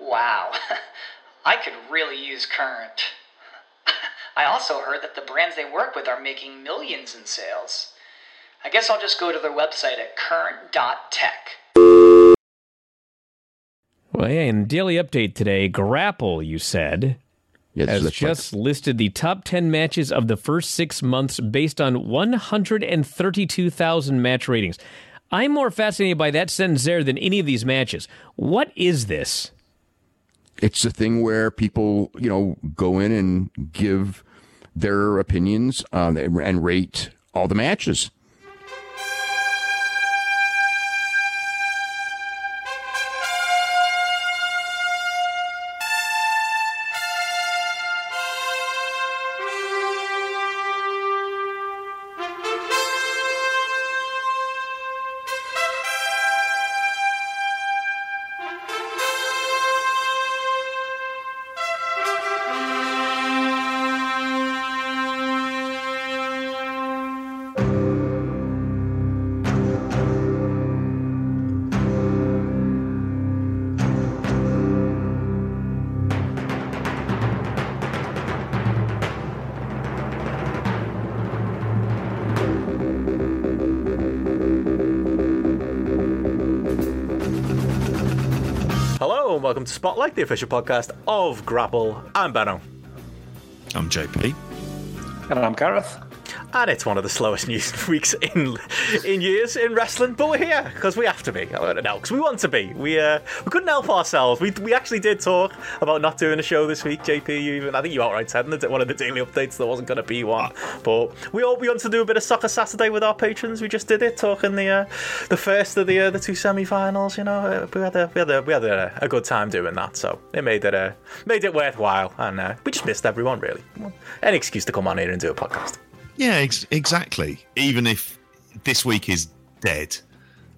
Wow, I could really use Current. I also heard that the brands they work with are making millions in sales. I guess I'll just go to their website at current.tech. Well, yeah, in daily update today, Grapple, you said, Yeah, has looks just listed the top 10 matches of the first six months based on 132,000 match ratings. I'm more fascinated by that sentence there than any of these matches. What is this? It's a thing where people, you know, go in and give their opinions um, and rate all the matches. The official podcast of Grapple. I'm Benno. I'm JP. And I'm Gareth. And it's one of the slowest news weeks in in years in wrestling, but we're here because we have to be. No, because we want to be. We uh, we couldn't help ourselves. We, we actually did talk about not doing a show this week. JP, you even I think you outright said in the, one of the daily updates there wasn't going to be one. But we all we want to do a bit of soccer Saturday with our patrons. We just did it, talking the uh, the first of the uh, the two semi-finals. You know, uh, we had a we had a we had a, a good time doing that, so it made it uh, made it worthwhile. And uh, we just missed everyone really. Any excuse to come on here and do a podcast. Yeah, ex- exactly. Even if this week is dead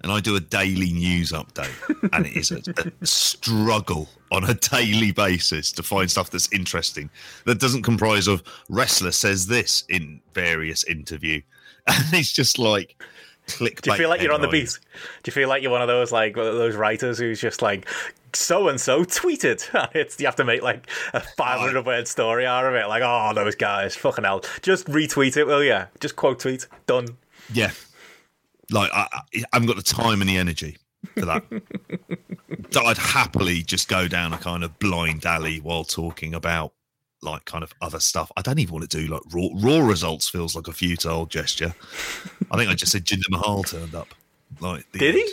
and I do a daily news update and it is a, a struggle on a daily basis to find stuff that's interesting that doesn't comprise of wrestler says this in various interview. And it's just like clickbait. Do you feel like you're on the beat? Do you feel like you're one of those like those writers who's just like so and so tweeted? It's you have to make like a 500 word story out of it. Like, oh, those guys, fucking hell, just retweet it, will ya? Just quote tweet, done. Yeah. Like, I, I I haven't got the time and the energy for that. So I'd happily just go down a kind of blind alley while talking about like kind of other stuff. I don't even want to do like raw, raw results. Feels like a futile gesture. I think I just said Jinder Mahal turned up. Like, Did he?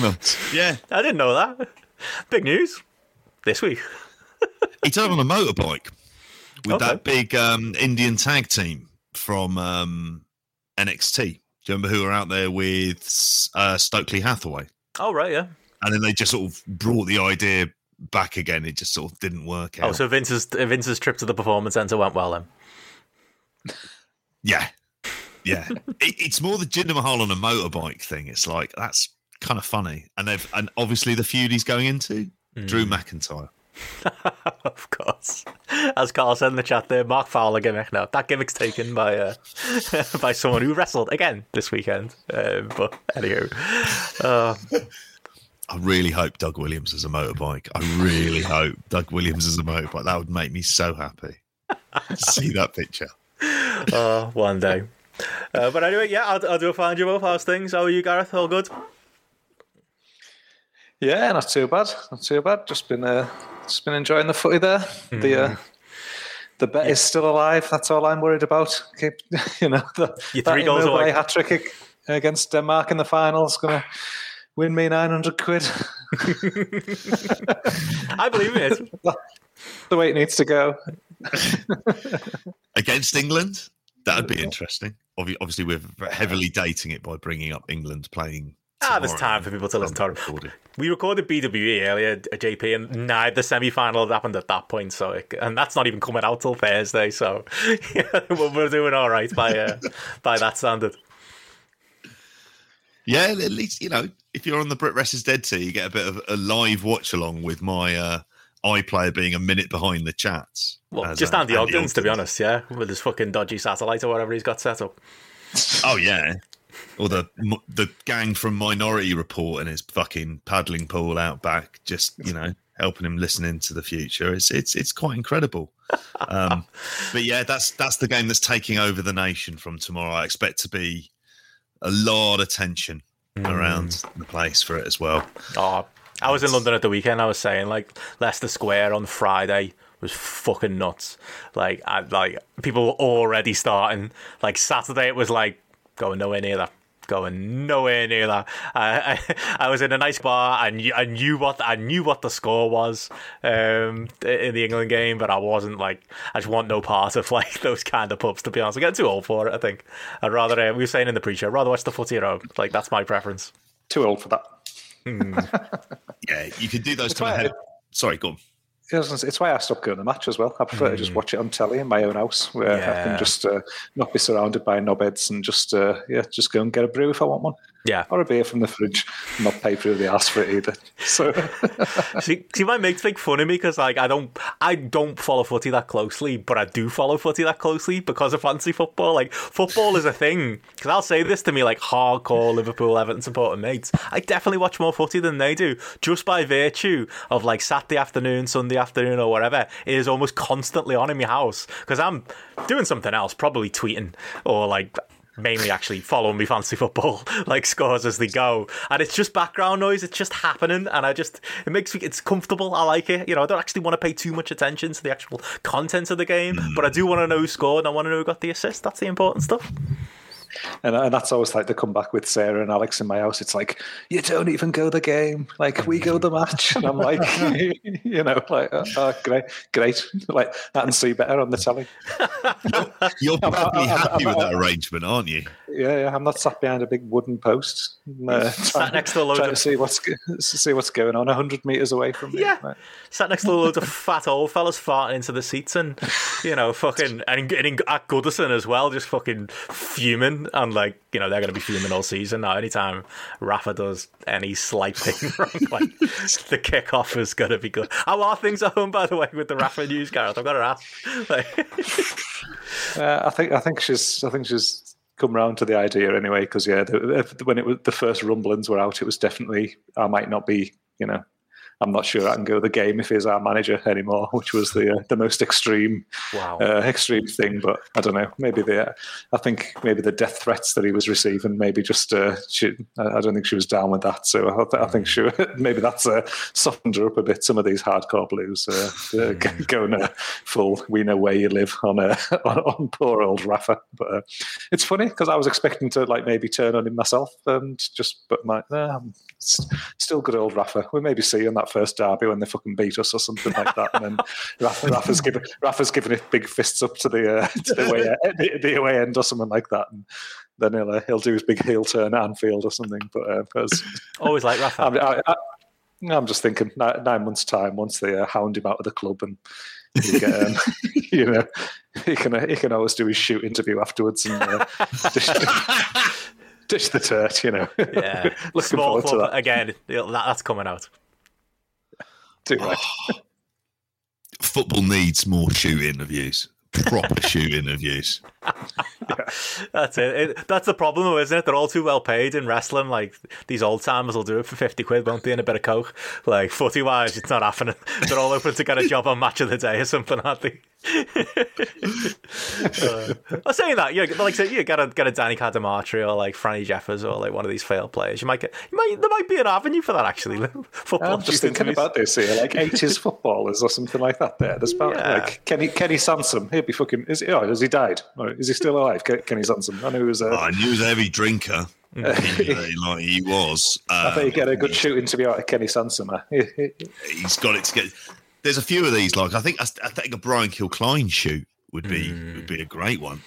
Well, yeah, I didn't know that. Big news this week. he turned up on a motorbike with Okay. that big um, Indian tag team from um, NXT. Do you remember who were out there with uh, Stokely Hathaway? Oh right, yeah. And then they just sort of brought the idea back again. It just sort of didn't work out. Oh, so Vince's Vince's trip to the performance center went well then. Yeah, yeah. it, it's more the Jinder Mahal on a motorbike thing. It's like that's kind of funny, and they've and obviously the feud he's going into Drew McIntyre. of course. As Carl said in the chat there, Mark Fowler gimmick. No, that gimmick's taken by uh, by someone who wrestled again this weekend. Um, but anywho, uh, I really hope Doug Williams is a motorbike. I really hope Doug Williams is a motorbike. That would make me so happy. to See that picture. uh, one day. Uh, but anyway, yeah, I'll, I'll do a find you both. How's things? How are you, Gareth? All good? Yeah, not too bad. Not too bad. Just been uh, just been enjoying the footy there. The uh, the bet is still alive. That's all I'm worried about. Keep you know the You're three goals away. hat trick against Denmark in the finals going to win me nine hundred quid. I believe it. the way it needs to go. Against England? That would be interesting. Obviously, we're heavily dating it by bringing up England playing Ah, there's time for people to listen to it. We recorded BWE earlier, uh, JP, and neither semi final had happened at that point. So, it, and that's not even coming out till Thursday. So, yeah, we're we're doing all right by uh, by that standard. Yeah, at least you know if you're on the Brit Rest is Dead tier, you get a bit of a live watch along with my uh, iPlayer being a minute behind the chats. Well, As, just uh, Andy Ogden's, to be honest, yeah, with his fucking dodgy satellite or whatever he's got set up. Oh yeah, or the the gang from Minority Report and his fucking paddling pool out back, just you know helping him listen into the future. It's it's it's quite incredible. Um, but yeah, that's that's the game that's taking over the nation from tomorrow. I expect to be a lot of tension around mm. the place for it as well. Oh, I was in London at the weekend. I was saying like Leicester Square on Friday was fucking nuts. Like, I, like people were already starting. Like Saturday, it was like going nowhere near that. Going nowhere near that. I, I, I was in a nice bar. I knew, I knew what I knew what the score was um, in the England game, but I wasn't like I just want no part of like those kind of pubs. To be honest, I'm getting too old for it. I think I'd rather. Uh, we were saying in the pre-show, I'd rather watch the footy at home. Like that's my preference. Too old for that. Yeah, you could do those. It's To why- head- Sorry, go on. Yeah, I was gonna say, It's why I stopped going to match as well. I prefer to just watch it on telly in my own house, where I can just uh, not be surrounded by knobheads and just uh, yeah, just go and get a brew if I want one, Yeah. or a beer from the fridge. Not pay through the ass for it either. So see, see, my mates make fun of me because like I don't, I don't follow footy that closely, but I do follow footy that closely because of fancy football. Like football is a thing. Because I'll say this to me like hardcore Liverpool, Everton supporting mates. I definitely watch more footy than they do, just by virtue of like Saturday afternoon, Sunday afternoon, or whatever. It is almost constantly on in my house because I'm doing something else, probably tweeting or like mainly actually following me fancy football like scores as they go and it's just background noise it's just happening and i just it makes me it's comfortable i like it you know i don't actually want to pay too much attention to the actual content of the game but i do want to know who scored and i want to know who got the assist that's the important stuff and, and that's always like the comeback with Sarah and Alex in my house. It's like you don't even go the game, like we go the match, and I'm like, you know, like oh, oh, great, great, like that and see better on the telly. You're I'm- probably I'm- happy I'm- with that arrangement, aren't you? Yeah, yeah, I'm not sat behind a big wooden post, uh, trying, next to a load trying of- to see what's see what's going on hundred meters away from me. Yeah. Like, sat next to loads of fat old fellas farting into the seats and you know fucking and getting at Goodison as well just fucking fuming. And like you know they're going to be fuming all season now. Anytime Rafa does any slight thing wrong like the kickoff is going to be good. How are things at home by the way with the Rafa news Gareth? I've got to ask. Like, Uh, I think I think she's I think she's come round to the idea anyway. Because yeah, the, when it was the first rumblings were out, it was definitely I might not be you know. I'm not sure I can go the game if he's our manager anymore, which was the uh, the most extreme wow uh, extreme thing. But I don't know. Maybe the I think maybe the death threats that he was receiving. Maybe just uh, she. I don't think she was down with that. So I, th- I think she maybe that's uh, softened her up a bit. Some of these hardcore blues uh, uh, g- going uh, full. We know where you live on uh, on, on poor old Rafa. But uh, it's funny because I was expecting to like maybe turn on him myself and just but my still good old Rafa. We maybe see in that first derby when they fucking beat us or something like that, and then Rafa, Rafa's giving Rafa's giving it big fists up to the uh, to the away the, the away end or something like that, and then he'll uh, he'll do his big heel turn at Anfield or something. But uh, always like Rafa I'm, I, I, I'm just thinking nine, nine months time once they uh, hound him out of the club and. You, get, um, you know, he can uh, he can always do his shoot interview afterwards and uh, dish, dish the dirt. You know, yeah looking small forward to club that. again that's coming out Too much. Football needs more shoot interviews, proper shoot interviews. That's it. it. That's the problem, though, isn't it? They're all too well paid in wrestling. Like these old timers will do it for fifty quid, won't they? And a bit of coke. Like footy wise, it's not happening. They're all open to get a job on Match of the Day or something, aren't they? Uh, I'm saying that, yeah, like say, you get a get a Danny Cadamarteri or like Franny Jeffers or like one of these failed players. You might get, you might there might be an avenue for that actually. Football. I'm just thinking interviews. about this here, like 80s footballers or something like that. There, there's about Yeah. like Kenny Kenny Sansom. He'd be fucking. Is he? Oh, has he died? Or is he still alive? Kenny Sansom. I know he was. Uh, I knew he was a heavy drinker, like he was. I bet you Um, get a good shoot interview out of Kenny Sansom. uh, he- he- he's got it to get. There's a few of these. Like I think I think a Brian Kilcline shoot would be would be a great one.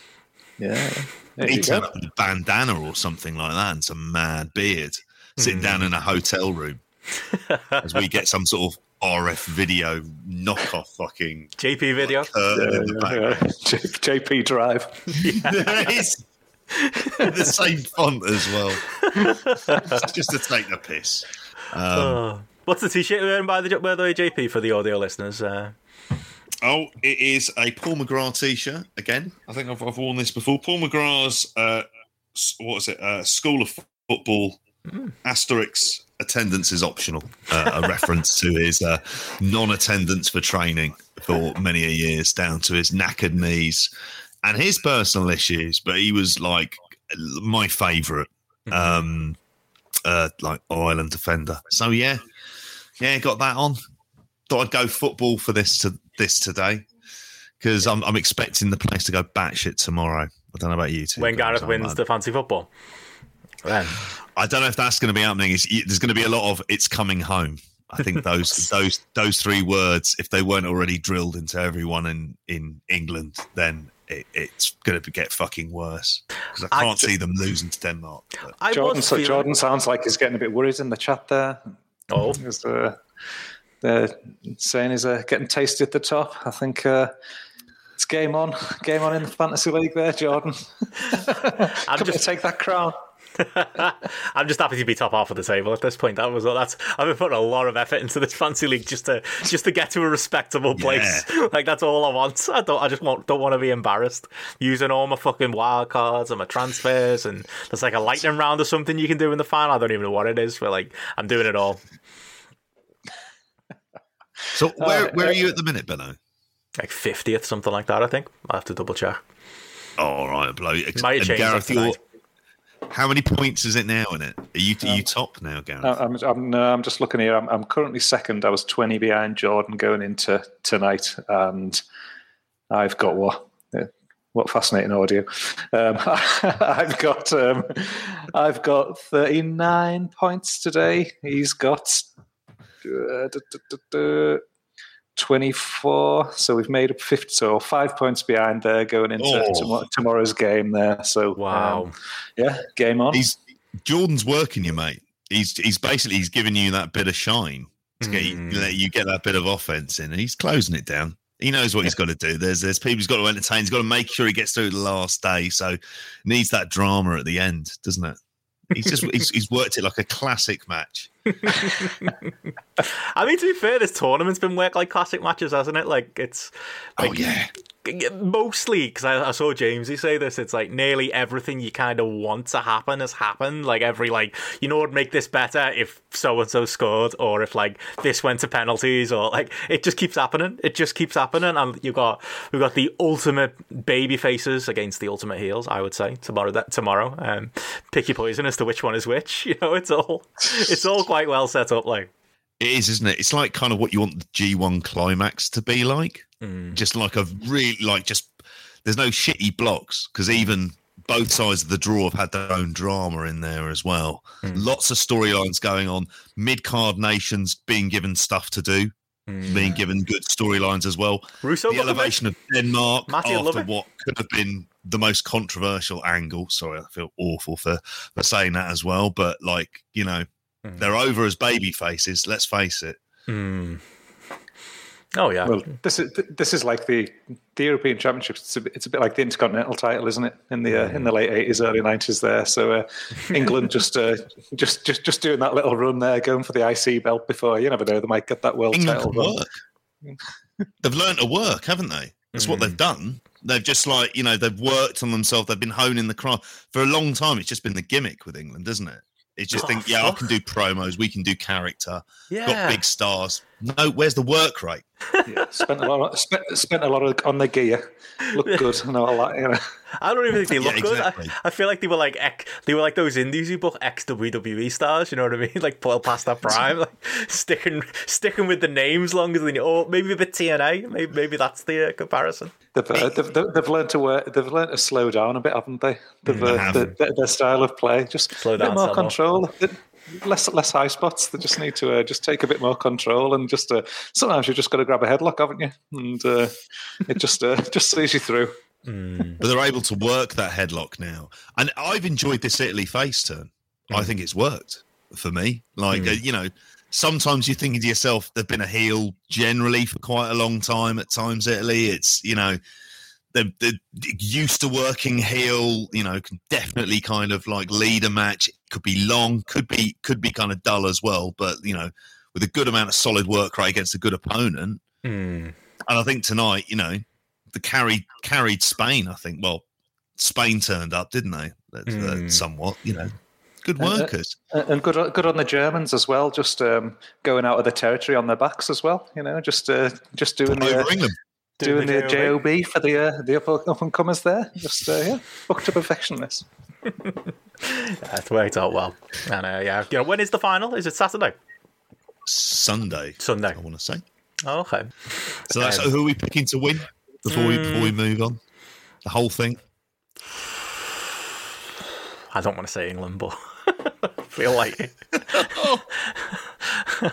Yeah, He'd you turn up with a bandana or something like that and some mad beard. sitting down in a hotel room as we get some sort of RF video knockoff fucking JP video. curtain in the back. Yeah, J- JP Drive. there is the same font as well, just to take the piss. Um, Oh. What's the t-shirt you're wearing by the by the way, JP for the audio listeners? Uh, Oh, it is a Paul McGrath t-shirt again. I think I've, I've worn this before. Paul McGrath's uh, what is it? Uh, School of Football asterisk attendance is optional. Uh, a reference to his uh, non-attendance for training for many a years, down to his knackered knees and his personal issues. But he was like my favourite, um, uh, like Ireland defender. So yeah, yeah, got that on thought I'd go football for this to this today because I'm I'm expecting the place to go batshit tomorrow. I don't know about you two. when Gareth wins I'm- the fancy football. Then I don't know if that's going to be happening. It's, there's going to be a lot of "it's coming home." I think those those those three words, if they weren't already drilled into everyone in in England, then it, it's going to get fucking worse because I I can't ju- see them losing to Denmark. I Jordan, was so feeling- Jordan sounds like he's getting a bit worried in the chat there. Oh, He's, uh, they're saying he's uh, getting tasty at the top. I think uh, it's game on, game on in the fantasy league there, Jordan. I'm just take that crown. I'm just happy to be top half of the table at this point. That was that's I've been putting a lot of effort into this fancy league just to just to get to a respectable place. Like that's all I want. I don't. I just want, don't want to be embarrassed using all my fucking wild cards and my transfers and there's like a lightning round or something you can do in the final. I don't even know what it is. But like I'm doing it all. so oh, where where are you at the minute, Benno? Like fiftieth, something like that. I think I have to double check. Oh, all right, blow. Might have changed Gareth, tonight. you're- how many points is it now in it? Are you are you top now, Gareth? I'm, I'm, no, I'm just looking here. I'm, I'm currently second. I was 20 behind Jordan going into tonight, and I've got what? uh, What fascinating audio! Um, I've got um, I've got 39 points today. He's got uh, 24. So we've made up 50. So five points behind there going into Oh. tomo- tomorrow's game there. So um, Wow. yeah, game on. he's Jordan's working you, mate. He's he's basically he's giving you that bit of shine to get you, let you get that bit of offense in, and he's closing it down. He knows what he's got to do. There's there's people he's got to entertain. He's got to make sure he gets through the last day. So needs that drama at the end, doesn't it? He's just he's, he's worked it like a classic match. I mean, to be fair, this tournament's been worked like classic matches, hasn't it? Like it's Oh yeah, mostly because I, I saw Jamesy say this. It's like nearly everything you kind of want to happen has happened. Like every like you know would make this better if so and so scored, or if like this went to penalties, or like it just keeps happening. It just keeps happening, and you got we've got the ultimate baby faces against the ultimate heels. I would say tomorrow. That tomorrow, um, pick your poison as to which one is which. You know, it's all it's all quite well set up. Like it is, isn't it? It's like kind of what you want the G1 climax to be like. Just like a really like just there's no shitty blocks because even both sides of the draw have had their own drama in there as well. Lots of storylines going on. Mid card nations being given stuff to do, being given good storylines as well. Russo the elevation of Denmark Matty, after what could have been the most controversial angle. Sorry, I feel awful for for saying that as well, but like you know, they're over as baby faces. Let's face it. oh yeah, Well, this is this is like the the European Championships. It's a bit, it's a bit like the Intercontinental title, isn't it? In the uh, in the late eighties, early nineties, there. So uh, England just uh, just just just doing that little run there, going for the IC belt before you never know they might get that world England title. work. they've learned to work, haven't they? That's what they've done. They've just like you know they've worked on themselves. They've been honing the craft for a long time. It's just been the gimmick with England, isn't it? It's just Oh, think, yeah, I can do promos. We can do character. yeah. Got big stars. No, where's the work rate? Yeah, spent a lot, spent, spent a lot of, on the gear. Look good and all that. You know. I don't even think they Yeah, look good. I, I feel like they were like they were like those indies who book ex WWE stars. You know what I mean? Like well past that prime, like sticking sticking with the names longer than you. Or maybe a bit TNA. Maybe maybe that's the uh, comparison. They've, uh, they've, they've, they've learned to work. They've learned to slow down a bit, haven't they? They've, They uh, have. the, the, their style of play just Slow a bit down, more Selma. control. Less less high spots. They just need to uh, just take a bit more control and just uh, sometimes you've just got to grab a headlock, haven't you? And uh, it just uh, just sees you through. but they're able to work that headlock now. And I've enjoyed this Italy face turn. I think it's worked. for me. Like uh, you know, sometimes you're thinking to yourself, they've been a heel generally for quite a long time. At times, Italy, it's you know. They're, they're used to working heel, you know, can definitely kind of like lead a match. It could be long, could be could be kind of dull as well, but you know, with a good amount of solid work rate against a good opponent. Hmm. And I think tonight, you know, the carried carried Spain. I think. Well, Spain turned up, didn't they? That's, uh, Hmm. somewhat, you know, good Uh, workers. And good, good on the Germans as well. Just um, going out of the territory on their backs as well. You know, just uh, just doing the uh, Over England. doing the JOB. job for the uh, the up, up and comers there. Just uh, yeah, up to perfection. This. That's worked out well. And uh, yeah, you know, when is the final? Is it Saturday? Sunday. Sunday. I want to say. Oh, okay. So that's Um, who are we picking to win before we before we move on? The whole thing. I don't want to say England, but I feel like it. We're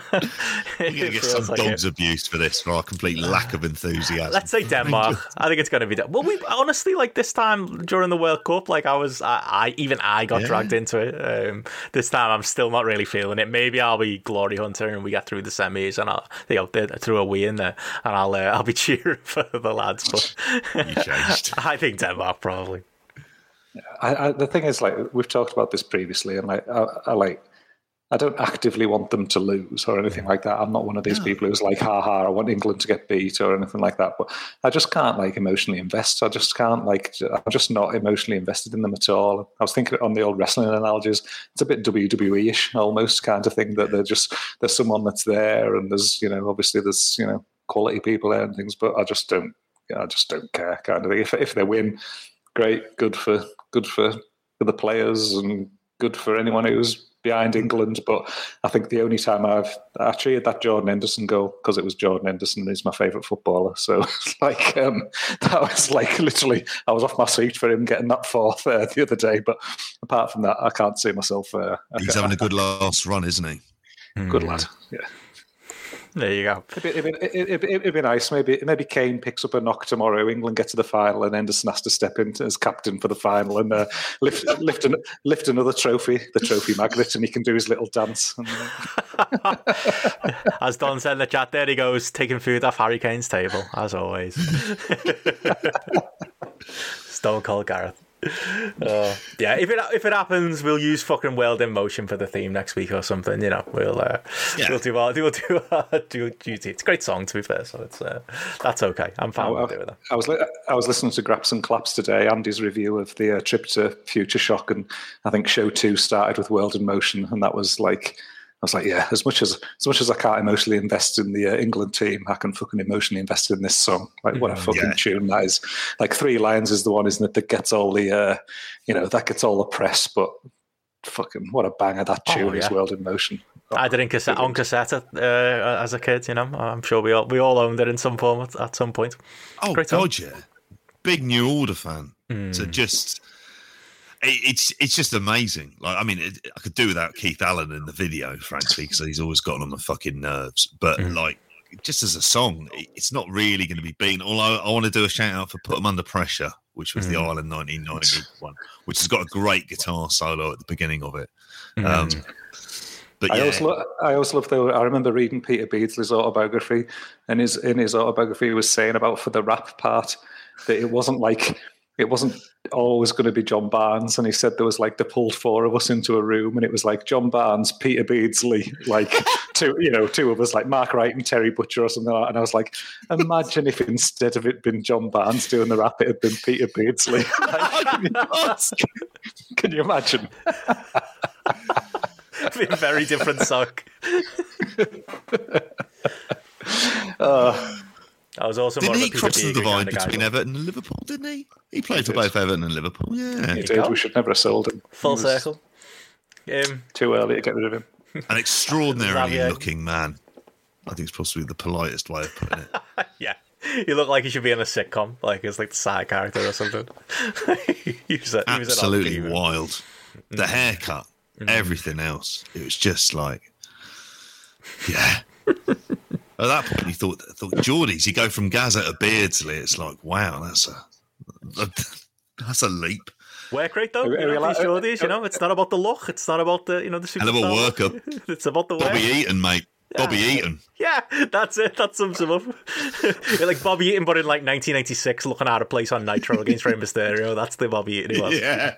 going to get some like it. dogs abused for this for our complete lack of enthusiasm. Let's say Denmark. I think it's going to be. Den- well, we honestly like this time during the World Cup. Like I was, I, I even I got Yeah. dragged into it. Um, this time I'm still not really feeling it. Maybe I'll be glory hunter and we get through the semis and I'll you know th- through a win there and I'll uh, I'll be cheering for the lads. But You changed. I think Denmark probably. I, I, the thing is, like we've talked about this previously, and like I, I like. I don't actively want them to lose or anything like that. I'm not one of these people who's like, ha ha, I want England to get beat or anything like that. But I just can't like emotionally invest. I just can't like, I'm just not emotionally invested in them at all. I was thinking on the old wrestling analogies, it's a bit WWE ish almost kind of thing that they're just, there's someone that's there and there's, you know, obviously there's, you know, quality people there and things, but I just don't, I just don't care kind of thing. If, if they win, great, good for, good for, for the players and good for anyone who's behind England. But I think the only time I've I cheered that Jordan Henderson goal because it was Jordan Henderson. He's my favourite footballer. So like um, that was like literally I was off my seat for him getting that fourth uh, the other day. But apart from that, I can't see myself. Uh, He's having a good last run, isn't he? good lad. Yeah. There you go. It'd be, it'd, be, it'd, be, nice. Maybe maybe Kane picks up a knock tomorrow. England get to the final, and Henderson has to step in as captain for the final and uh, lift lift, an, lift another trophy, the trophy magnet, and he can do his little dance. As Don said in the chat, there he goes taking food off Harry Kane's table as always. Stone Cold Gareth. Uh, yeah, if it if it happens, we'll use fucking World in Motion for the theme next week or something. You know, we'll uh, Yeah. we'll do our we'll do our due duty. It's a great song to be fair, so it's uh, that's okay. I'm fine with doing that. I was li- I was listening to Graps and Claps today, Andy's review of the uh, trip to Future Shock, and I think show two started with World in Motion, and that was like. I was like, yeah, as much as as much as I can't emotionally invest in the uh, England team, I can fucking emotionally invest in this song. Like, what a fucking Yeah. tune that is! Like, Three Lions is the one, isn't it, that gets all the, uh, you know, that gets all the press. But fucking, what a banger that Oh, tune is! yeah. World in Motion. I did in cassette, on cassette uh, as a kid. You know, I'm sure we all we all owned it in some form at, at some point. Oh Great. God, yeah, big New Order fan. Hmm. So just it, it's it's just amazing. Like I mean, it, I could do without Keith Allen in the video, frankly, because he's always gotten on my fucking nerves. But Hmm. like, just as a song, it's not really going to be beaten. Although I want to do a shout out for "Put Them Under Pressure," which was the Hmm. Ireland 1990 one, which has got a great guitar solo at the beginning of it. Hmm. Um, but I yeah, always, lo- I always love though. I remember reading Peter Beardsley's autobiography, and his in his autobiography he was saying about for the rap part that it wasn't like it wasn't always going to be John Barnes, and he said there was like they pulled four of us into a room, and it was like John Barnes, Peter Beardsley, like two, you know, two of us, like Mark Wright and Terry Butcher or something. Like that. And I was like, imagine if instead of it been John Barnes doing the rap, it had been Peter Beardsley. Like, can, you, imagine? Been very different song. Uh, I was also didn't of he Peter cross the divide kind of guy, between Everton and Liverpool? Didn't he? He played for did. both Everton and Liverpool. Yeah, he did. We should never have sold him. Full circle. Um, Too early to get rid of him. an extraordinarily looking man. I think it's possibly the politest way of putting it. yeah, you look like you should be in a sitcom, like as like the side character or something. he was a, he was an odd Absolutely demon. wild. The haircut, everything else. It was just like, yeah. At that point, you thought, thought Geordies, you go from Gazza to Beardsley. It's like, wow, that's a, that's a leap. Work rate though, Are we- you are we know, allowed- these you know, it's not about the look, it's not about the you know the Hell of a superstar look. it's about the work. Bobby Eaton, mate. Bobby Eaton. Yeah, that's it. That sums him up. You're like Bobby Eaton, but in like 1996, looking out of place on Nitro against Rey Mysterio. That's the Bobby Eaton he was. Yeah.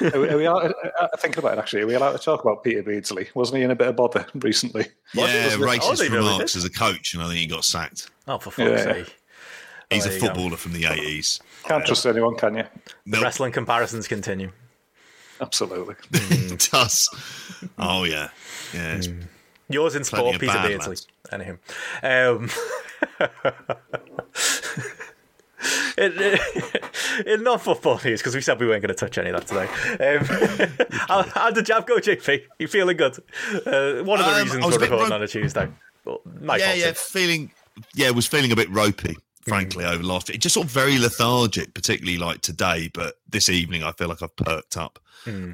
Are we, are we allowed, uh, thinking about it actually? Are we allowed to talk about Peter Beardsley? Wasn't he in a bit of bother recently? Yeah, wasn't it? Oh, racist they really remarks as a coach, and I think he got sacked. Oh, for fuck's Yeah. sake. He's Oh, a there you go. footballer from the 80s. Can't trust anyone, can you? Nope, Wrestling comparisons continue. Absolutely. it does. Oh, yeah. Yeah. it's- Yours in sport, bad Beardsley. Anywho. Um, in, in non football news, because we said we weren't going to touch any of that today. Um, how, how did Jab go, JP? You feeling good? Uh, one of the Um, reasons we're recording ro- on a Tuesday. Well, yeah, yeah, feeling, yeah, was feeling a bit ropey, frankly, over last week. Just sort of very lethargic, particularly like today. But this evening, I feel like I've perked up.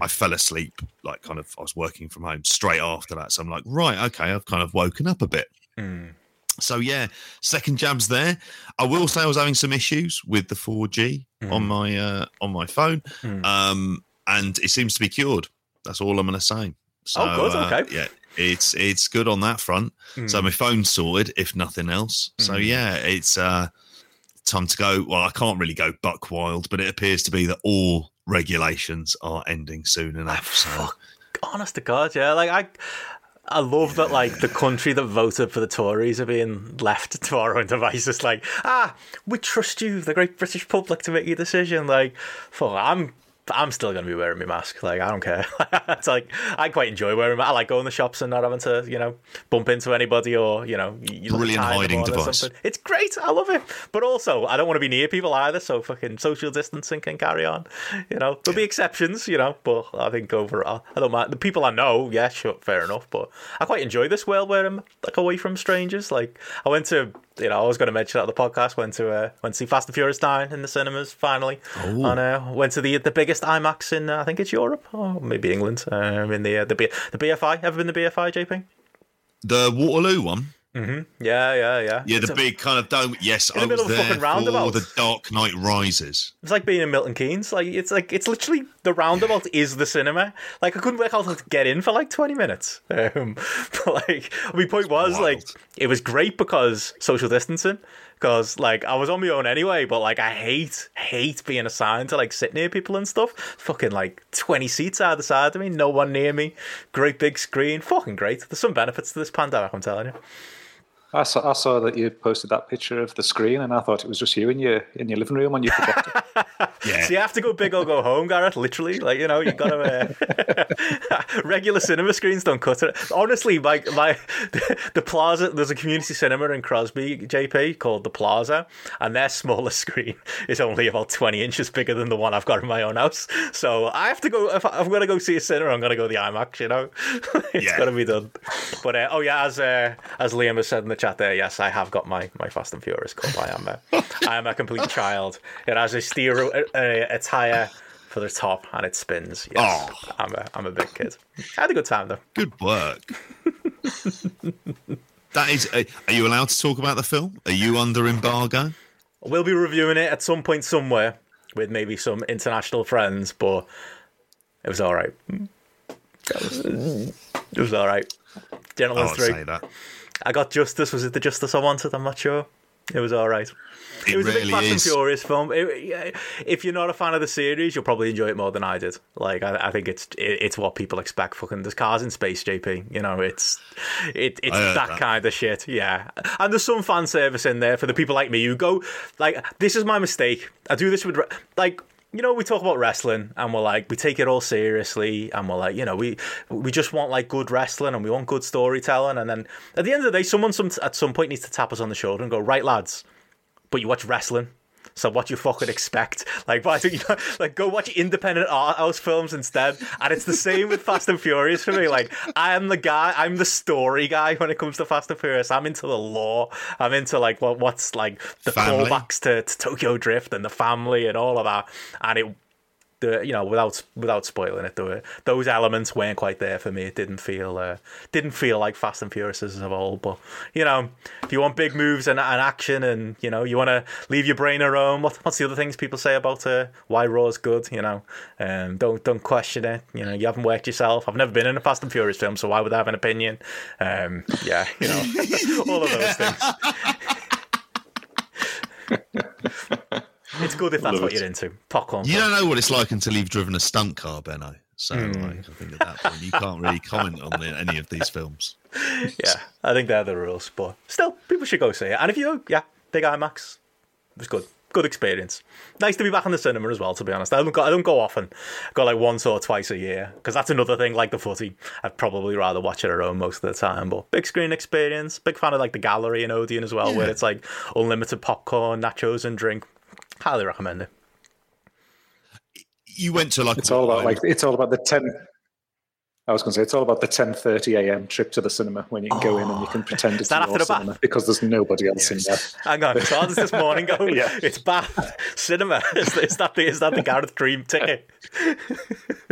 I fell asleep, like kind of, I was working from home straight after that. So I'm like, right, okay, I've kind of woken up a bit. So yeah, second jabs there. I will say I was having some issues with the 4G on my uh, on my phone, um, and it seems to be cured. That's all I'm going to say. So, Oh, good, uh, okay. yeah, it's it's good on that front. So my phone's sorted, if nothing else. So yeah, it's uh, time to go. Well, I can't really go buck wild, but it appears to be that all regulations are ending soon enough. So honest to God, yeah. Like I, I love that. Like the country that voted for the Tories are being left to our own devices. Like, ah, we trust you, the great British public, to make your decision. Like, fuck, I'm. I'm still going to be wearing my mask. Like, I don't care. it's like, I quite enjoy wearing it. I like going to shops and not having to, you know, bump into anybody or, you know, you Brilliant hiding device. It's great. I love it. But also, I don't want to be near people either. So fucking social distancing can carry on. You know, there'll be exceptions, you know, but I think overall, I don't mind. The people I know, yeah, sure, fair enough. But I quite enjoy this world where I'm like away from strangers. Like, I went to, you know, I was going to mention that on the podcast. Went to, uh, went to see Fast and Furious Nine in the cinemas finally. Oh. And uh, went to the the biggest IMAX in, uh, I think it's Europe or maybe England. Um, in the uh, the B- the BFI. Ever been the BFI, JP? the Waterloo one. Yeah, yeah, yeah. Yeah, It's the a- big kind of dome. Yes, I was a there fucking for the Dark Knight Rises. It's like being in Milton Keynes. Like it's like it's literally the roundabout is the cinema. Like I couldn't work out how to get in for like twenty minutes. Um, but like my point was Wild. like it was great because social distancing. Because like I was on my own anyway, but like I hate hate being assigned to like sit near people and stuff. Fucking like twenty seats either side of me, no one near me. Great big screen, fucking great. There's some benefits to this pandemic, I'm telling you. I saw, I saw that you posted that picture of the screen, and I thought it was just you in your in your living room on your projector. Yeah, So you have to go big or go home, Gareth. Literally, like you know, you got to. Uh, regular cinema screens don't cut it. Honestly, my my the Plaza. There's a community cinema in Crosby, JP, called the Plaza, and their smaller screen is only about 20 inches bigger than the one I've got in my own house. So I have to go. If I'm going to go see a cinema, I'm going to go the IMAX. You know, it's Yeah. got to be done. But uh, oh yeah, as uh, as Liam has said in the chat there, yes, I have got my my Fast and Furious cup. I am a, I am a complete child. It has a steer a, a, a tire for the top and it spins. Yes, Oh. I'm a I'm a big kid. I had a good time though. good work. that is. Uh, are you allowed to talk about the film? Are you under embargo? We'll be reviewing it at some point somewhere with maybe some international friends, but it was all right. It was all right. I Gentleman's would three. I got justice. Was it the justice I wanted? I'm not sure. It was all right. It, It was a big really Fast and. Furious film. It- if you're not a fan of the series, you'll probably enjoy it more than I did. Like, I, I think it's it, it's what people expect. Fucking, there's cars in space, JP. You know, it's it, it's that, that. kind of shit. Yeah, and there's some fan service in there for the people like me who go like, this is my mistake. I do this with like. You know, we talk about wrestling and we're like, we take it all seriously and we're like, you know, we we just want like good wrestling and we want good storytelling. And then at the end of the day, someone some, at some point needs to tap us on the shoulder and go, right, lads, but you watch wrestling. So what you fucking expect? Like, I think, you know, like go watch independent art house films instead. And it's the same with Fast and Furious for me. Like, I am the guy, I'm the story guy when it comes to Fast and Furious. I'm into the lore. I'm into like what what's like the Family. callbacks to, to Tokyo Drift and the family and all of that. And it the you know without without spoiling it, those elements weren't quite there for me. It didn't feel uh, didn't feel like Fast and Furious as a whole. But you know, if you want big moves and, and action, and you know you want to leave your brain at home, what, what's the other things people say about uh, why Raw's good? You know, um, don't don't question it. You know, you haven't worked yourself. I've never been in a Fast and Furious film, so why would I have an opinion? Um, yeah, you know, all of those things. it's good if that's what you're into. Popcorn. You don't know what it's like until you've driven a stunt car, Benno. So hmm. like, I think at that point you can't really comment on the, any of these films. Yeah, I think they're the rules, but still, people should go see it. And if you, yeah, big IMAX, it was good. Good experience. Nice to be back in the cinema as well. To be honest, I don't go. I don't go often. I go like once or twice a year because that's another thing. Like the footy, I'd probably rather watch it at home most of the time. But big screen experience. Big fan of like the gallery in Odeon as well, where it's like unlimited popcorn, nachos, and drink. Highly recommend it. You went to like It's all about like it's all about the ten. I was going to say it's all about the ten thirty a.m. trip to the cinema when you can go in and you can oh, pretend it's that your after the bath? because there's nobody else in there. Hang on, so how does this morning go? Oh, yeah. It's Bath Cinema. Is, is that the is that the Gareth Dream ticket?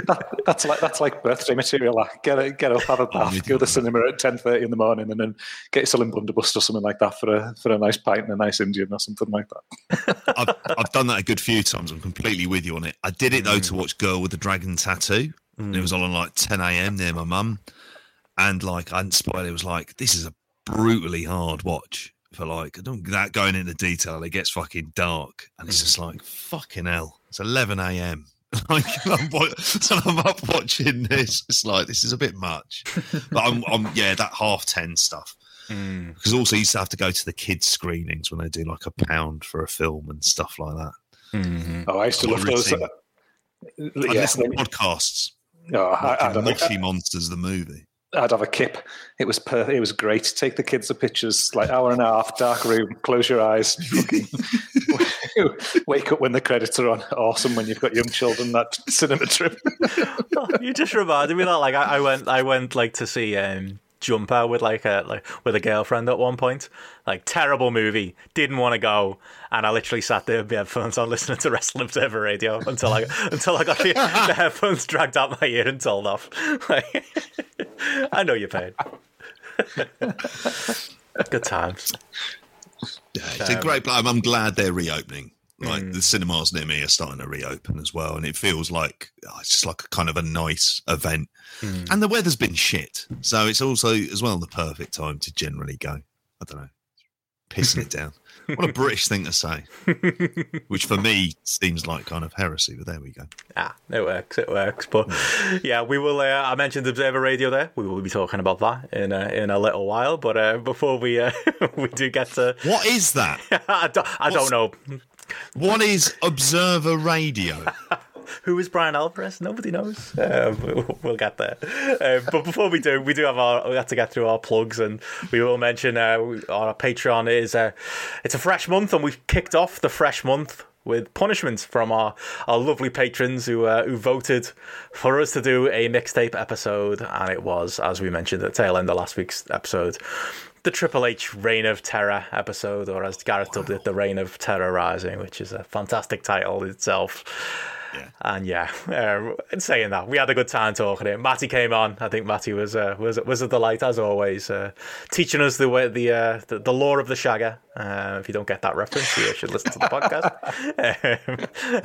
That, that's like that's like birthday material. Like, get it, get up, have a oh, bath, go to the cinema at ten thirty in the morning, and then get yourself in Bundabust or something like that for a for a nice pint and a nice Indian or something like that. I've, I've done that a good few times. I'm completely with you on it. I did it though to mm. watch Girl with the Dragon Tattoo. And it was on like 10 a.m. near my mum. And like, I hadn't spoiled it. It was like, this is a brutally hard watch for like, I don't that going into detail. It gets fucking dark. And it's just like, fucking hell. It's 11 a.m. Like, I'm, wa- so I'm up watching this. It's like, this is a bit much. But I'm, I'm yeah, that half 10 stuff. Because also, you used to have to go to the kids' screenings when they do like a pound for a film and stuff like that. Oh, I used to love those. really? Uh, I yeah, listen to podcasts. Oh, I, I'd, have Moshi Monsters, the movie. I'd have a kip. It was per, it was great. Take the kids the pictures, like hour and a half, dark room, close your eyes, wake up when the credits are on. Awesome when you've got young children. That cinema trip. you just reminded me that like I, I went I went like to see um Jumper with like a like with a girlfriend at one point. Like terrible movie. Didn't want to go, and I literally sat there with my headphones on, listening to Wrestling Observer Radio until I until I got the, the headphones dragged out my ear and told off. Like, I know you're paid. Good times. Yeah, it's a great plan. I'm glad they're reopening. Like the cinemas near me are starting to reopen as well, and it feels like oh, it's just like a kind of a nice event. And the weather's been shit, so it's also as well the perfect time to generally go. I don't know, pissing it down. What a British thing to say, which for me seems like kind of heresy. But there we go. Ah, it works. It works. But yeah, we will. Uh, I mentioned Observer Radio there. We will be talking about that in a, in a little while. But uh, before we uh, we do get to, What is that? I don't, I don't know What is Observer Radio? who is Bryan Alvarez. Nobody knows. Uh, we'll, get there. Uh, but before we do, we do have our we have to get through our plugs, and we will mention uh, our Patreon is uh, it's a fresh month, and we've kicked off the fresh month with punishments from our, our lovely patrons who uh, who voted for us to do a mixtape episode, and it was as we mentioned at the tail end of last week's episode. The Triple H Reign of Terror episode, or as Gareth dubbed it, the Reign of Terror Rising, which is a fantastic title itself. And yeah, uh, in saying that, we had a good time talking it. Matty came on. I think Matty was uh, was was a delight as always, uh, teaching us the way the, uh, the the lore of the Shagger. Uh, if you don't get that reference, you should listen to the podcast.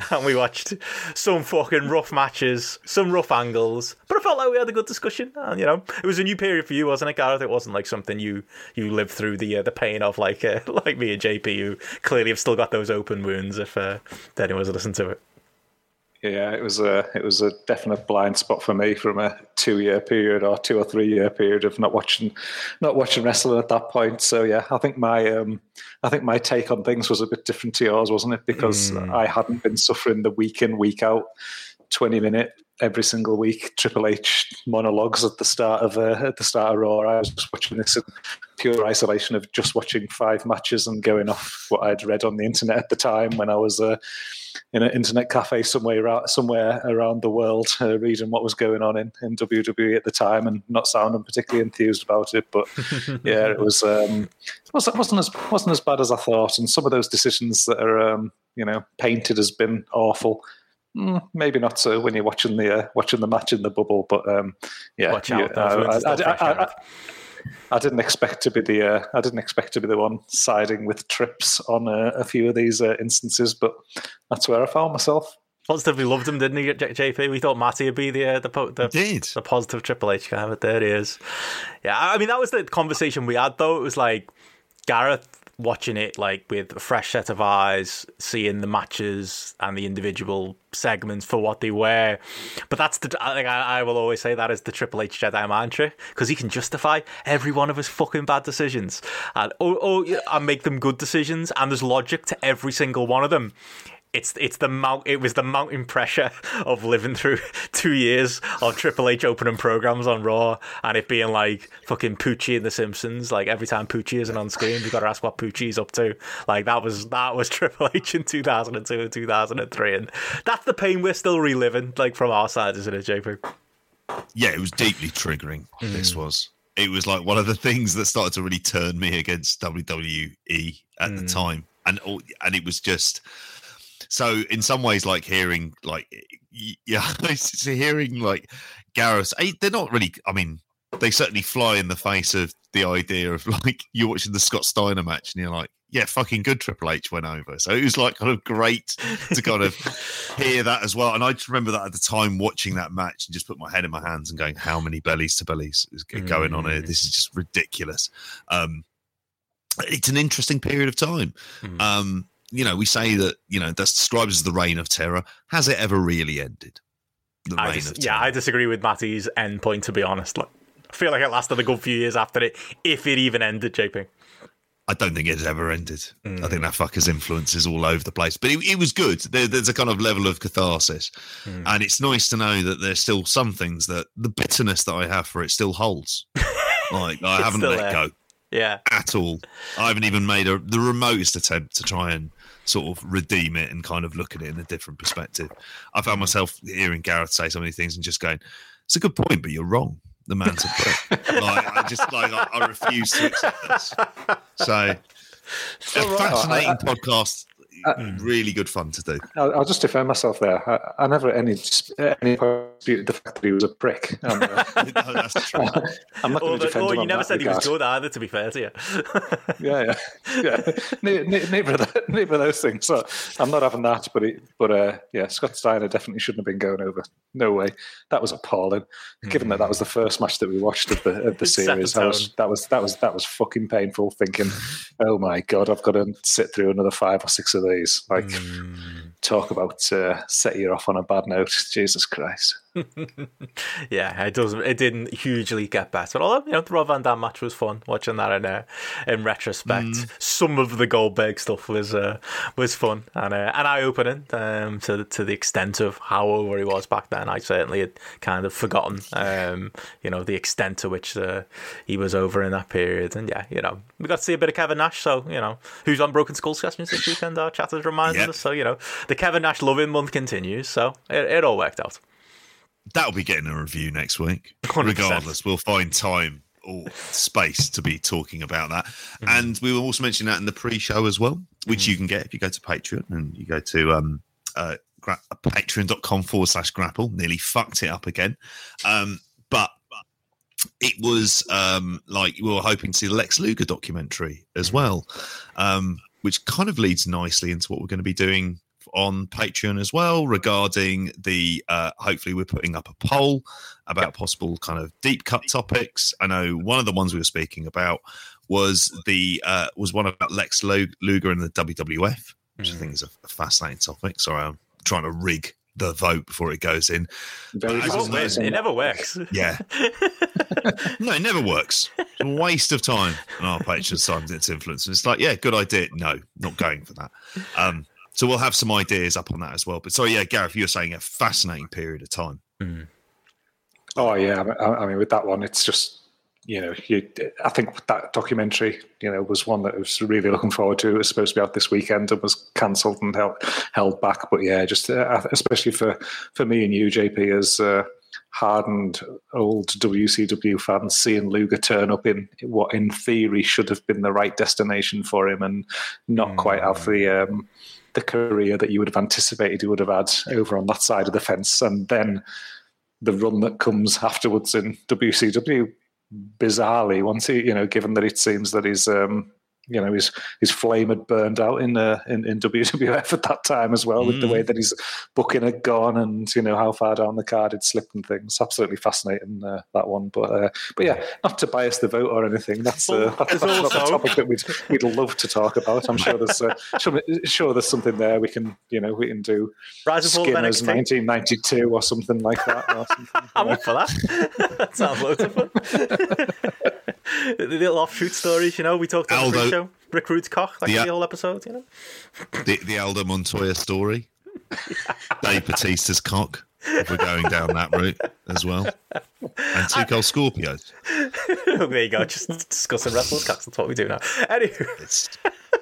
um, and we watched some fucking rough matches, some rough angles, but I felt like we had a good discussion. And you know, it was a new period for you, wasn't it, Gareth? It wasn't like something you you lived through the uh, the pain of, like uh, like me and JP, who clearly have still got those open wounds. If uh, if anyone's listened to it. Yeah, it was a it was a definite blind spot for me from a two year period or two or three year period of not watching not watching wrestling at that point. So yeah, I think my um I think my take on things was a bit different to yours, wasn't it? Because I hadn't been suffering the week in week out twenty minute every single week Triple H monologues at the start of uh, at the start of Raw. I was just watching this in pure isolation of just watching five matches and going off what I'd read on the internet at the time when I was uh, in an internet cafe somewhere around, somewhere around the world, uh, reading what was going on in, in WWE at the time, and not sounding particularly enthused about it. But yeah, it was um, wasn't wasn't as wasn't as bad as I thought. And some of those decisions that are um, you know painted as been awful, mm, maybe not so when you're watching the uh, watching the match in the bubble. But um, yeah, Watch out, you- I, I- I- fresh I- didn't expect to be the uh, I didn't expect to be the one siding with trips on uh, a few of these uh, instances, but that's where I found myself. Positively loved him, didn't he, JP? We thought Matty would be the uh, the, the, the positive Triple H guy, but there he is. Yeah, I mean that was the conversation we had though. It was like Gareth watching it like with a fresh set of eyes, seeing the matches and the individual segments for what they were. But that's the I, I will always say that is the Triple H Jedi mantra because he can justify every one of his fucking bad decisions and oh oh and make them good decisions. And there's logic to every single one of them it's it's the mount it was the mounting pressure of living through two years of Triple H opening programs on Raw and it being like fucking Poochie in The Simpsons. Like every time Poochie isn't on screen, you got to ask what Poochie's up to. Like that was that was Triple H in two thousand and two and two thousand and three, and that's the pain we're still reliving. Like from our side, isn't it, JP? yeah, it was deeply triggering. Mm. This was. It was like one of the things that started to really turn me against WWE at the mm. time, and all, and it was just so in some ways like hearing like yeah, so hearing like Gareth. eh, They're not really. I mean, they certainly fly in the face of the idea of like you're watching the Scott Steiner match and you're like, yeah, fucking good. Triple H went over, so it was like kind of great to kind of hear that as well. And I just remember that at the time watching that match and just put my head in my hands and going, how many bellies to bellies is going on here? This is just ridiculous. Um, it's an interesting period of time. Mm. Um, you know, we say that you know that's described as the reign of terror. Has it ever really ended? The I reign dis- of terror. yeah, I disagree with Matty's end point. To be honest, like, I feel like it lasted a good few years after it, if it even ended. JP. I don't think it's ever ended. I Mm. think that fucker's influence is all over the place. But it, it was good. There, there's a kind of level of catharsis. Mm. And it's nice to know that there's still some things that the bitterness that I have for it still holds. like, I haven't let there. go Yeah, at all. I haven't even made a, the remotest attempt to try and sort of redeem it and kind of look at it in a different perspective. I Mm. found myself hearing Gareth say so many things and just going, it's a good point, but you're wrong. The man's a prick. like, I just, like, I, I refuse to accept this. So, a right. fascinating I- I- podcast. Really good fun to do. I'll, I'll just defend myself there. I, I never at any any point disputed the fact that he was a prick. And, uh, No, that's true. I'm not going to defend or him. you on never that said he was good either. To be fair to you, Yeah, yeah, yeah. Ne- ne- neither, of the, neither of those things. So I'm not having that. But it, but uh, yeah, Scott Steiner definitely shouldn't have been going over. No way. That was appalling. Given that that was the first match that we watched of the of the It the series, that was that was that was that was fucking painful. Thinking, oh my god, I've got to sit through another five or six of these. Like, talk about uh, set you off on a bad note. Jesus Christ. yeah, it doesn't. It didn't hugely get better. Although you know the Rob Van Dam match was fun watching that in uh, in retrospect. Mm. Some of the Goldberg stuff was uh, was fun and uh, and eye opening um, to to the extent of how over he was back then. I certainly had kind of forgotten, um, you know, the extent to which uh, he was over in that period. And yeah, you know, we got to see a bit of Kevin Nash. So you know, who's on Broken Skull sessions this weekend? Our chatters reminded Yep. us. So you know, the Kevin Nash loving month continues. So it, it all worked out. That'll be getting a review next week. 100%. Regardless, we'll find time or space to be talking about that. Mm-hmm. And we will also mention that in the pre-show as well, which you can get if you go to Patreon and you go to um, uh, gra- patreon.com forward slash grapple. Nearly fucked it up again. Um, but it was um, like we were hoping to see the Lex Luger documentary as Mm-hmm. well, um, which kind of leads nicely into what we're going to be doing on Patreon as well regarding the. Uh, hopefully, we're putting up a poll about possible kind of deep cut topics. I know one of the ones we were speaking about was the uh, was one about Lex Luger and the WWF, which I think is a, a fascinating topic. Sorry, I'm trying to rig the vote before it goes in. Very It won't win. just It never works. Yeah. no, it never works. It's a waste of time on our Patreon side its influence. And it's like, yeah, good idea. No, not going for that. Um, so we'll have some ideas up on that as well. But sorry, yeah, Gareth, you were saying a fascinating period of time. Oh yeah, I, I mean with that one, it's just you know, you, I think that documentary, you know, was one that I was really looking forward to. It was supposed to be out this weekend and was cancelled and held held back. But yeah, just uh, especially for for me and you, JP, as uh, hardened old WCW fans, seeing Luger turn up in what in theory should have been the right destination for him and not quite have the um, the career that you would have anticipated he would have had over on that side of the fence, and then the run that comes afterwards in WCW bizarrely once he you know given that it seems that he's um you know his his flame had burned out in uh, in, in WWF at that time as well, with the way that his booking had gone and you know how far down the card it slipped and things. Absolutely fascinating uh, that one, but uh, but yeah, not to bias the vote or anything. That's uh, that's, there's that's not a topic that we'd we'd love to talk about. I'm sure there's uh, sure, sure there's something there we can you know we can do Rise Skinner's 1992 or something like that. Or something, I'm up for that. that sounds loads of fun. The little offshoot stories, you know, we talked about the Aldo-. Rick Rude's cock, like The- the whole episode, you know. the, the Aldo Montoya story, Dave Batista's cock. If we're going down that route as well, and two cold Scorpios. there you go, just discussing wrestlers' cocks. That's what we do now. Anyway, It's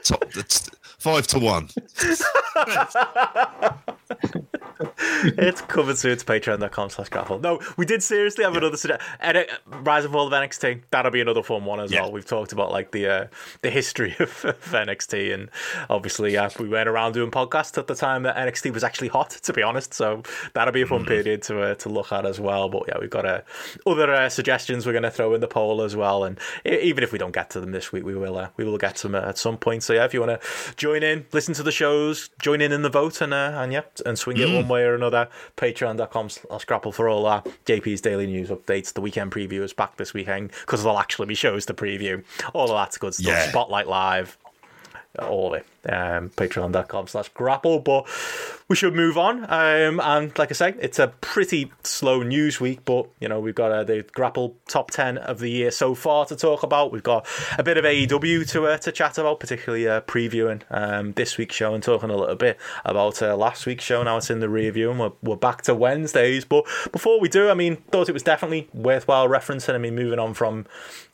top. It's five to one. it's coming soon to patreon.com slash grapple. No, we did seriously have another sugge- N- Rise and Fall of NXT. That'll be another fun one as Yeah. well. We've talked about like the uh, the history of, of NXT and obviously uh, we went around doing podcasts at the time that NXT was actually hot, to be honest. So that'll be a fun period to uh, to look at as well. But yeah, we've got uh, other uh, suggestions we're going to throw in the poll as well. And even if we don't get to them this week, we will uh, we will get to them at some point. So yeah, if you want to join in, listen to the shows, join in in the vote, and uh, and yeah, and swing it one way or another. Patreon.com slash grapple for all our JP's daily news updates. The weekend preview is back this weekend because there'll actually be shows to preview. All of that's good stuff. Yeah. Spotlight Live, all of it. Um, Patreon.com slash grapple. But we should move on. Um, and like I say, it's a pretty slow news week, but you know, we've got uh, the grapple top 10 of the year so far to talk about. We've got a bit of AEW to uh, to chat about, particularly uh, previewing um, this week's show and talking a little bit about uh, last week's show. Now it's in the review, and we're, we're back to Wednesdays. But before we do, I mean, thought it was definitely worthwhile referencing. I mean, moving on from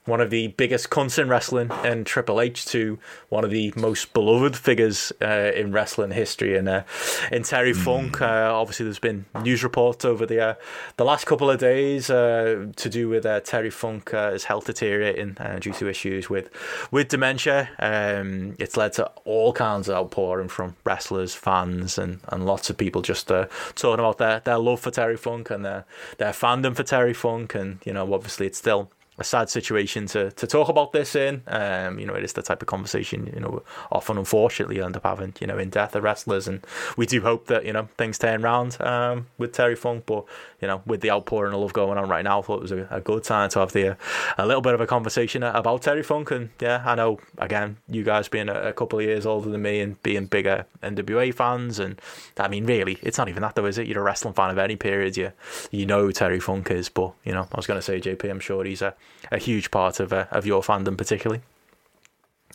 one of the biggest cunts in wrestling and Triple H to one of the most beloved figures uh, in wrestling history and uh, in Terry Funk. Uh, obviously, there's been news reports over the uh, the last couple of days uh, to do with uh, Terry Funk his health deteriorating uh, due to issues with with dementia. Um, it's led to all kinds of outpouring from wrestlers, fans, and, and lots of people just uh, talking about their, their love for Terry Funk and their their fandom for Terry Funk. And you know, obviously, it's still a sad situation to, to talk about this in. Um, you know, it is the type of conversation, you know, often unfortunately you end up having, you know, in death of wrestlers. And we do hope that, you know, things turn around um, with Terry Funk. But, you know, with the outpouring of love going on right now, I thought it was a, a good time to have the a little bit of a conversation about Terry Funk. And yeah, I know, again, you guys being a, a couple of years older than me and being bigger NWA fans. And I mean, really, it's not even that though, is it? You're a wrestling fan of any period. You, you know Terry Funk is. But, you know, I was going to say, JP, I'm sure he's a, a huge part of uh, of your fandom, particularly.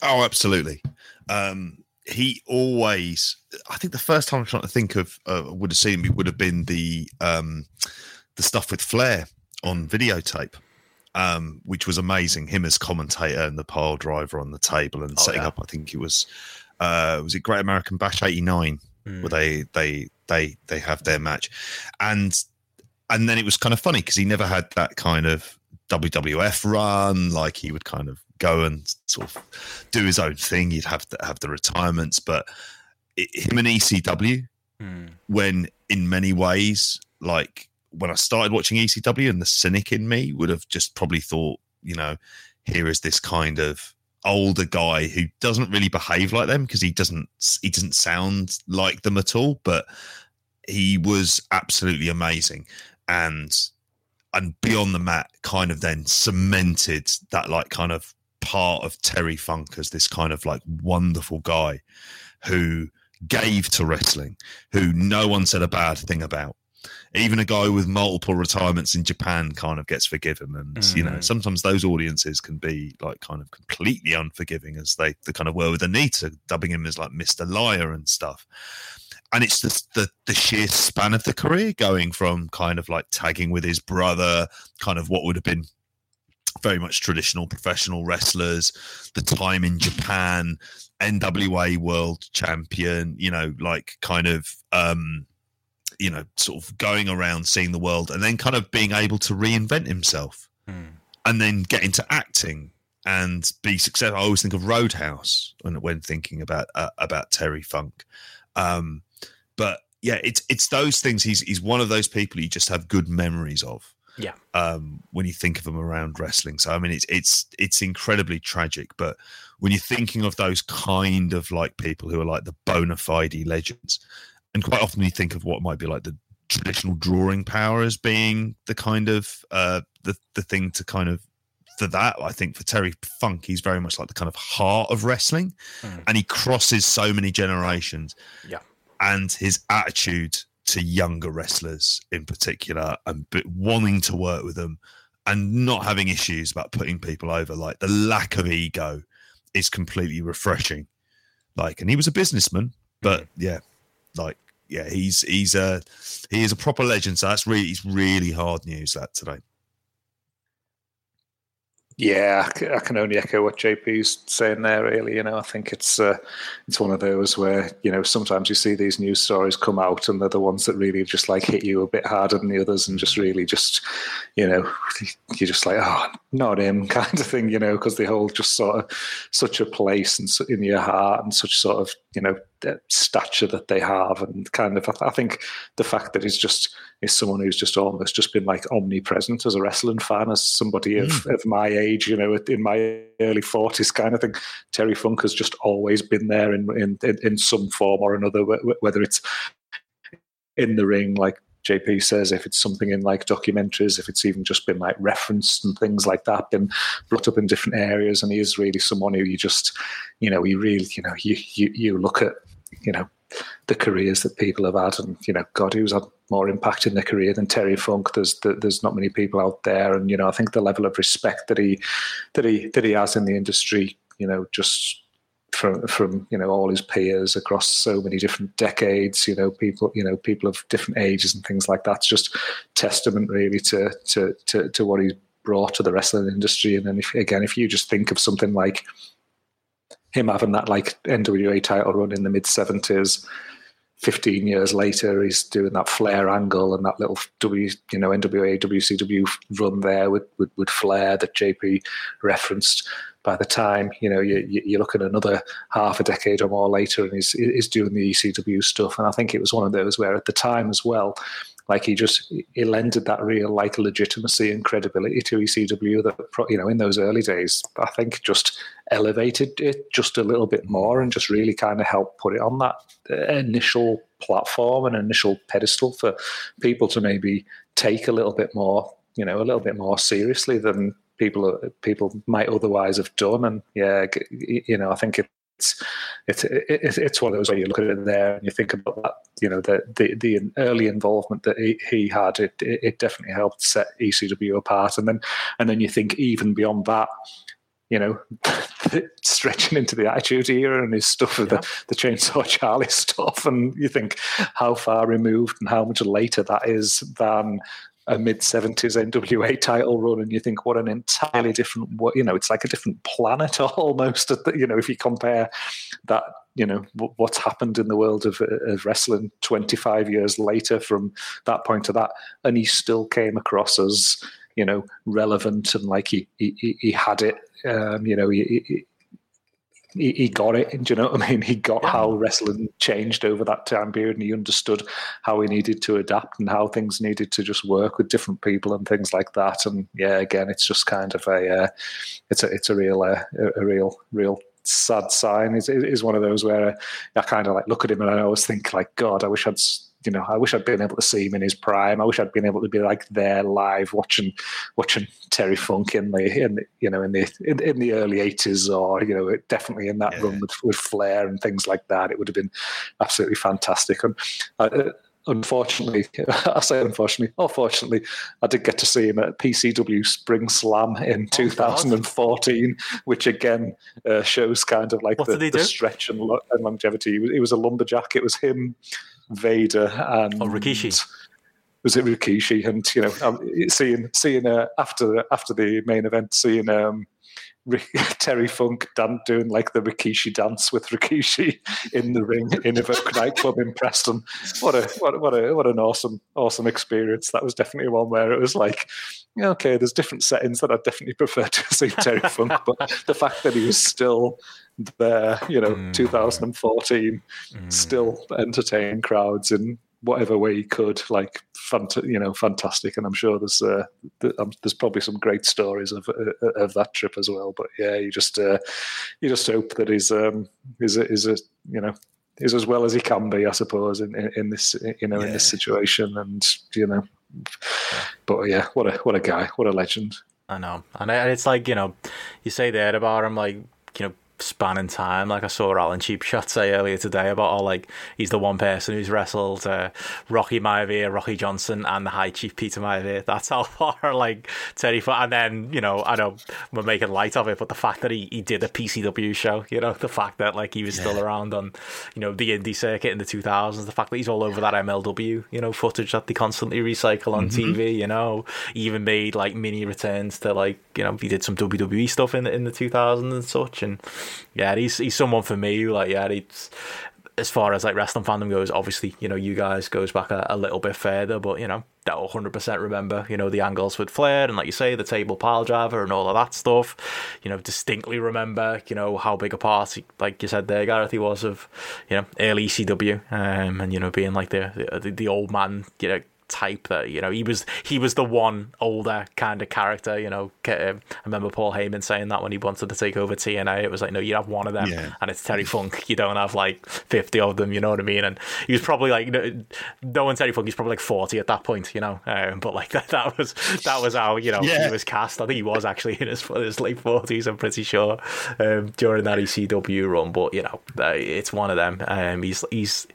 Oh, absolutely. Um, he always. I think the first time I'm trying to think of uh, would have seen me would have been the um, the stuff with Flair on videotape, um, which was amazing. Him as commentator and the pile driver on the table and Oh, setting yeah. up. I think it was uh, was it Great American Bash '89 Hmm. where they they they they have their match, and and then it was kind of funny because he never had that kind of WWF run. Like he would kind of go and sort of do his own thing. He'd have to have the retirements, but it, him and ECW, Hmm. when in many ways, like when I started watching ECW, and the cynic in me would have just probably thought, you know, here is this kind of older guy who doesn't really behave like them because he doesn't he doesn't sound like them at all but he was absolutely amazing and and beyond the mat kind of then cemented that like kind of part of Terry Funk as this kind of like wonderful guy who gave to wrestling who no one said a bad thing about even a guy with multiple retirements in Japan kind of gets forgiven and you know Mm. sometimes those audiences can be like kind of completely unforgiving as they, they kind of were with Anita dubbing him as like Mr. Liar and stuff and it's just the the sheer span of the career going from kind of like tagging with his brother kind of what would have been very much traditional professional wrestlers the time in japan nwa world champion you know like kind of um you know sort of going around seeing the world and then kind of being able to reinvent himself Hmm. and then get into acting and be successful. I always think of Roadhouse when when thinking about uh, about Terry Funk. Um, but yeah, it's it's those things. He's he's one of those people you just have good memories of. Yeah. Um, when you think of him around wrestling, so I mean, it's it's it's incredibly tragic. But when you're thinking of those kind of like people who are like the bona fide legends, and quite often you think of what might be like the traditional drawing power as being the kind of uh the the thing to kind of for that i think for terry funk he's very much like the kind of heart of wrestling Mm. and he crosses so many generations Yeah. And his attitude to younger wrestlers in particular and wanting to work with them and not having issues about putting people over like the lack of ego is completely refreshing. Like and he was a businessman but mm. yeah like yeah he's he's a he is a proper legend. So that's really it's really hard news that today Yeah, I can only echo what JP's saying there. Really, you know, I think it's uh, it's one of those where you know sometimes you see these news stories come out, and they're the ones that really just like hit you a bit harder than the others, and just really just you know you're just like oh not him kind of thing, you know, because they hold just sort of such a place and in your heart and such sort of you know stature that they have, and kind of I think the fact that he's just is someone who's just almost just been like omnipresent as a wrestling fan, as somebody of, hmm. of my age, you know, in my early forties, kind of thing. Terry Funk has just always been there in in, in some form or another, whether it's in the ring, like JP says, if it's something in like documentaries, if it's even just been like referenced and things like that, been brought up in different areas, and he is really someone who you just, you know, you really, you know, you you, you look at, you know, the careers that people have had, and you know, God, who's had more impact in their career than Terry Funk? There's there's not many people out there, and you know, I think the level of respect that he that he that he has in the industry, you know, just from from you know all his peers across so many different decades, you know, people you know people of different ages and things like that. It's just testament really to to to, to what he's brought to the wrestling industry. And then if, again, if you just think of something like him having that like NWA title run in the mid seventies. 15 years later, he's doing that Flair angle and that little W, you know, NWA, WCW run there with, with, with Flair that JP referenced. By the time, you know, you, you you look at another half a decade or more later and he's, he's doing the ECW stuff. And I think it was one of those where at the time as well, like he just he lended that real like legitimacy and credibility to ECW that you know in those early days I think just elevated it just a little bit more and just really kind of helped put it on that uh, initial platform and initial pedestal for people to maybe take a little bit more you know a little bit more seriously than people people might otherwise have done. And yeah you know I think it it's it's it's it's one of those where you look at it there and you think about that you know the the, the early involvement that he, he had it it definitely helped set ECW apart. And then and then you think even beyond that you know stretching into the attitude era and his stuff with the, the chainsaw charlie stuff. And you think how far removed and how much later that is than a mid 70s NWA title run, and you think, what an entirely different, you know, it's like a different planet almost. You know, if you compare that, you know, what's happened in the world of, of wrestling 25 years later from that point to that, and he still came across as, you know, relevant and like he he, he- he had it. Um, you know, he, he, he got it. Do you know what I mean? He got how wrestling changed over that time period, and he understood how he needed to adapt and how things needed to just work with different people and things like that. And yeah, again, it's just kind of a, uh, it's a, it's a real, uh, a real, real sad sign. Is is one of those where I kind of like look at him and I always think like, God, I wish I'd. You know, I wish I'd been able to see him in his prime. I wish I'd been able to be like there live watching, watching Terry Funk in the, in you know, in the in, in the early eighties, or you know, definitely in that Yeah. run with, with Flair and things like that. It would have been absolutely fantastic. And uh, unfortunately, I say unfortunately, or fortunately, I did get to see him at PCW Spring Slam in 2014, which again uh, shows kind of like What the, the stretch and, lo- and longevity. He was, he was a lumberjack. It was him, Vader, and Oh, Rikishi. Was it Rikishi? And you know, um, seeing seeing uh, after after the main event, seeing um, Terry Funk dan- doing like the Rikishi dance with Rikishi in the ring in a nightclub in Preston. What a what, what a what an awesome awesome experience. That was definitely one where it was like, okay, there's different settings that I definitely prefer to see Terry Funk, but the fact that he was still there, you know, Mm. 2014, still entertain crowds in whatever way he could, like, fant- you know, fantastic. And I'm sure there's uh, th- um, there's probably some great stories of uh, of that trip as well. But yeah, you just uh, you just hope that he's um, is a, is a you know is as well as he can be, I suppose, in, in, in this you know in this situation, and you know. But yeah, what a what a guy, what a legend. I know, and it's like you know, you say that about him, like you know, spanning time. Like I saw Alan Cheap Shot say earlier today about how like he's the one person who's wrestled uh, Rocky Maivia, Rocky Johnson, and the High Chief Peter Maivia. That's how far like Terry. Fo- And then you know, I know we're making light of it, but the fact that he, he did a PCW show, you know, the fact that like he was still around on you know the indie circuit in the 2000s, the fact that he's all over that MLW, you know, footage that they constantly recycle on TV, you know, he even made like mini returns to like you know he did some WWE stuff in the, in the 2000s and such, and yeah, he's he's someone for me like yeah, he's as far as like wrestling fandom goes, obviously, you know, you guys goes back a, a little bit further, but you know, that 100% remember, you know, the angles with Flair and like you say, the table pile driver and all of that stuff. You know, distinctly remember, you know, how big a part, like you said there, Gareth, he was of, you know, early ECW, um, and you know, being like the the, the old man, you know type that you know he was he was the one older kind of character you know um, I remember Paul Heyman saying that when he wanted to take over TNA it was like no you have one of them. Yeah. and it's Terry Funk you don't have like 50 of them you know what I mean? And he was probably like no, no one Terry Funk he's probably like 40 at that point you know? Um, but like that, that was that was how you know Yeah. he was cast. I think he was actually in his, his late 40s I'm pretty sure um, during that ECW run but you know uh, it's one of them. Um, he's he's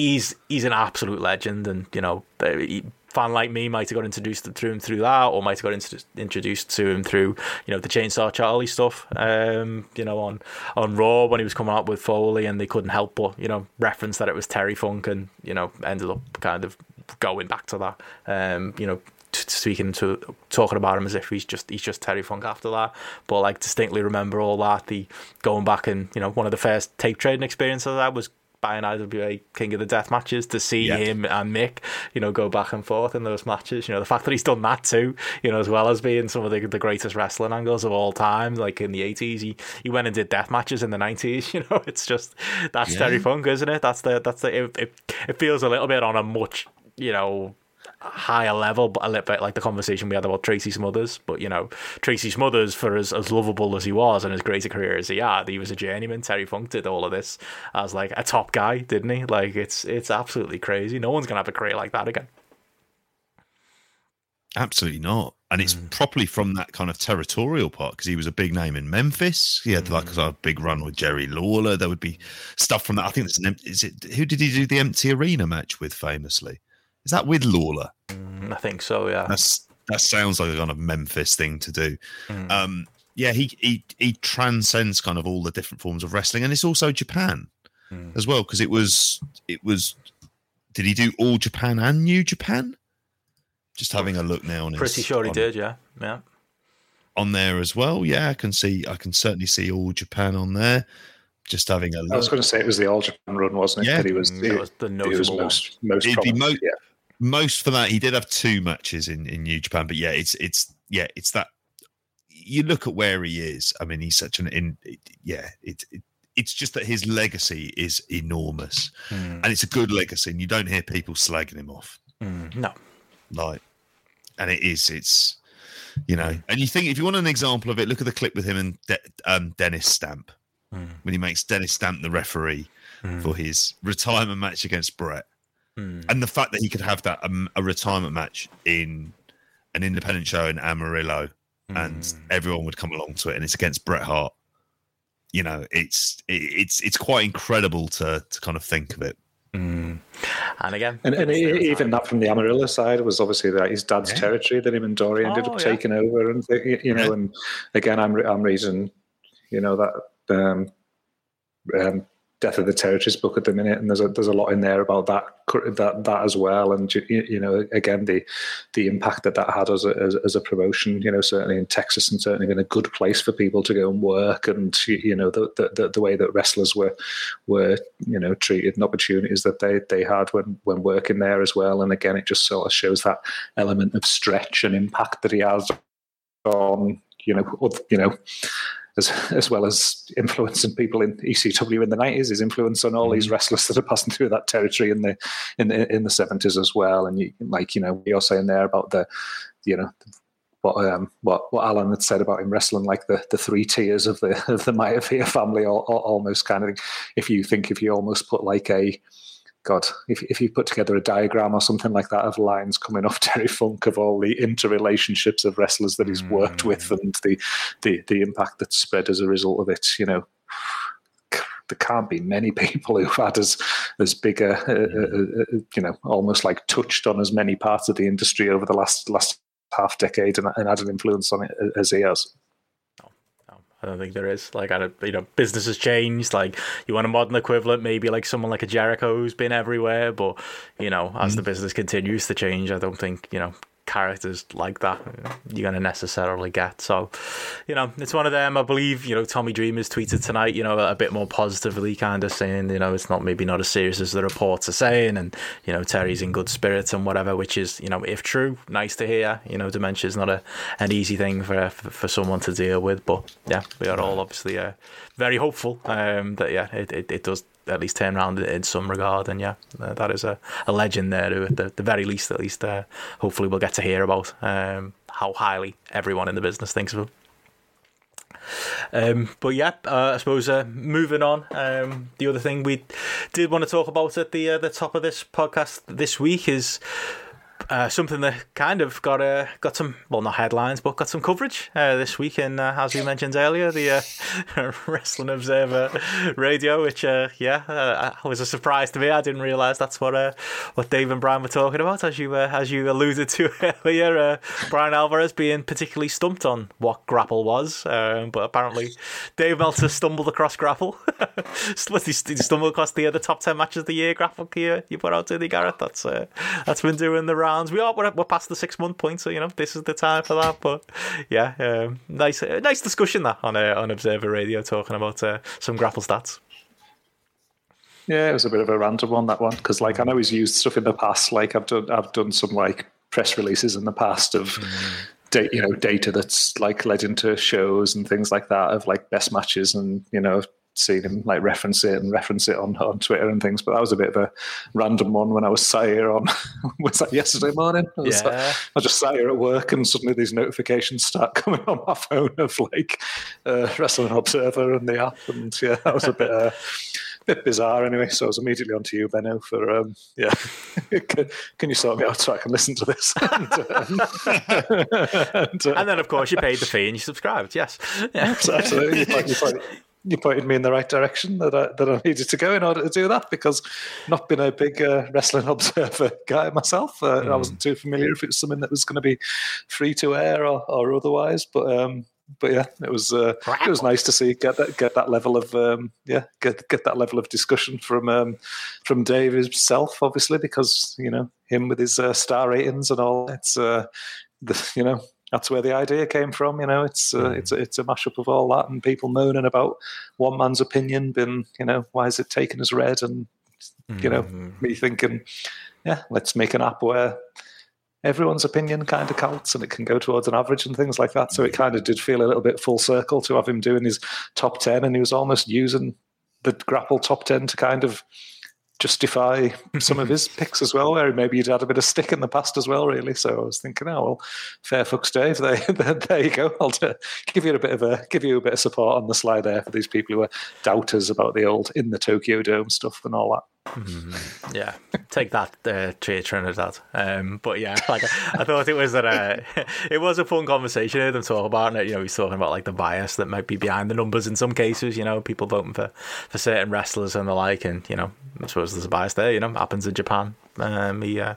he's he's an absolute legend, and you know, fan like me might have got introduced to him through that, or might have got int- introduced to him through you know the Chainsaw Charlie stuff. Um, you know, on on Raw when he was coming out with Foley, and they couldn't help but you know reference that it was Terry Funk, and you know ended up kind of going back to that. Um, you know. Speaking to talking about him as if he's just he's just Terry Funk after that, but like distinctly remember all that. The going back and you know one of the first tape trading experiences I had was buying IWA King of the Death matches to see Yeah. him and Mick, you know, go back and forth in those matches. You know, the fact that he's done that too, you know, as well as being some of the, the greatest wrestling angles of all time. Like in the eighties, he, he went and did death matches in the nineties. You know, it's just that's Yeah. Terry Funk, isn't it? That's the that's the it, it, it feels a little bit on a much you know higher level, but a little bit like the conversation we had about Tracy Smothers. But you know, Tracy Smothers, for as, as lovable as he was and as great a career as he had, he was a journeyman. Terry Funk did all of this as like a top guy, didn't he? Like it's it's absolutely crazy. No one's gonna have a career like that again. Absolutely not. And it's hmm. properly from that kind of territorial part because he was a big name in Memphis. He had like hmm. a big run with Jerry Lawler. There would be stuff from that. I think there's an is it who did he do the empty arena match with famously? Is that with Lawler? Mm, I think so. Yeah. That's that sounds like a kind of Memphis thing to do. Mm. Um, yeah, he he he transcends kind of all the different forms of wrestling, and it's also Japan Mm. as well because it was it was. Did he do all Japan and New Japan? Just having a look now on his- Pretty sure he on- did. Yeah. Yeah. on there as well. Yeah, I can see. I can certainly see all Japan on there. Just having a I was going to say it was the All Japan run, wasn't it? Yeah. That he was, Mm, he, was the he was most, most It'd be mo- yeah. Most for that, he did have two matches in in New Japan, but yeah, it's it's yeah, it's that. You look at where he is. I mean, he's such an in. Yeah, it, it it's just that his legacy is enormous, Mm. and it's a good legacy, and you don't hear people slagging him off. Mm. No. like and it is it's you know and you think if you want an example of it look at the clip with him and De- um, dennis stamp Mm. when he makes dennis stamp the referee Mm. for his retirement match against bret Mm. and the fact that he could have that um, a retirement match in an independent show in amarillo and Mm. everyone would come along to it and it's against bret hart you know it's it, it's it's quite incredible to to kind of think of it Mm. And again, And, and it's their even that from the Amarillo side was obviously that his dad's Yeah. territory that him and Dory ended Oh, up yeah. taking over, and th- you know, Yeah. and again, I'm re- I'm reading, you know, that um, um, Death of the Territories book at the minute, and there's a there's a lot in there about that that that as well. And you, you know, again, the the impact that that had as a as, as, a promotion, you know, certainly in Texas, and certainly been a good place for people to go and work. And you know, the the, the way that wrestlers were were you know treated and opportunities that they they had when when working there as well. And again, it just sort of shows that element of stretch and impact that he has on you know you know as as well as influencing people in ECW in the nineties, his influence on all mm-hmm. these wrestlers that are passing through that territory in the in the in the seventies as well. And you, like you know, you're saying there about the you know what um, what what Alan had said about him wrestling like the, the three tiers of the of the Maivia family, or almost kind of. Thing. If you think if you almost put like a God, if if you put together a diagram or something like that of lines coming off Terry Funk of all the interrelationships of wrestlers that he's worked with Mm. and the, the the impact that's spread as a result of it, you know, there can't be many people who've had as as big a, a, a, a you know almost like touched on as many parts of the industry over the last last half decade and, and had an influence on it as he has. I don't think there is. Like, I don't, you know, business has changed. Like, you want a modern equivalent, maybe like someone like a Jericho who's been everywhere. But, you know, as the mm. business continues to change, I don't think, you know, characters like that you're going to necessarily get. So, you know, it's one of them. I believe, you know, Tommy Dreamer's tweeted tonight, you know, a bit more positively, kind of saying, you know, it's not maybe not as serious as the reports are saying. And, you know, Terry's in good spirits and whatever, which is, you know, if true, nice to hear. You know, dementia is not a, an easy thing for, for, someone to deal with. But yeah, we are all obviously uh, very hopeful um, that, yeah, it, it, it does at least turn around in some regard. And yeah, uh, that is a, a legend there who, at the, the very least, at least, uh, hopefully we'll get to hear about um, how highly everyone in the business thinks of him. Um, but yeah, uh, I suppose uh, moving on. Um, the other thing we did want to talk about at the uh, the top of this podcast this week is uh, something that kind of got uh, got some well not headlines but got some coverage uh, this week in uh, as we mentioned earlier the uh, Wrestling Observer Radio which uh, yeah was a surprise to me. I didn't realise that's what what Dave and Bryan were talking about as you as you alluded to earlier Bryan Alvarez being particularly stumped on what grapple was um, but apparently Dave Meltzer stumbled across grapple. He stumbled across the, the top 10 matches of the year grapple you, you put out to the Gareth that's that's been doing the we are we're, we're past the six month point so you know this is the time for that but yeah um, nice uh, nice discussion that on uh, on Observer Radio talking about uh, some grapple stats yeah, it was a bit of a random one that one because, like, I know he's used stuff in the past. Like, I've done, I've done some like press releases in the past of, da- you know, data that's like led into shows and things like that of like best matches, and you know, seen him like reference it and reference it on on Twitter and things. But that was a bit of a random one when I was sat here on was that yesterday morning? I was, Yeah. I just sat here at work and suddenly these notifications start coming on my phone of like uh, Wrestling Observer and the app, and yeah, that was a bit. Uh, Bit bizarre, anyway. So I was immediately onto you, Benno, for um, yeah. can, can you sort me out so I can listen to this? and, uh, and, uh, and then of course you paid the fee and you subscribed yes yeah. absolutely. You, point- you, point- you pointed me in the right direction that I, that I needed to go in order to do that because not been a big uh, wrestling observer guy myself. Uh, I wasn't too familiar if it was something that was going to be free to air or, or otherwise. But um, but yeah, it was uh, it was nice to see get that get that level of um, yeah get get that level of discussion from um, from Dave himself, obviously because you know him with his uh, star ratings and all. It's uh, the, you know that's where the idea came from. You know, it's uh, it's a, it's a mashup of all that and people moaning about one man's opinion. Been you know why is it taken as read and you know me thinking yeah let's make an app where everyone's opinion kind of counts and it can go towards an average and things like that. So it kind of did feel a little bit full circle to have him doing his top 10 and he was almost using the grapple top 10 to kind of justify some of his picks as well, where maybe he'd had a bit of stick in the past as well, really. So I was thinking, oh well, fair fucks, Dave. There, there, there you go. I'll give you a bit of a give you a bit of support on the slide there for these people who are doubters about the old in the Tokyo Dome stuff and all that. Yeah, take that, uh, Trey Trinidad. Um, but yeah, like I thought it was that uh, it was a fun conversation. Heard them talk about it. You know, he's talking about like the bias that might be behind the numbers in some cases. You know, people voting for for certain wrestlers and the like, and you know, I suppose there's a bias there. You know, happens in Japan Um, he uh,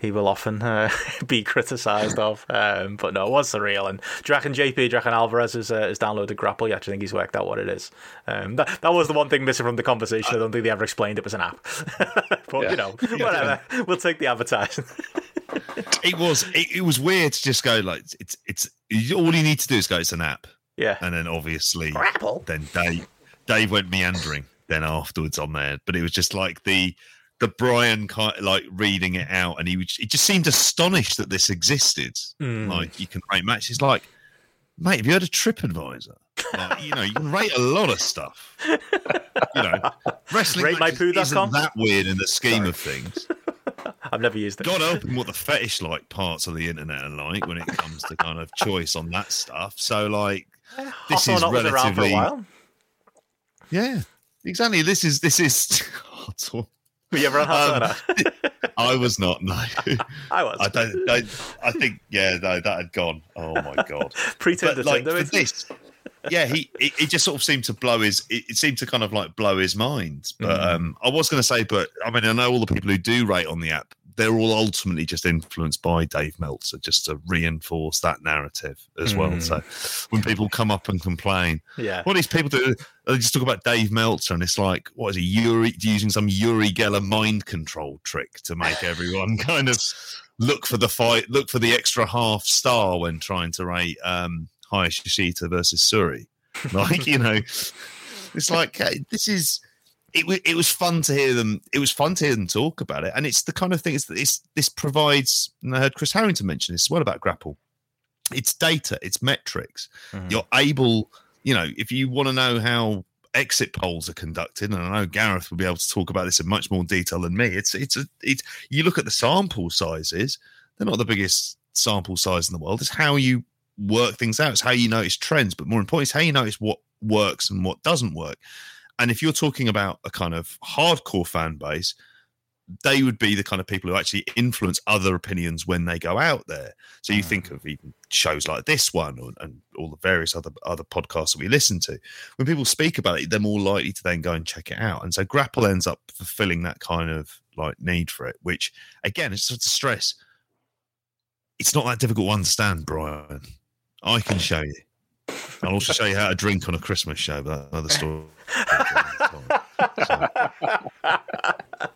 he will often uh, be criticised of, um, but no, it was surreal. And Draken JP, Draken Alvarez has, uh, has downloaded Grapple. Yeah, actually think he's worked out what it is. Um, that that was the one thing missing from the conversation. I don't think they ever explained it was an app. but you know, whatever. We'll take the advertising. it was it, it was weird to just go like it's it's all you need to do is go it's an app yeah. and then obviously Grapple. then Dave Dave went meandering then afterwards on there but it was just like the the Bryan kind of, like reading it out and he he just seemed astonished that this existed Mm. like you can rate matches like mate have you heard of TripAdvisor like, you know you can rate a lot of stuff you know wrestling RateMyPoo.com? matches isn't that weird in the scheme of things I've never used it. God open what the fetish like parts of the internet are like when it comes to kind of choice on that stuff. So like this Hot or Not was around for a relatively while. yeah, exactly. This is this is. Were you ever on Um, Knot? I was not. No, I was. I don't. I, I think yeah, no, that had gone. Oh my god! Pre-Tinder but like for this, yeah, he it, it just sort of seemed to blow his. It, it seemed to kind of like blow his mind. But Mm. um, I was going to say, but I mean, I know all the people who do rate on the app. They're all ultimately just influenced by Dave Meltzer, just to reinforce that narrative as well. Mm. So when people come up and complain, Yeah. what these people do, they just talk about Dave Meltzer, and it's like, what is he, Uri, using some Uri Geller mind control trick to make everyone kind of look for the fight, look for the extra half star when trying to rate um, Hayashishita versus Syuri. Like, you know, it's like, hey, this is. It, wa- it was fun to hear them. It was fun to hear them talk about it, and it's the kind of thing. It's, it's this provides. And I heard Chris Harrington mention this as well about Grapple. It's data. It's metrics mm-hmm. you're able, you know, if you want to know how exit polls are conducted, and I know Gareth will be able to talk about this in much more detail than me. It's it's a it's you look at the sample sizes; they're not the biggest sample size in the world. It's how you work things out. It's how you notice trends, but more importantly, it's how you notice what works and what doesn't work. And if you're talking about a kind of hardcore fan base, they would be the kind of people who actually influence other opinions when they go out there. So you think mm. of even shows like this one or, and all the various other other podcasts that we listen to. When people speak about it, they're more likely to then go and check it out. And so Grapple ends up fulfilling that kind of like need for it, which again, it's just a stress. It's not that difficult to understand, Bryan. I can show you. I'll also show you how to drink on a Christmas show, but that's another story.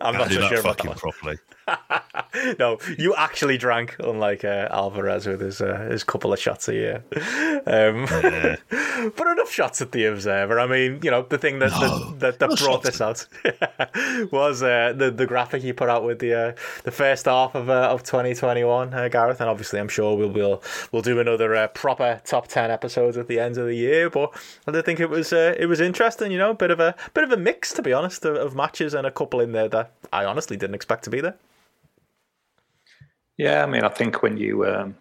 I'm not so that sure about that fucking one. properly. no, you actually drank, unlike uh, Alvarez with his uh, his couple of shots a year. Um, Yeah. but enough shots at the observer. I mean, you know, the thing that No, that, that, that brought this out was uh, the the graphic he put out with the uh, the first half of uh, of 2021, uh, Gareth. And obviously, I'm sure we'll we'll we'll do another uh, proper top 10 episodes at the end of the year. But I did think it was uh, it was interesting. You know, bit of a bit of a mix, to be honest, of, of matches and a couple in there that I honestly didn't expect to be there. Yeah, I mean, I think when you, um,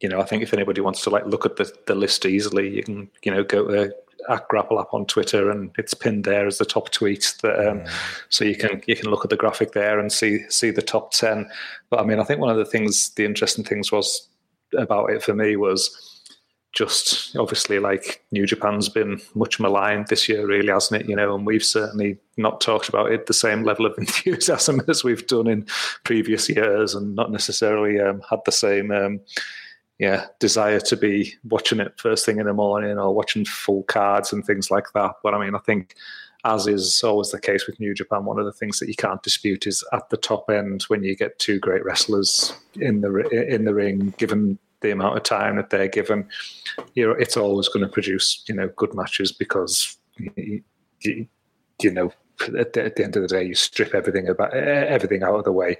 you know, I think if anybody wants to like look at the, the list easily, you can, you know, go to at Grapple App on Twitter, and it's pinned there as the top tweet. That um, so you can you can look at the graphic there and see see the top ten. But I mean, I think one of the things, the interesting things was about it for me was just obviously like New Japan's been much maligned this year, really, hasn't it? You know, and we've certainly not talked about it the same level of enthusiasm as we've done in previous years, and not necessarily um, had the same, um, yeah, desire to be watching it first thing in the morning or watching full cards and things like that. But I mean, I think. As is always the case with New Japan, one of the things that you can't dispute is at the top end when you get two great wrestlers in the in the ring, given the amount of time that they're given, you know, it's always going to produce, you know, good matches because, you, you, you know, at the, at the end of the day, you strip everything about everything out of the way.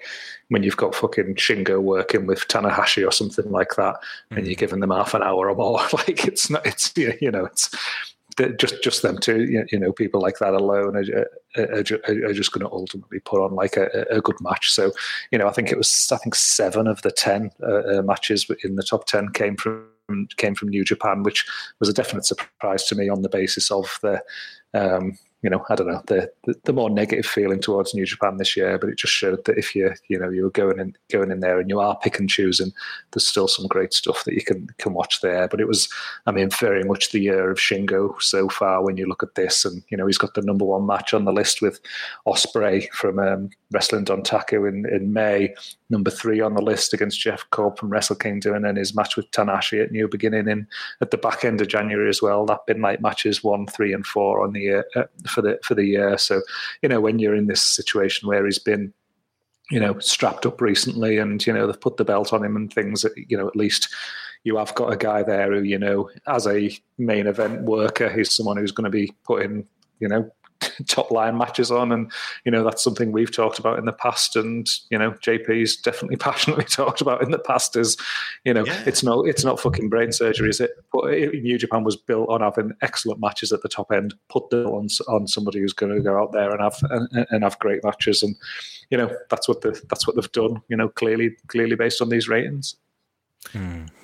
When you've got fucking Shingo working with Tanahashi or something like that, and mm. you're giving them half an hour or more, like it's not, it's you know, it's just just them two, you know, people like that alone are, are, are are just going to ultimately put on like a, a good match. So, you know, I think it was I think seven of the ten uh, uh, matches in the top ten came from came from New Japan, which was a definite surprise to me on the basis of the um, you know, I don't know, the, the, the more negative feeling towards New Japan this year. But it just showed that if you you know you were going in going in there and you are pick and choosing, there's still some great stuff that you can can watch there. But it was, I mean, very much the year of Shingo so far. When you look at this, and you know, he's got the number one match on the list with Ospreay from um, Wrestling Dontaku in in May, number three on the list against Jeff Cobb from Wrestle Kingdom, and then his match with Tanahashi at New Beginning in at the back end of January as well. That been like matches one, three, and four on the year uh, for the for the year. So you know when you're in this situation where he's been you know strapped up recently, and you know they've put the belt on him and things. You know at least you have got a guy there who you know as a main event worker, he's someone who's going to be putting you know top line matches on, and you know that's something we've talked about in the past, and you know JP's definitely passionately talked about in the past. Is you know Yeah. it's no it's not fucking brain surgery, is it? But New Japan was built on having excellent matches at the top end. Put them on on somebody who's going to go out there and have and, and have great matches, and you know that's what the that's what they've done. You know clearly clearly based on these ratings.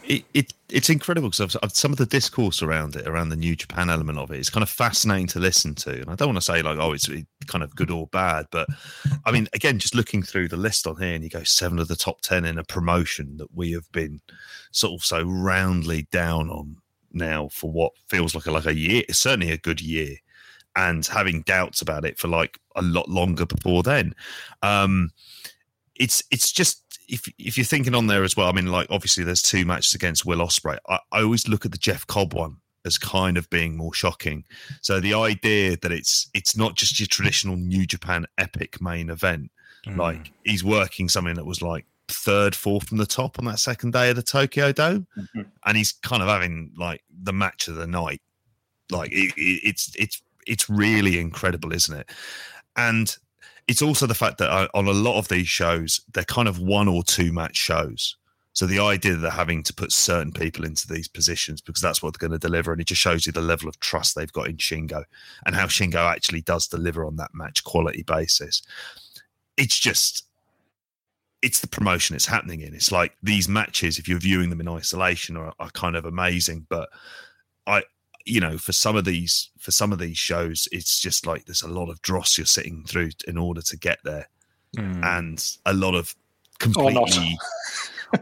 It, it it's incredible because some of the discourse around it, around the New Japan element of it, is kind of fascinating to listen to. And I don't want to say like, oh, it's kind of good or bad, but I mean, again, just looking through the list on here, and you go seven of the top ten in a promotion that we have been sort of so roundly down on now for what feels like a, like a year, it's certainly a good year, and having doubts about it for like a lot longer before then. Um, it's it's just if if you're thinking on there as well, I mean, like obviously there's two matches against Will Ospreay. I, I always look at the Jeff Cobb one as kind of being more shocking. So the idea that it's it's not just your traditional New Japan epic main event, mm. like he's working something that was like third, fourth from the top on that second day of the Tokyo Dome, mm-hmm. and he's kind of having like the match of the night. Like it, it, it's it's it's really incredible, isn't it? And it's also the fact that uh, on a lot of these shows, they're kind of one or two match shows. So the idea that they're having to put certain people into these positions because that's what they're going to deliver, and it just shows you the level of trust they've got in Shingo and how Shingo actually does deliver on that match quality basis. It's just, it's the promotion it's happening in. It's like these matches, if you're viewing them in isolation, are, are kind of amazing, but I, you know, for some of these for some of these shows, it's just like there's a lot of dross you're sitting through in order to get there, mm. and a lot of Or not. completely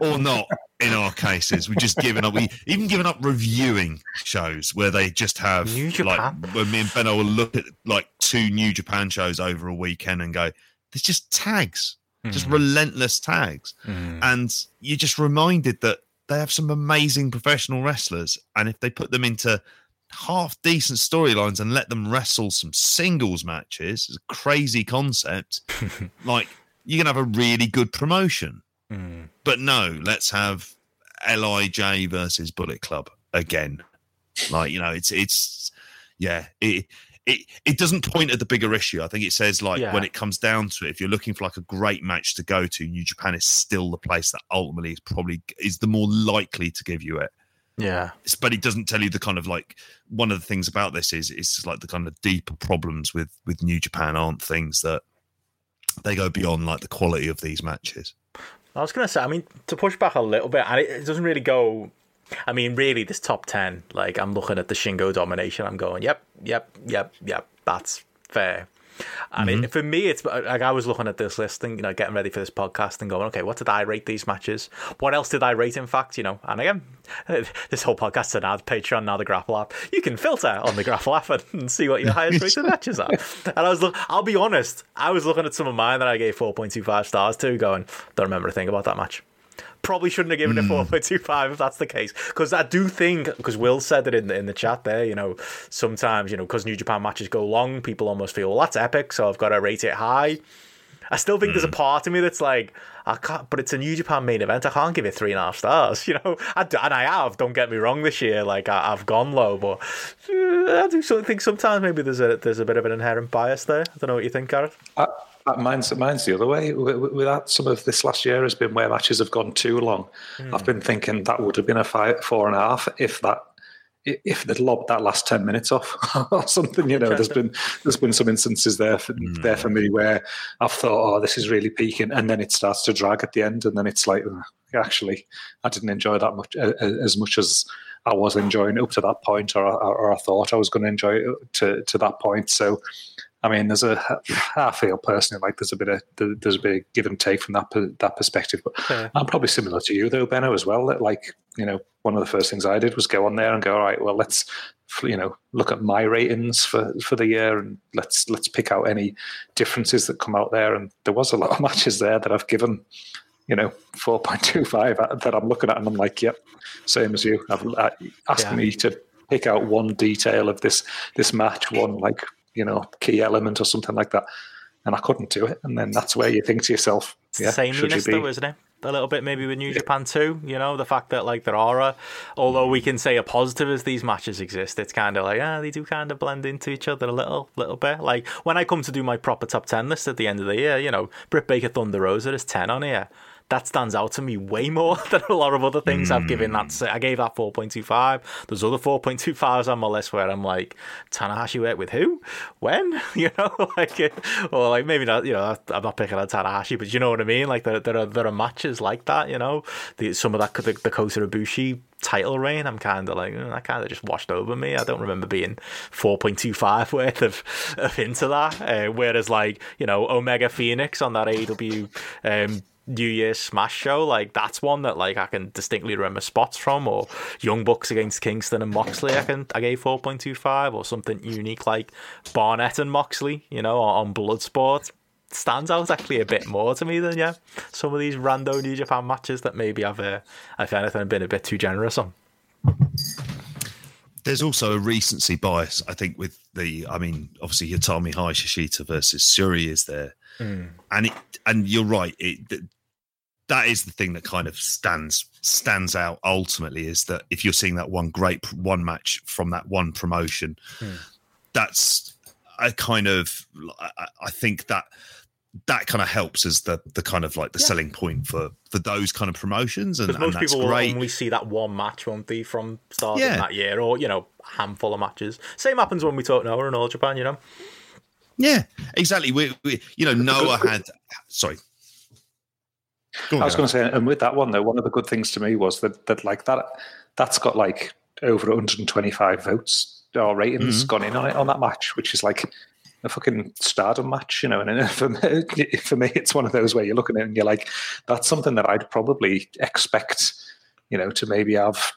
or not. in our cases, we've just given up. We even given up reviewing shows where they just have New like Japan? when me and Benno will look at like two New Japan shows over a weekend and go, there's just tags, just mm. relentless tags, mm. and you're just reminded that they have some amazing professional wrestlers, and if they put them into half decent storylines and let them wrestle some singles matches, it's a crazy concept. like you can have a really good promotion. Hmm. But no, let's have Lij versus Bullet Club again. Like you know, it's it's yeah, it it it doesn't point at the bigger issue. I think it says like Yeah. when it comes down to it, if you're looking for like a great match to go to, New Japan is still the place that ultimately is probably is the more likely to give you it Yeah. but it doesn't tell you the kind of like one of the things about this is it's like the kind of deeper problems with with New Japan aren't things that they go beyond like the quality of these matches. I was gonna say, I mean, to push back a little bit, and it, it doesn't really go. I mean, really, this top ten, like I'm looking at the Shingo domination, I'm going, yep, yep, yep, yep, that's fair. And it, mm-hmm. for me, it's uh, like I was looking at this list and you know getting ready for this podcast and going, okay, what did I rate these matches? What else did I rate? In fact, you know, and again, this whole podcast is an ad Patreon now the Grapple app. You can filter on the Grapple app and, and see what your highest rated matches are. And I was, look, I'll be honest, I was looking at some of mine that I gave four point two five stars to, going, don't remember a thing about that match probably shouldn't have given it 4.25 if that's the case. Because i do think because will said it in the, in the chat there you know sometimes you know because new japan matches go long people almost feel well that's epic so i've got to rate it high. I still think there's a part of me that's like i can't but it's a new japan main event i can't give it three and a half stars you know? I d and i have don't get me wrong this year like I, i've gone low but uh, i do sort of think sometimes maybe there's a there's a bit of an inherent bias there. I don't know what you think gareth. Uh, uh, mine's mine's the other way. With, with some of this last year has been where matches have gone too long. I've been thinking that would have been a five, four and a half if that if they'd lobbed that last ten minutes off or something. You know, there's been there's been some instances there for, there for me where I've thought, oh, this is really peaking, and then it starts to drag at the end, and then it's like, "Ugh, actually, I didn't enjoy that much uh, as much as I was enjoying up to that point, or, or, or I thought I was going to enjoy it to to that point. So I mean, there's a I feel personally like there's a bit of there's a bit of give and take from that that perspective. But Yeah. I'm probably similar to you though, Benno, as well. That like you know, one of the first things I did was go on there and go, all right, well, let's you know look at my ratings for for the year and let's let's pick out any differences that come out there. And there was a lot of matches there that I've given. You know, four point two five that I'm looking at, and I'm like, "Yep, same as you." I've asked Yeah. me to pick out one detail of this this match, one like you know key element or something like that, and I couldn't do it. And then that's where you think to yourself, "Yeah, the same should you be?" though, isn't it? A little bit maybe with New Japan too. You know, the fact that like there are a, although we can say a positive as these matches exist, it's kind of like ah, they do kind of blend into each other a little, little bit. Like when I come to do my proper top ten list at the end of the year, you know, Britt Baker Thunder Rosa is ten on here. That stands out to me way more than a lot of other things I've given that. Mm. I gave that 4.25. There's other 4.25s on my list where I'm like, Tanahashi worked with who? When? You know, like, or like maybe not, you know, I'm not picking on Tanahashi, but you know what I mean? Like, there, there, are, there are matches like that, you know, the, some of that, the, the Kota Ibushi title reign, I'm kind of like, "Mm, that kind of just washed over me. I don't remember being 4.25 worth of, of into that. Uh, whereas, like, you know, Omega Fenix on that AEW um, New Year's Smash show, like, that's one that, like, I can distinctly remember spots from, or Young Bucks against Kingston and Moxley, I can I gave 4.25, or something unique like Barnett and Moxley, you know, on Bloodsport. Stands out actually a bit more to me than yeah some of these rando New Japan matches that maybe I've uh, if anything been a bit too generous on. There's also a recency bias, I think, with the. I mean, obviously, Utami Hayashishita versus Syuri is there, and it and you're right. It that is the thing that kind of stands stands out. Ultimately, is that if you're seeing that one great one match from that one promotion, hmm. that's a kind of. I, I think that that kind of helps as the the kind of like the selling point for for those kind of promotions, and, Because and most people will only see that one match, won't they, from starting Yeah. that year, or you know, a handful of matches. Same happens when we talk Noah and All Japan, you know. Yeah, exactly. We, we you know, Noah had. Sorry. Go I was going to say, and with that one though, one of the good things to me was that that like that that's got like over 125 votes or ratings Mm-hmm. gone in on it on that match, which is like a fucking stardom match, you know. And for me, for me, it's one of those where you're looking at it and you're like, that's something that I'd probably expect, you know, to maybe have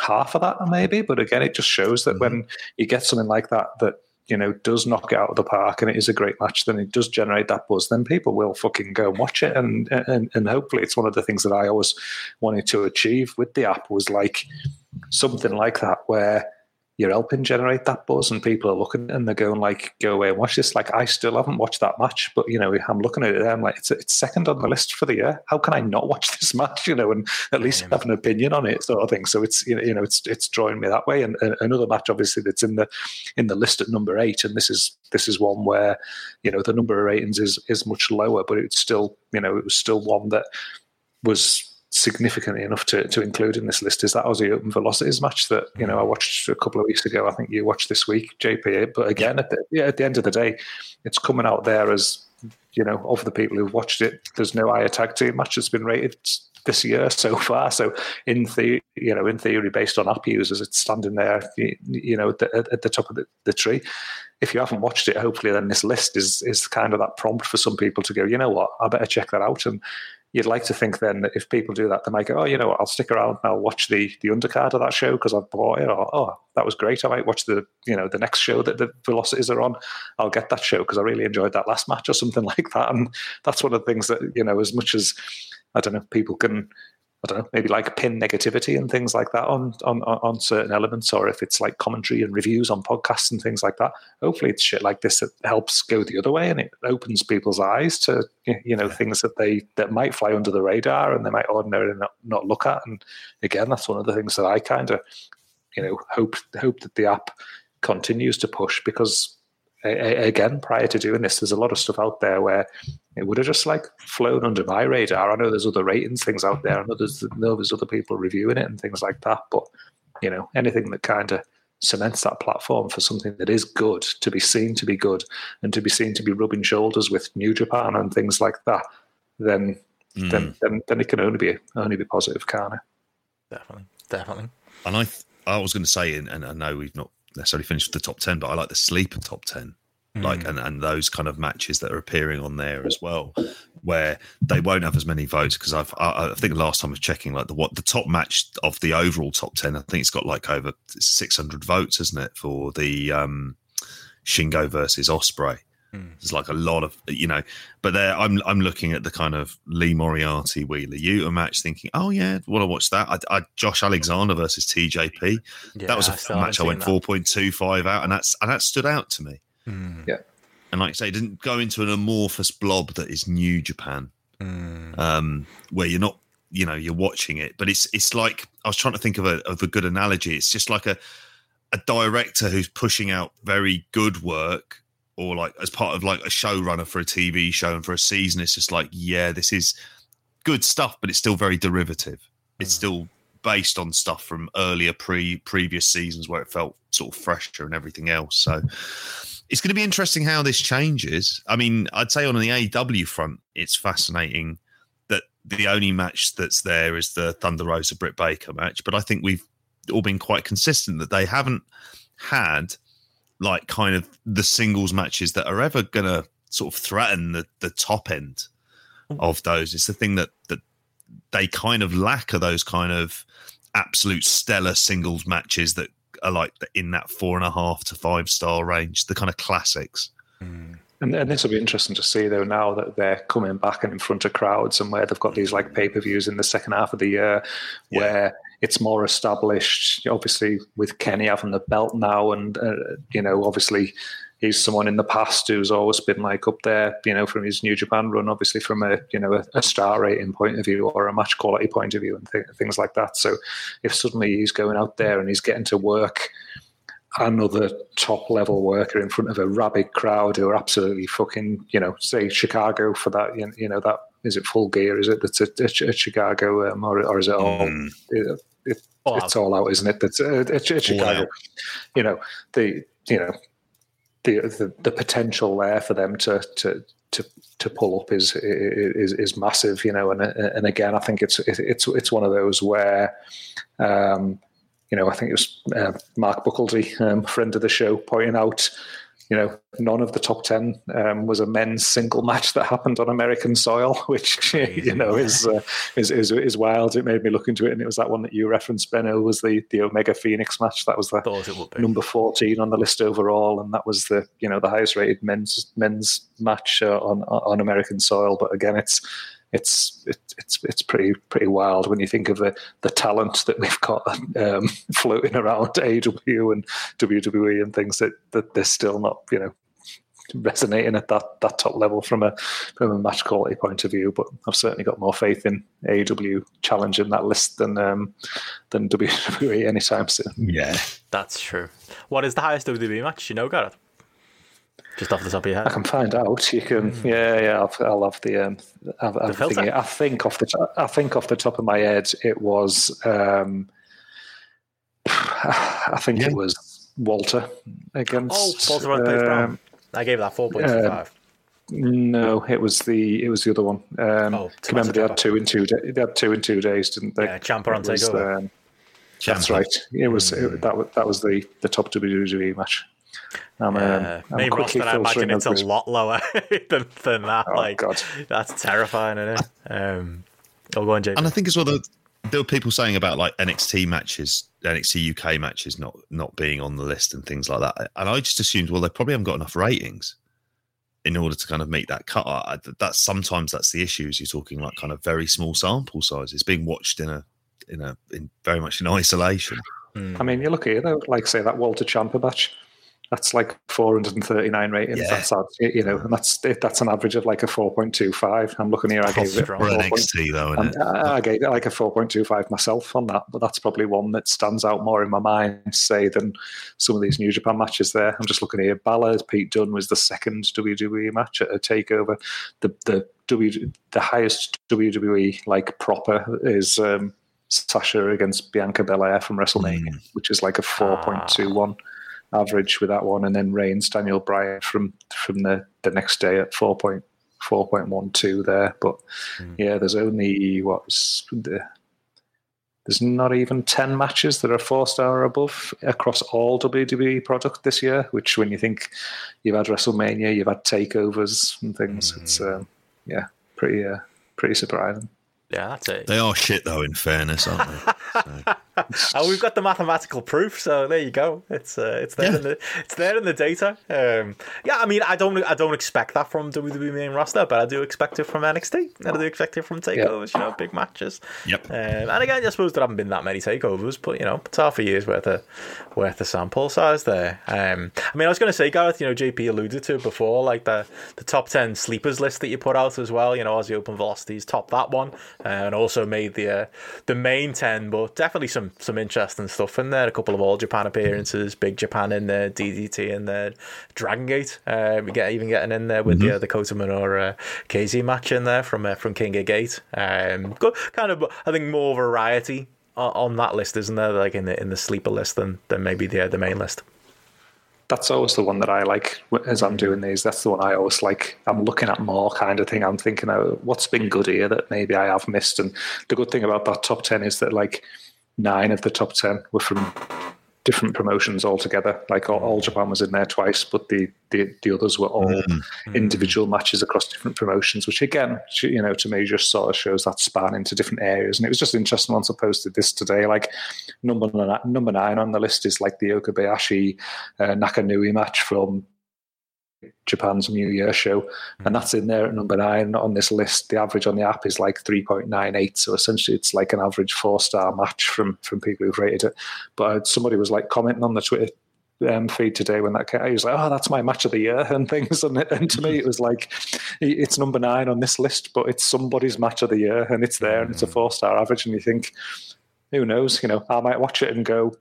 half of that maybe. But again, it just shows that when you get something like that that you know does knock it out of the park and it is a great match, then it does generate that buzz. Then people will fucking go and watch it, and and and hopefully it's one of the things that I always wanted to achieve with the app was like something like that where you're helping generate that buzz and people are looking and they're going like go away and watch this. Like i still haven't watched that match but you know i'm looking at it i'm like it's, it's second on the list for the year. How can i not watch this match you know and at least have an opinion on it sort of thing. So it's you know, you know it's it's drawing me that way. And, and another match obviously that's in the in the list at number eight and this is this is one where you know the number of ratings is is much lower but it's still you know it was still one that was significantly enough to, to include in this list is that Aussie Open Velocities match that you know I mm. watched a couple of weeks ago. I think you watched this week, JP. But again, at the, yeah, at the end of the day, it's coming out there as you know of the people who've watched it. There's no Aya tag team match that's been rated this year so far. So in the you know in theory, based on app users, it's standing there you, you know at the, at the top of the, the tree. If you haven't watched it, hopefully then this list is is kind of that prompt for some people to go. You know what? I better check that out and you'd like to think then that if people do that, they might go, oh, you know what, I'll stick around and I'll watch the the undercard of that show because I've bought it, or oh, that was great. I might watch the you know the next show that the velocities are on. I'll get that show because I really enjoyed that last match or something like that. And that's one of the things that you know, as much as I don't know, people can. I don't know, maybe like pin negativity and things like that on, on on certain elements, or if it's like commentary and reviews on podcasts and things like that. Hopefully, it's shit like this that helps go the other way and it opens people's eyes to you know things that they that might fly under the radar and they might ordinarily not, not look at. And again, that's one of the things that I kind of you know hope hope that the app continues to push because again prior to doing this there's a lot of stuff out there where it would have just like flown under my radar. I know there's other ratings things out there. I know there's, know there's other people reviewing it and things like that but you know anything that kind of cements that platform for something that is good to be seen to be good and to be seen to be rubbing shoulders with new japan and things like that then hmm. then, then then it can only be only be positive can't it? Definitely, definitely. And I, th- I was going to say, and, and I know we've not necessarily finish with the top ten, but I like the sleeper top ten, like and and those kind of matches that are appearing on there as well, where they won't have as many votes because I've I, I think the last time I was checking, like the what the top match of the overall top ten, I think it's got like over six hundred votes, isn't it, for the um Shingo versus Ospreay. There's like a lot of you know, but there I'm I'm looking at the kind of Lee Moriarty Wheeler Yuta match, thinking, oh yeah, want to watch that? I, I, Josh Alexander versus TJP. that was Yeah, a I match I went four point two five out, and that's and that stood out to me. Yeah. And like I say, it didn't go into an amorphous blob that is New Japan, um, where you're not, you know, you're watching it, but it's it's like I was trying to think of a of a good analogy. It's just like a a director who's pushing out very good work or like as part of like a showrunner for a TV show and for a season, it's just like, yeah, this is good stuff, but it's still very derivative. It's mm. still based on stuff from earlier pre previous seasons where it felt sort of fresher and everything else. So it's going to be interesting how this changes. I mean, I'd say on the AEW front, it's fascinating that the only match that's there is the Thunder Rosa Britt Baker match, but I think we've all been quite consistent that they haven't had like kind of the singles matches that are ever going to sort of threaten the, the top end of those. It's the thing that that they kind of lack are those kind of absolute stellar singles matches that are like in that four and a half to five star range, the kind of classics. Mm. And, and this will be interesting to see though now that they're coming back and in front of crowds and where they've got these like pay per views in the second half of the year Yeah. where it's more established. Obviously, with Kenny having the belt now, and uh, you know, obviously he's someone in the past who's always been like up there, you know, from his New Japan run, obviously from a you know a, a star rating point of view or a match quality point of view and th- things like that. So if suddenly he's going out there and he's getting to work another top level worker in front of a rabid crowd who are absolutely fucking, you know, say Chicago for that, you you know, that is it full gear? Is it that's a, a, a Chicago um, or, or is it all? Mm. It, it, All it's all out, isn't it? That's uh, it's, it's Chicago. out. You know the you know the, the the potential there for them to to to to pull up is is is massive. You know, and and again, I think it's it's it's one of those where. Um, you know, I think it was uh, Mark Buckledy, um, friend of the show, pointing out, you know, none of the top 10 um, was a men's single match that happened on American soil, which, you know, is, uh, is, is, is wild. It made me look into it. And it was that one that you referenced, Benno, was the, the Omega Fenix match. That was the Thought it would be. number 14 on the list overall. And that was the, you know, the highest rated men's, men's match uh, on, on American soil. But again, it's, it's it, it's it's pretty pretty wild when you think of the the talent that we've got um, floating around AEW and WWE and things that that they're still not you know resonating at that that top level from a from a match quality point of view. But I've certainly got more faith in AEW challenging that list than um, than WWE anytime soon. Yeah. That's true. What is the highest WWE match? You know, Gareth? Just off the top of your head, I can find out. You can, yeah, yeah. I'll, I'll have the, um, I'll, I'll filter. think, I think off the, to- I think off the top of my head, it was, um, I think Yeah. it was Walter Oh, against. Walter Rose Paige Brown. um, I gave that 4.25. no, it was the, it was the other one. Um, Oh, remember they had two in two. da- They had two in two days, didn't they? Yeah, Ciampa on It was, TakeOver. um, that's right. It was it, that. Was, that was the the top WWE match. I'm, um, Uh, I'm main quickly roster, I imagine filtering it's a over lot lower than, than that. Oh, like, God. that's terrifying, isn't it? Um, I'll go on, JP. And I think as well that there were people saying about like NXT matches, NXT UK matches not not being on the list and things like that. And I just assumed, well, they probably haven't got enough ratings in order to kind of meet that cut. I, that's sometimes that's the issue. Is you're talking like kind of very small sample sizes being watched in a in a in very much in isolation. I mean, you look at it though, like say that Walter Ciampa match. That's like 439 ratings. Yeah. That's you know, and that's that's an average of like a 4.25. I'm looking here. I gave it. strong. For 4. NXT though, isn't? I I gave it like a 4.25 myself on that, but that's probably one that stands out more in my mind, say, than some of these New Japan matches there. I'm just looking here. Balor, Pete Dunne was the second WWE match at a takeover. The the W the highest WWE like proper is um, Sasha against Bianca Belair from WrestleMania, which is like a 4.21 average with that one, and then Reigns Daniel Bryan from from the the next day at 4.4.12 there. But yeah, there's only what was the there's not even 10 matches that are four star or above across all WWE product this year, which when you think you've had WrestleMania, you've had takeovers and things, mm. it's, um, yeah, pretty, uh, pretty surprising. Yeah, that's it. They are shit though. In fairness, aren't they? So. oh, we've got the mathematical proof, so there you go. It's uh, it's there yeah. in the it's there in the data. Um, yeah, I mean, I don't I don't expect that from WWE main roster, but I do expect it from NXT. I do expect it from takeovers. Yeah. You know, big matches. Yep. Um, and again, I suppose there haven't been that many takeovers, but you know, it's half a year's worth of worth of sample size there. Um, I mean, I was going to say, Gareth, you know, JP alluded to before, like the the top ten sleepers list that you put out as well. You know, as Aussie Open Velocities top that one, uh, and also made the uh, the main ten, but definitely some some interesting stuff in there. A couple of All Japan appearances, Big Japan in there, DDT in there, Dragon Gate. Uh, we get even getting in there with mm-hmm. the uh, the Kota Minoura uh, KZ match in there from uh, from King of Gate. Um, kind of I think more variety on that list, isn't there? Like in the in the sleeper list than than maybe the the main list that's always the one that I like as I'm mm. doing these. That's the one I always like. I'm looking at more kind of thing. I'm thinking, oh, what's been good here that maybe I have missed. And the good thing about that top 10 is that like nine of the top 10 were from different promotions altogether. Like all, all, Japan was in there twice, but the the, the others were all mm-hmm. individual matches across different promotions, which again, you know, to me just sort of shows that span into different areas. And it was just interesting once I posted this today. Like number nine, number nine on the list is like the Okabayashi uh, Nakanui match from Japan's New Year show, and that's in there at number nine on this list. The average on the app is like three point nine eight, so essentially it's like an average four star match from from people who've rated it. But somebody was like commenting on the Twitter um, feed today when that came. Out. He was like, "Oh, that's my match of the year," and things. And, and to me, it was like, it's number nine on this list, but it's somebody's match of the year, and it's there, and it's a four star average. And you think, who knows? You know, I might watch it and go,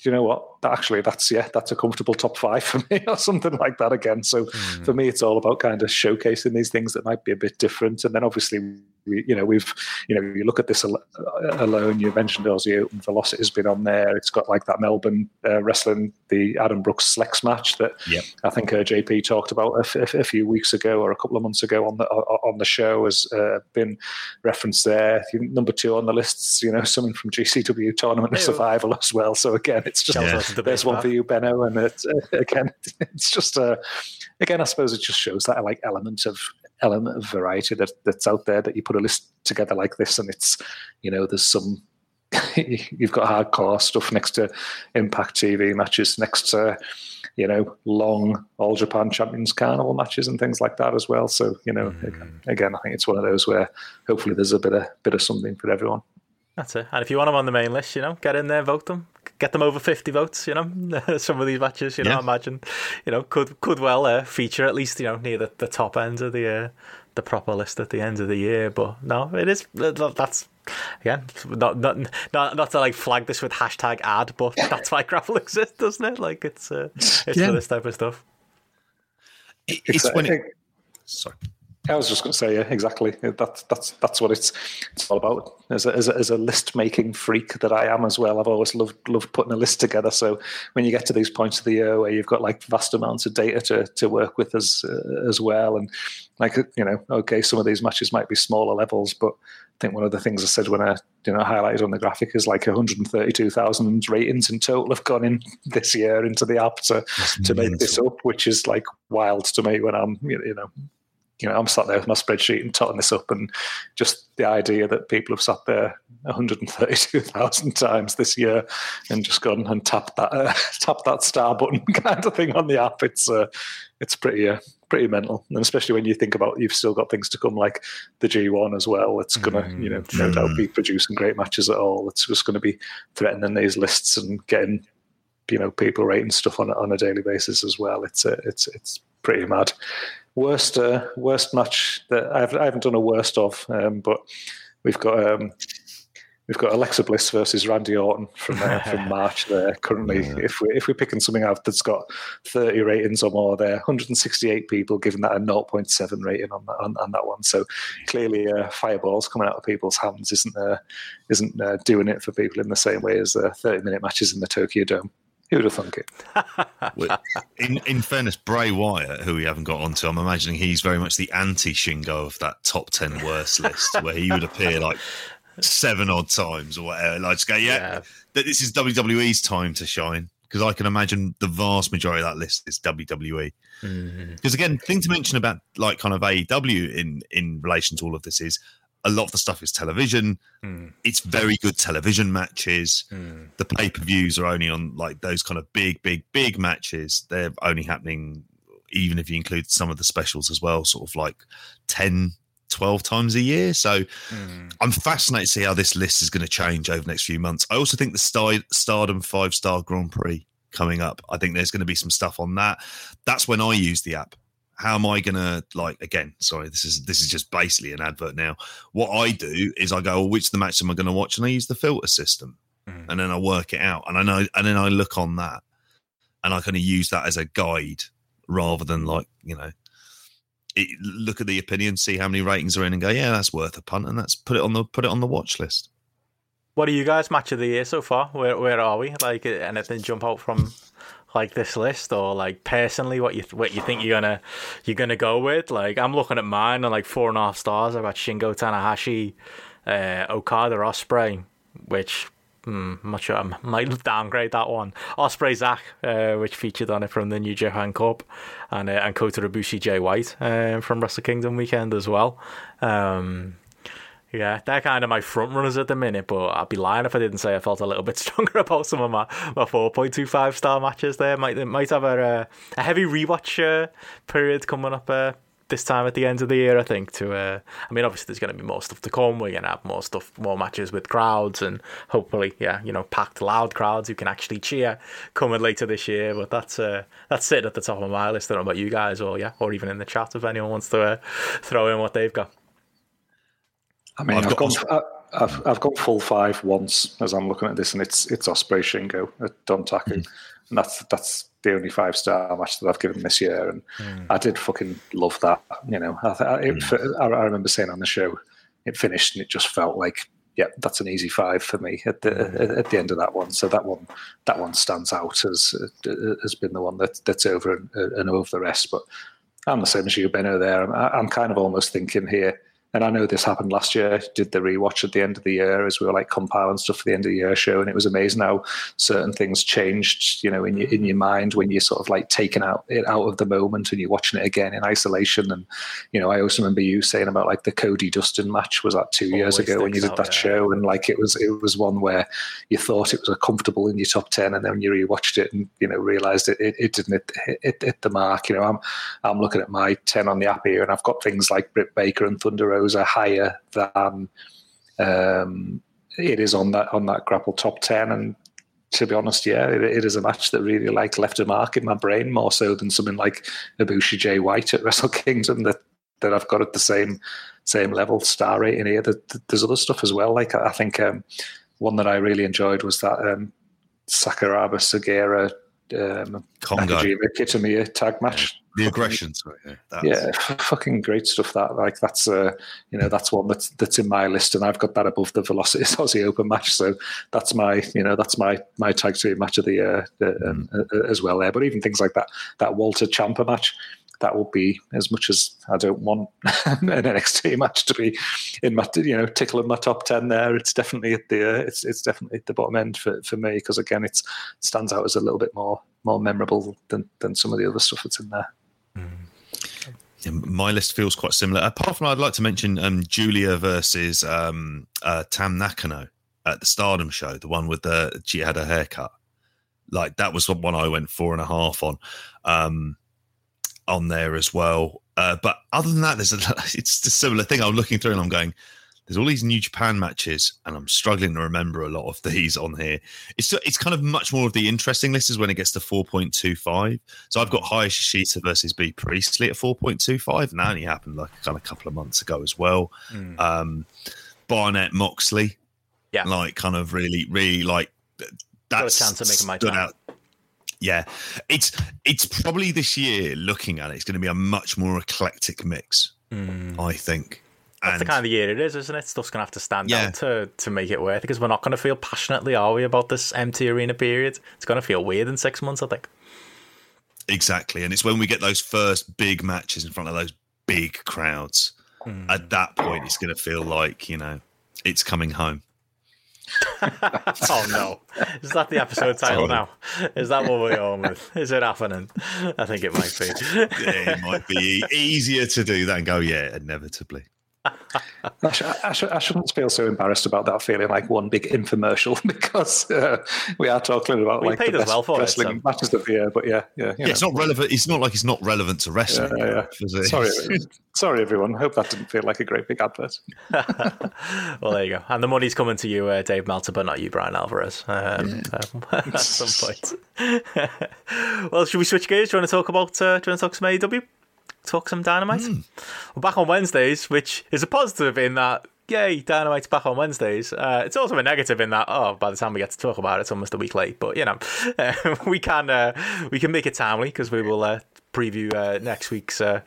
you know what? Actually, that's yeah, that's a comfortable top five for me, or something like that again. So mm. for me, it's all about kind of showcasing these things that might be a bit different, and then obviously, we, you know, we've you know, you look at this alone. You mentioned Aussie Open Velocity has been on there. It's got like that Melbourne uh, wrestling, the Adam Brooks Slex match that yep. I think uh, JP talked about a, a, a, few weeks ago or a couple of months ago on the on the show has uh, been referenced there. Number two on the lists, you know, someone from GCW Tournament of Survival as well. So again, it's just yeah. there's one for you, Benno, and it's uh, again, it's just a uh, again, I suppose it just shows that like element of element of variety that that's out there that you put a list together like this, and it's you know there's some you've got hardcore stuff next to Impact TV matches, next to you know long All Japan Champions Carnival matches and things like that as well. So you know, mm. again, I think it's one of those where hopefully there's a bit of bit of something for everyone. That's it. And if you want them on the main list, you know, get in there, vote them, get them over fifty votes. You know, some of these matches, you know, yeah. imagine, you know, could could well uh, feature at least you know near the, the top end of the uh, the proper list at the end of the year. But no, it is that's again not not not not to like flag this with hashtag ad, but that's why Grapple exists, doesn't it? Like it's uh, it's yeah. for this type of stuff. it's when it. Sorry. I was just going to say, yeah, exactly. That's that's that's what it's it's all about. As a, as a, as a list making freak that I am as well, I've always loved loved putting a list together. So when you get to these points of the year where you've got like vast amounts of data to to work with as uh, as well, and like you know, okay, some of these matches might be smaller levels, but I think one of the things I said when I you know highlighted on the graphic is like 132,000 ratings in total have gone in this year into the app to to make this up, which is like wild to me when I'm you know you know, I'm sat there with my spreadsheet and totting this up, and just the idea that people have sat there 132,000 times this year and just gone and tapped that uh, tapped that star button kind of thing on the app. It's uh, it's pretty uh, pretty mental, and especially when you think about you've still got things to come like the G1 as well. It's gonna mm-hmm. you know no doubt be producing great matches at all. It's just going to be threatening these lists and getting you know people rating stuff on on a daily basis as well. It's uh, it's it's pretty mad worst uh, worst match that I've, I haven't done a worst of, um, but we've got um, we've got Alexa Bliss versus Randy Orton from uh, from March there currently. Yeah. If we if we're picking something out that's got thirty ratings or more, there 168 people giving that a 0.7 rating on that on, on that one. So clearly, uh, fireballs coming out of people's hands isn't uh, isn't uh, doing it for people in the same way as uh, 30 minute matches in the Tokyo Dome. Who would have thunk it? in, in fairness, Bray Wyatt, who we haven't got onto, I'm imagining he's very much the anti Shingo of that top 10 worst list, where he would appear like seven odd times or whatever. Like, just go, yeah, Yeah. that this is WWE's time to shine because I can imagine the vast majority of that list is WWE. Because mm-hmm. again, thing to mention about like kind of AEW in in relation to all of this is a lot of the stuff is television. Hmm. It's very good television matches. Hmm. The pay per views are only on like those kind of big, big, big matches. They're only happening, even if you include some of the specials as well, sort of like 10, 12 times a year. So hmm. I'm fascinated to see how this list is going to change over the next few months. I also think the Star- Stardom five star Grand Prix coming up, I think there's going to be some stuff on that. That's when I use the app. How am I gonna like again? Sorry, this is this is just basically an advert now. What I do is I go, well, which of the match am I going to watch, and I use the filter system, mm. and then I work it out, and I know, and then I look on that, and I kind of use that as a guide rather than like you know it, look at the opinion, see how many ratings are in, and go, yeah, that's worth a punt, and that's put it on the put it on the watch list. What are you guys match of the year so far? Where where are we? Like uh, anything jump out from like this list or like personally what you what you think you're gonna you're gonna go with? Like I'm looking at mine and like four and a half stars. I've got Shingo Tanahashi, uh, Okada Ospreay, which hmm, I'm not sure. I might downgrade that one. Ospreay Zack, uh, which featured on it from the New Japan Cup, and uh, and Kota Ibushi Jay White uh, from Wrestle Kingdom weekend as well. Um, yeah, they're kind of my front runners at the minute, but I'd be lying if I didn't say I felt a little bit stronger about some of my, my 4.25 star matches there. Might might have a, uh, a heavy rewatch uh, period coming up uh, this time at the end of the year, I think. To uh, I mean, obviously, there's going to be more stuff to come. We're going to have more stuff, more matches with crowds, and hopefully, yeah, you know, packed, loud crowds who can actually cheer coming later this year. But that's uh, that's sitting at the top of my list. I don't know about you guys, or yeah, or even in the chat if anyone wants to uh, throw in what they've got. I mean, I've I've, got gone. I- I've I've gone full five once as I'm looking at this, and it's it's Ospreay Shingo at Dontaku, hmm. and that's that's the only five star match that I've given this year, and hmm. I did fucking love that. You know, I, th- it, hmm. I, I remember saying on the show, it finished, and it just felt like. Yeah, that's an easy five for me at the at the end of that one. So that one that one stands out as uh, has been the one that that's over and, uh, and over the rest. But I'm the same as you, Benno. There, I'm, I'm kind of almost thinking here and I know this happened last year. Did the rewatch at the end of the year as we were like compiling stuff for the end of the year show, and it was amazing how certain things changed. You know, in your in your mind when you're sort of like taking out it out of the moment and you're watching it again in isolation. And you know, I also remember you saying about like the Cody Dustin match was that two years ago when you did out, that yeah. show, and like it was it was one where you thought it was a comfortable in your top ten, and then you rewatched it and you know realized it it, it didn't hit, hit, hit the mark. You know, I'm I'm looking at my ten on the app here, and I've got things like Britt Baker and Thunder Rosa higher than um, it is on that on that grapple top ten. And to be honest, yeah, it, it is a match that really like left a mark in my brain more so than something like Ibushi Jay White at Wrestle Kingdom that that I've got at the same same level star rating here. There's other stuff as well. Like I think um, one that I really enjoyed was that um, Sakuraba Sugiura um. Nakajima Kitamiya tag match. The aggression, sorry. Yeah, that's- Yeah, f- fucking great stuff. That like that's uh, you know that's one that's that's in my list, and I've got that above the Velocity Aussie Open match. So that's my you know that's my my tag team match of the year uh, um, uh, as well there. But even things like that that Walter Ciampa match. That will be as much as I don't want an NXT match to be in my you know tickling my top ten there. It's definitely at the uh, it's it's definitely at the bottom end for, for me because again it's stands out as a little bit more more memorable than than some of the other stuff that's in there. Yeah, my list feels quite similar. Apart from, I'd like to mention um, Giulia versus um, uh, Tam Nakano at the Stardom show, the one with the she had her haircut. Like that was the one I went four and a half on, um, on there as well. Uh, but other than that, there's a it's a similar thing. I'm looking through and I'm going. There's all these New Japan matches, and I'm struggling to remember a lot of these on here. It's it's kind of much more of the interesting list is when it gets to 4.25. So I've got mm. Hayashishita versus Bea Priestley at 4.25, and that only happened like kind of a couple of months ago as well. Mm. Um, Barnett Moxley, Yeah. like kind of really, really like that's chance of making my stood out. Yeah, it's it's probably this year. Looking at it, it's going to be a much more eclectic mix. Mm. I think. That's the kind of year it is, isn't it? Stuff's gonna have to stand Yeah. out to to make it worth it because we're not gonna feel passionately, are we, about this empty arena period? It's gonna feel weird in six months, I think. Exactly. And it's when we get those first big matches in front of those big crowds. Hmm. At that point, it's going to feel like, you know, It's coming home. oh no! Is that the episode title now? Is that what we're going with? Is it happening? I think it might be. Yeah, it might be easier to do than go, yeah, inevitably. I, sh- I, sh- I shouldn't feel so embarrassed about that feeling like one big infomercial because uh, we are talking about We like paid the best well for it, wrestling so- matches of the year. But yeah, yeah, you Yeah, it's not relevant. It's not like it's not relevant to wrestling. Yeah, yeah. is it? Sorry, sorry, everyone. Hope that didn't feel like a great big advert. Well, there you go. And the money's coming to you, uh, Dave Meltzer, but not you, Bryan Alvarez, um, um, at some point. well, should we switch gears? Do you want to talk about? Uh, do you want to talk some AEW? Talk some Dynamite. We're back on Wednesdays, which is a positive in that. Yay, Dynamite's back on Wednesdays. Uh, it's also a negative in that, oh, by the time we get to talk about it, it's almost a week late. But you know, uh, we can uh, we can make it timely because we will uh, preview uh, next week's uh,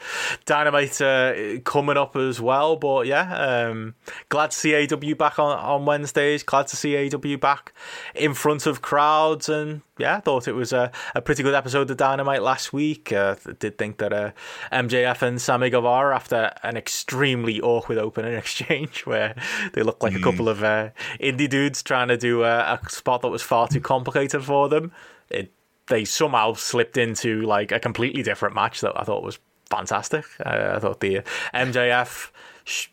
Dynamite uh, coming up as well. But yeah, um, glad to see AEW back on, on Wednesdays. Glad to see AEW back in front of crowds. And yeah, I thought it was a, a pretty good episode of Dynamite last week. Uh, did think that uh, MJF and Sammy Guevara, after an extremely awkward opening exchange where they looked like a couple of uh, indie dudes trying to do a, a spot that was far too complicated for them, it they somehow slipped into like a completely different match that I thought was fantastic. Uh, I thought the MJF,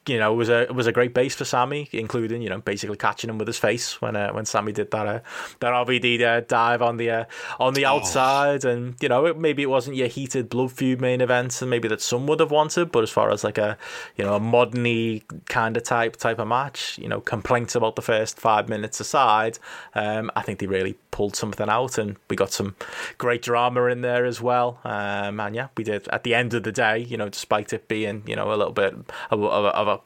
you know, was a was a great base for Sammy, including you know basically catching him with his face when uh, when Sammy did that uh, that RVD uh, dive on the uh, on the outside, and you know it, maybe it wasn't your heated blood feud main event, and maybe that some would have wanted, but as far as like a you know a moderny kind of type type of match, you know complaints about the first five minutes aside, um, I think they really pulled something out, and we got some great drama in there as well. Um, and yeah, we did at the end of the day, you know, despite it being you know a little bit of, a- of, a, of a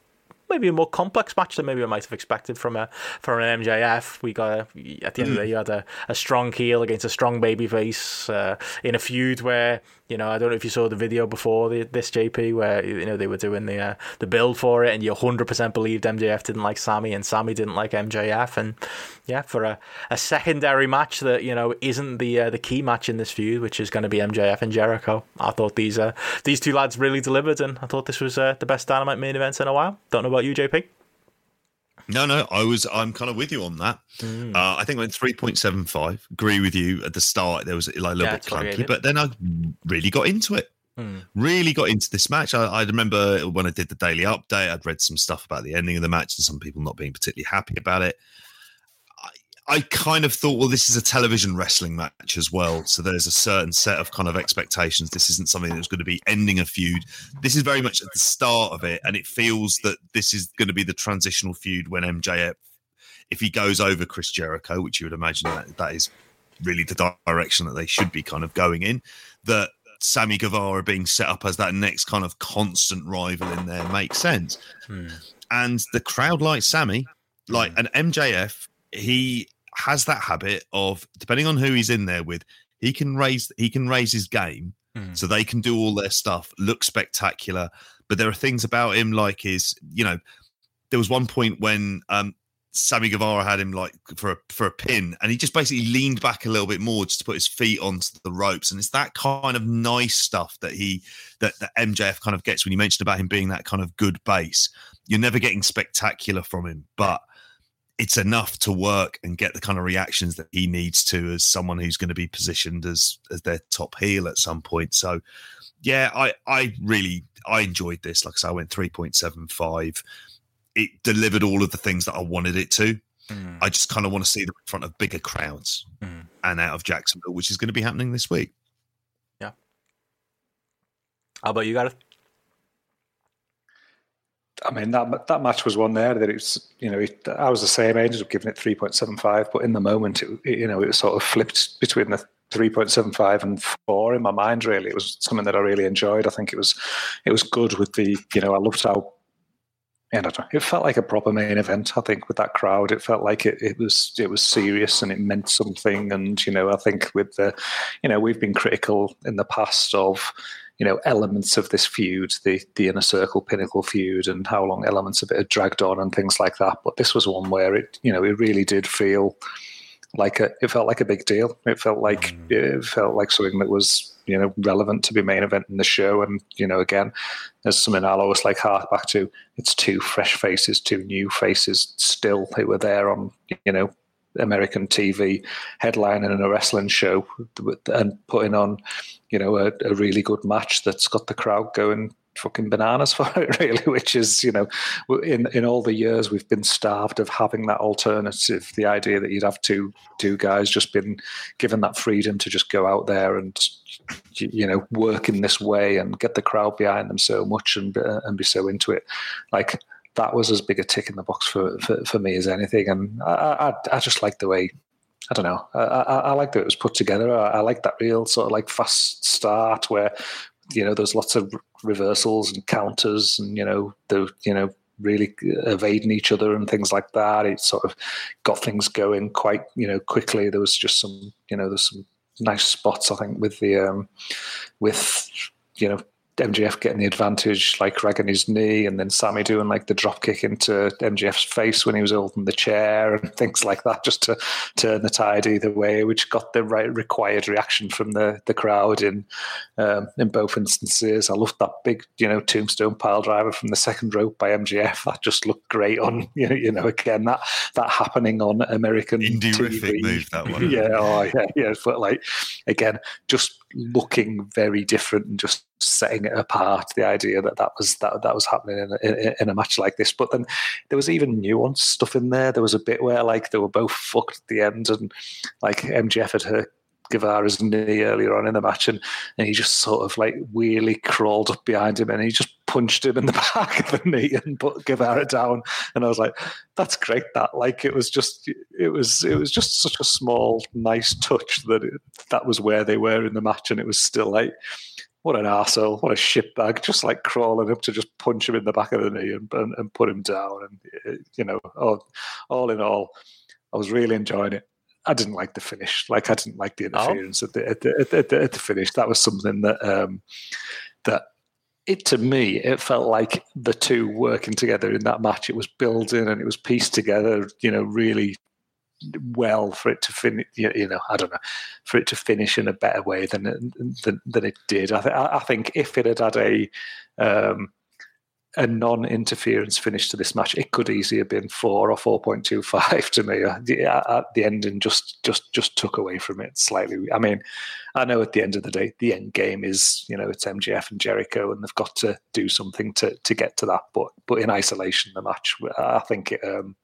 maybe a more complex match than maybe I might have expected from a from an MJF. We got a, at the end of the day, you had a, a strong heel against a strong baby face uh, in a feud where you know I don't know if you saw the video before the, this JP where you know they were doing the uh, the build for it, and you hundred percent believed MJF didn't like Sammy and Sammy didn't like MJF, and yeah, for a, a secondary match that you know isn't the uh, the key match in this feud, which is going to be MJF and Jericho. I thought these uh, these two lads really delivered, and I thought this was uh, the best Dynamite main event in a while. Don't know about you, JP. No, no, I was. I'm kind of with you on that. Hmm. Uh, I think I went three point seven five. Agree with you at the start. There was like, a little Yeah, bit it's what we clunky, did. but then I really got into it. Hmm. Really got into this match. I, I remember when I did the daily update, I'd read some stuff about the ending of the match and some people not being particularly happy about it. I, kind of thought, well, this is a television wrestling match as well, so there's a certain set of kind of expectations. This isn't something that's going to be ending a feud. This is very much at the start of it, and it feels that this is going to be the transitional feud when MJF, if he goes over Chris Jericho, which you would imagine that that is really the direction that they should be kind of going in, that Sammy Guevara being set up as that next kind of constant rival in there makes sense. Hmm. And the crowd like Sammy, like hmm. an MJF, he has that habit of depending on who he's in there with, he can raise he can raise his game so they can do all their stuff, look spectacular. But there are things about him like his, you know, there was one point when um Sammy Guevara had him like for a for a pin, and he just basically leaned back a little bit more just to put his feet onto the ropes, and it's that kind of nice stuff that he that that MJF kind of gets when you mentioned about him being that kind of good base. You're never getting spectacular from him, but it's enough to work and get the kind of reactions that he needs to as someone who's going to be positioned as as their top heel at some point. So yeah, I I really I enjoyed this. Like I said, I went three point seven five. It delivered all of the things that I wanted it to. Mm. I just kind of want to see them in front of bigger crowds mm. and out of Jacksonville, which is going to be happening this week. Yeah. How about you, Gareth? I mean that that match was one there that it's you know it, I was the same. Age, I ended giving it three point seven five, but in the moment, it, you know, it was sort of flipped between the three point seven five and four in my mind. Really, it was something that I really enjoyed. I think it was it was good with the you know I loved how. yeah, I don't. It felt like a proper main event. I think with that crowd, it felt like it, it was it was serious and it meant something. And you know, I think with the, you know, we've been critical in the past of, you know, elements of this feud, the the inner circle pinnacle feud, and how long elements of it had dragged on and things like that. But this was one where it, you know, it really did feel like a it felt like a big deal. It felt like mm. it felt like something that was you know relevant to be main event in the show. And you know, again, there's something I'll always like hark back to. It's two fresh faces, two new faces still who were there on you know American TV headlining in a wrestling show and putting on, you know, a, a, really good match that's got the crowd going fucking bananas for it, really. Which is, you know, in in all the years we've been starved of having that alternative. The idea that you'd have two two guys just been given that freedom to just go out there and you know work in this way and get the crowd behind them so much and uh, and be so into it, like that was as big a tick in the box for, for, for me as anything. And I, I, I just like the way, I don't know, I, I, I like that it was put together. I, I like that real sort of like fast start where, you know, there's lots of reversals and counters and, you know, the, you know, really evading each other and things like that. It sort of got things going quite, you know, quickly. There was just some, you know, there's some nice spots, I think, with the, um, with, you know, MJF getting the advantage, like ragging his knee, and then Sammy doing like the drop kick into MJF's face when he was holding the chair and things like that, just to turn the tide either way, which got the right required reaction from the the crowd in um, in both instances. I loved that big, you know, tombstone pile driver from the second rope by MJF. That just looked great on, you know, you know again that that happening on American TV. move that one. yeah, oh yeah, yeah. But like again, just looking very different and just setting it apart. The idea that that was that that was happening in a, in a match like this, but then there was even nuanced stuff in there. There was a bit where like they were both fucked at the end, and like MJF had hurt Guevara's knee earlier on in the match, and, and he just sort of like weirdly crawled up behind him and he just punched him in the back of the knee and put Guevara down. And I was like, that's great. That like it was just it was it was just such a small, nice touch that it, that was where they were in the match, and it was still like. What an arsehole, what a shitbag, just like crawling up to just punch him in the back of the knee and, and, and put him down. And, you know, all, all in all, I was really enjoying it. I didn't like the finish. Like I didn't like the oh. interference oh. at, the, at, the, at, the, at, the, finish. That was something that um, that it to me it felt like the two working together in that match. It was building and it was pieced together. You know, really well for it to finish. You know, I don't know for it to finish in a better way than than, than it did. I, I think if it had had a um, a non-interference finish to this match, it could easily have been four or four point two five to me. At the ending, just just just took away from it slightly. I mean, I know at the end of the day, the end game is you know it's MJF and Jericho, and they've got to do something to to get to that. But but in isolation, the match, I think it, um,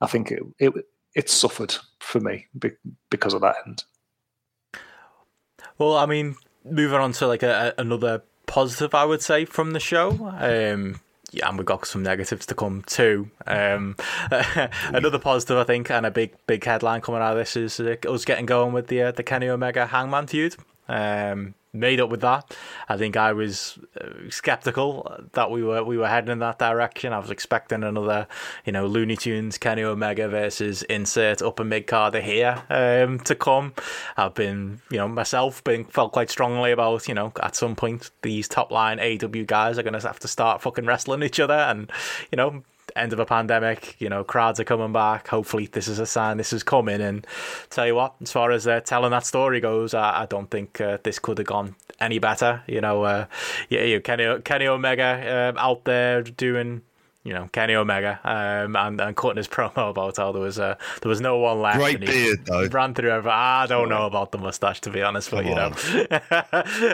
I think it it it suffered for me because of that end. Well, I mean, moving on to like a, another positive, I would say, from the show. Um, yeah, and we've got some negatives to come too. Um, another positive, I think, and a big big headline coming out of this is uh, us getting going with the uh, the Kenny Omega Hangman feud. Um, made up with that. I think I was uh, skeptical that we were we were heading in that direction. I was expecting another, you know, Looney Tunes Kenny Omega versus insert upper mid carder here um, to come. I've been, you know, myself been felt quite strongly about, you know, at some point these top line AW guys are going to have to start fucking wrestling each other, and you know, end of a pandemic, you know, crowds are coming back. Hopefully, this is a sign this is coming. And tell you what, as far as uh, telling that story goes, I, I don't think uh, this could have gone any better. You know, uh, yeah, you Kenny Kenny Omega uh, out there doing you know Kenny Omega um, and, and cutting his promo about how there was uh, there was no one left. Great beard though. Ran through everything. I don't know about the mustache to be honest, but Come you know,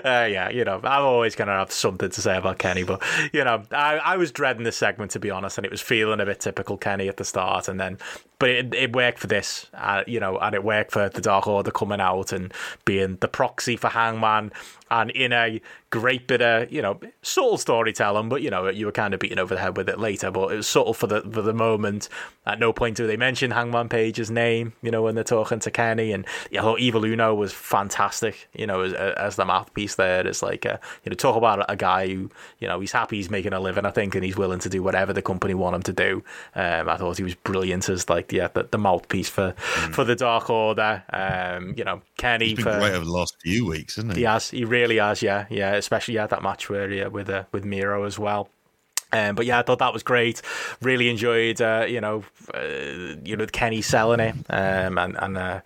uh, yeah, you know, I'm always gonna have something to say about Kenny, but you know, I, I was dreading this segment to be honest, and it was feeling a bit typical Kenny at the start, and then but it, it worked for this, uh, you know, and it worked for the Dark Order coming out and being the proxy for Hangman and in a great bit of you know subtle storytelling, but you know you were kind of beaten over the head with it later. But it was subtle for the for the moment. At no point do they mention Hangman Page's name, you know, when they're talking to Kenny. And you know, Evil Uno was fantastic, you know, as, as the mouthpiece there. It's like a, you know, talk about a guy who you know he's happy he's making a living, I think, and he's willing to do whatever the company want him to do. Um, I thought he was brilliant as like yeah the, the mouthpiece for mm. for the Dark Order. Um, you know, Kenny he's been for great over the last few weeks, isn't he? He has. He really has. Yeah, yeah. Especially yeah that match where yeah with uh, with Miro as well. Um, but yeah, I thought that was great. Really enjoyed, uh, you know, uh, you know, Kenny selling it, um, and and uh,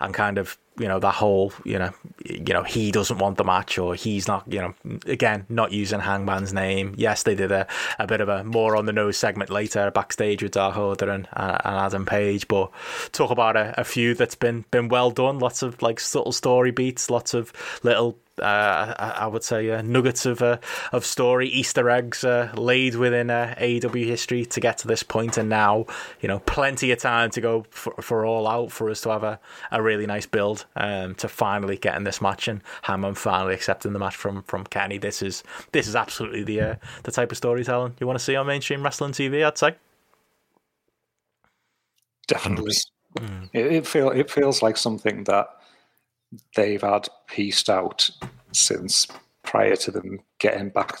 and kind of you know that whole you know you know he doesn't want the match or he's not you know again not using Hangman's name. Yes, they did a, a bit of a more on the nose segment later backstage with Dark Order and, uh, and Adam Page, but talk about a, a feud that's been been well done. Lots of like subtle story beats, lots of little uh, I would say uh, nuggets of uh, of story, Easter eggs uh, laid within uh, AEW history to get to this point, and now you know plenty of time to go for, for all out for us to have a, a really nice build um, to finally get in this match and Hangman finally accepting the match from from Kenny. This is this is absolutely the uh, the type of storytelling you want to see on mainstream wrestling TV. I'd say definitely. Mm. It, it feel it feels like something that they've had pieced out since prior to them getting back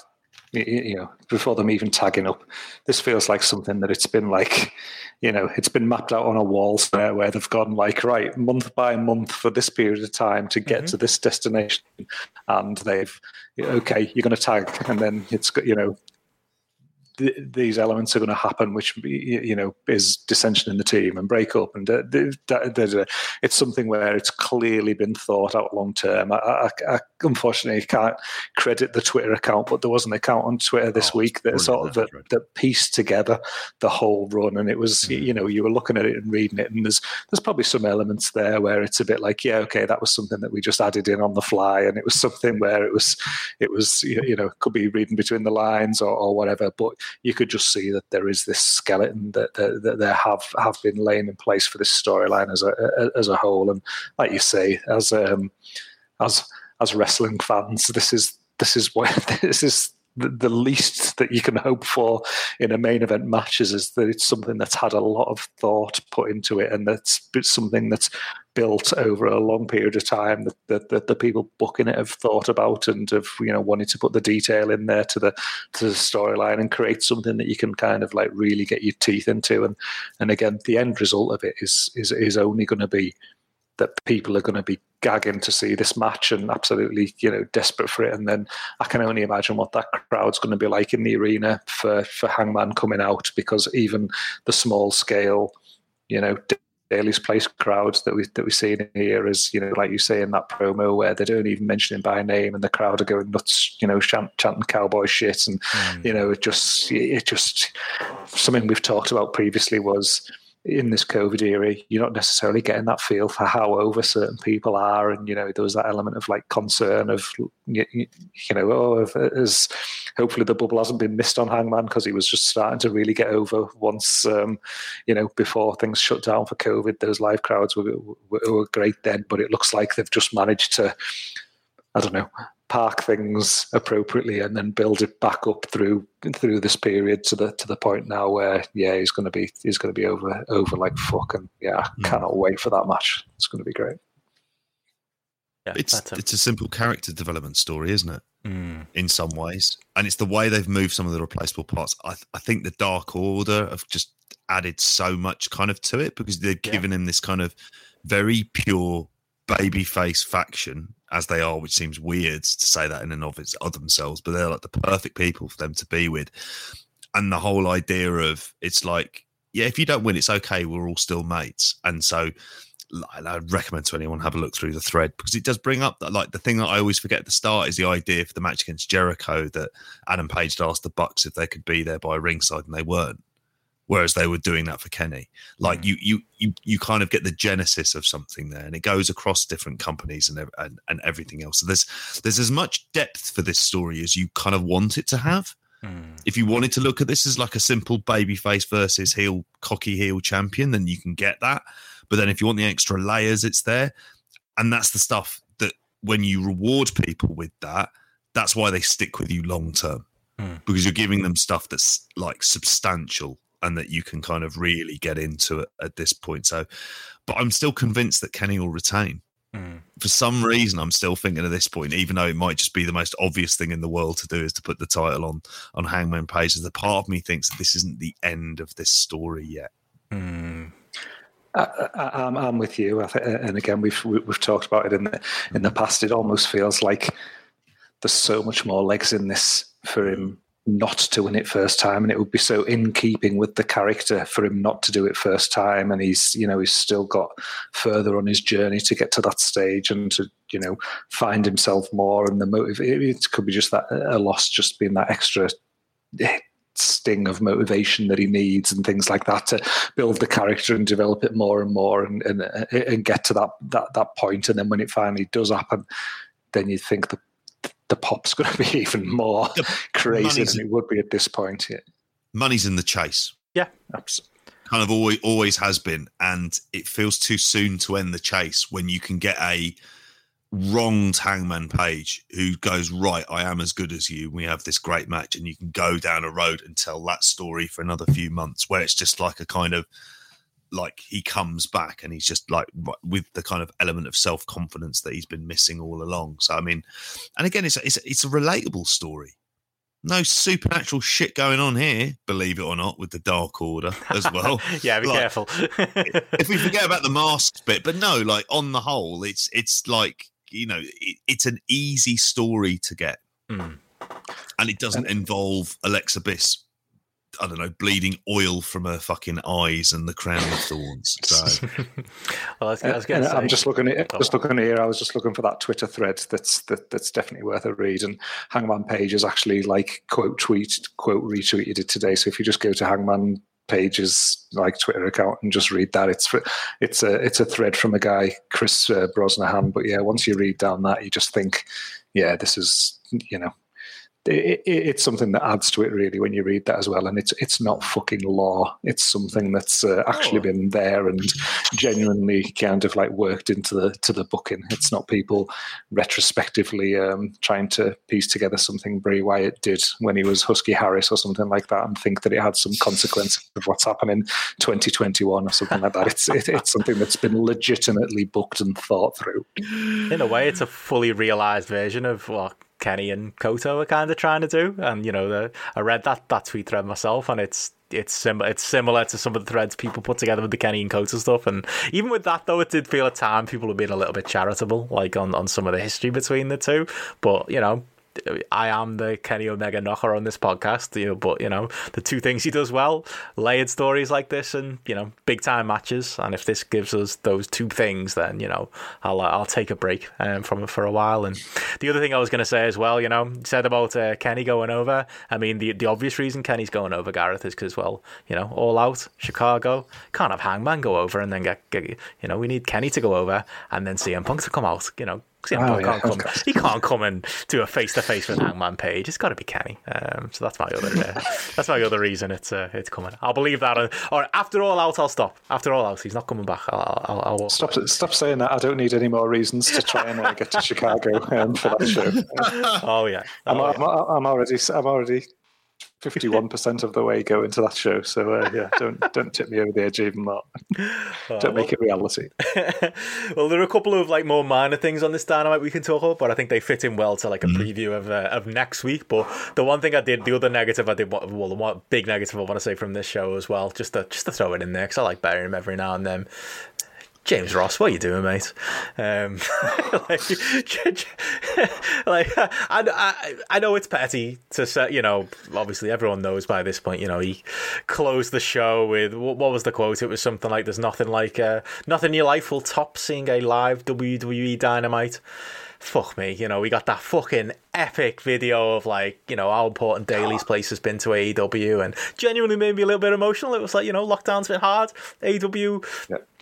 you know before them even tagging up this feels like something that it's been like you know it's been mapped out on a wall somewhere where they've gone like right month by month for this period of time to get mm-hmm. to this destination and they've okay you're going to tag and then it's you know th- these elements are going to happen, which you know is dissension in the team and breakup, and uh, there's a, it's something where it's clearly been thought out long term. I, I, I, unfortunately can't credit the Twitter account, but there was an account on Twitter this oh, week that sort of that, that, pieced together the whole run, and it was mm. you know you were looking at it and reading it, and there's there's probably some elements there where it's a bit like yeah okay that was something that we just added in on the fly, and it was something where it was it was you know could be reading between the lines or, or whatever, but you could just see that there is this skeleton that, that, that there have have been laying in place for this storyline as a as a whole. And like you say, as um, as as wrestling fans, this is this is what this is the, least that you can hope for in a main event matches is that it's something that's had a lot of thought put into it and that's something that's built over a long period of time that, that, that, the people booking it have thought about and have you know wanted to put the detail in there to the to the storyline and create something that you can kind of like really get your teeth into. And and again the end result of it is is is only going to be that people are going to be gagging to see this match and absolutely, you know, desperate for it. And then I can only imagine what that crowd's going to be like in the arena for for Hangman coming out because even the small scale, you know, Daily's Place crowds that we that we see in here is, you know, like you say in that promo where they don't even mention him by name and the crowd are going nuts, you know, chant, chanting cowboy shit and mm. you know, it just it just something we've talked about previously was in this COVID era, you're not necessarily getting that feel for how over certain people are, and you know there was that element of like concern of you, know oh if, as hopefully the bubble hasn't been missed on Hangman because he was just starting to really get over once um, you know before things shut down for COVID. Those live crowds were, were, were great then, but it looks like they've just managed to I don't know park things appropriately and then build it back up through through this period to the to the point now where yeah he's going to be he's going to be over over like fuck and yeah I mm. cannot wait for that match it's going to be great yeah, it's a... it's a simple character development story isn't it mm. in some ways and it's the way they've moved some of the replaceable parts I, th- I think the dark order have just added so much kind of to it because they've yeah. given him this kind of very pure babyface faction as they are, which seems weird to say that in and of, its, of themselves, but they're like the perfect people for them to be with. And the whole idea of it's like, yeah, if you don't win, it's okay. We're all still mates. And so I'd recommend to anyone have a look through the thread because it does bring up that like the thing that I always forget at the start is the idea for the match against Jericho that Adam Page had asked the Bucks if they could be there by ringside and they weren't whereas they were doing that for Kenny. Like mm. you, you, you, you kind of get the genesis of something there, and it goes across different companies and and, and everything else. So there's there's as much depth for this story as you kind of want it to have. Mm. If you wanted to look at this as like a simple babyface versus heel, cocky heel champion, then you can get that. But then if you want the extra layers, it's there, and that's the stuff that when you reward people with that, that's why they stick with you long term. Mm. Because you're giving them stuff that's like substantial and that you can kind of really get into it at this point. So, but I'm still convinced that Kenny will retain. Mm. For some reason, I'm still thinking at this point, even though it might just be the most obvious thing in the world to do, is to put the title on on Hangman Page. The part of me thinks that this isn't the end of this story yet. Mm. I, am with you, and again, we've we've talked about it in the in the past. It almost feels like there's so much more legs in this for him not to win it first time, and it would be so in keeping with the character for him not to do it first time. And he's, you know, he's still got further on his journey to get to that stage and to, you know, find himself more. And the motive, it, could be just that a loss, just being that extra eh, sting of motivation that he needs and things like that to build the character and develop it more and more and and, eh, and get to that that that point. And then when it finally does happen, then you think the the pop's going to be even more crazy money's- than it would be at this point. Yeah, Money's in the chase. Yeah. absolutely. kind of always always has been, and it feels too soon to end the chase when you can get a wronged Hangman Page who goes right. I am as good as you. We have this great match, and you can go down a road and tell that story for another few months, where it's just like a kind of like he comes back and he's just like with the kind of element of self confidence that he's been missing all along. So I mean, and again, it's a, it's a, it's a relatable story. No supernatural shit going on here, believe it or not, with the Dark Order as well. yeah, be Like, careful. if we forget about the masks bit, but no, like on the whole, it's it's like you know, it, it's an easy story to get, Mm. and it doesn't involve Alexa Bliss. I don't know, bleeding oil from her fucking eyes and the crown of thorns. So well, I was, I was gonna say, I'm just looking at just looking here. I was just looking for that Twitter thread that's that, that's definitely worth a read. And Hangman Page has actually like quote tweet quote retweeted it today. So if you just go to Hangman Page's like Twitter account and just read that, it's it's a it's a thread from a guy Chris uh, Brosnahan. But yeah, once you read down that, you just think, yeah, this is you know. It, it, it's something that adds to it really when you read that as well, and it's it's not fucking law. It's something that's uh, actually Oh. been there and genuinely kind of like worked into the to the booking. It's not people retrospectively um, trying to piece together something Bray Wyatt did when he was Husky Harris or something like that, and think that it had some consequence of what's happening 2021 or something like that. It's it, it's something that's been legitimately booked and thought through. in a way, it's a fully realized version of what Kenny and Kota are kind of trying to do. And you know, the, I read that that tweet thread myself, and it's it's similar. It's similar to some of the threads people put together with the Kenny and Kota stuff. And even with that, though, it did feel at times people were being a little bit charitable, like on on some of the history between the two. But you know. I am the Kenny Omega knocker on this podcast, you know, but you know the two things he does well: layered stories like this, and you know big time matches. And if this gives us those two things, then you know I'll uh, I'll take a break um, from it for a while. And the other thing I was going to say as well, you know, said about uh, Kenny going over. I mean, the the obvious reason Kenny's going over Gareth is because well, you know, all out Chicago can't have Hangman go over and then get, get you know we need Kenny to go over and then CM Punk to come out, you know. CM Oh, yeah, can't come. He can't come and do a face to face with Hangman Page. It's got to be Kenny. Um, so that's my other. Uh, that's my other reason it's uh, it's coming. I'll believe that. Uh, or after all out, I'll stop. After all out, he's not coming back. I'll I'll, I'll walk Stop away. stop saying that. I don't need any more reasons to try and uh, get to Chicago um, for that show. Oh yeah. I'm, Oh, I'm, I'm already I'm already fifty one percent of the way going to that show. So uh, yeah, don't don't tip me over the edge even more. don't make it reality. well, there are a couple of like more minor things on this dynamite we can talk about, but I think they fit in well to like a Mm-hmm. preview of uh, of next week. But the one thing I did, the other negative I did, well, the one big negative I want to say from this show as well, just to just to throw it in there because I like burying him every now and then. James Ross, what are you doing, mate? Um, like, like I, I, I know it's petty to say, you know, obviously everyone knows by this point, you know, he closed the show with, what, what was the quote? It was something like, there's nothing like, uh, nothing in your life will top seeing a live WWE Dynamite. Fuck me, you know, we got that fucking epic video of like, you know, how important Daily's place has been to AEW and genuinely made me a little bit emotional. It was like, you know, lockdown's been hard. AEW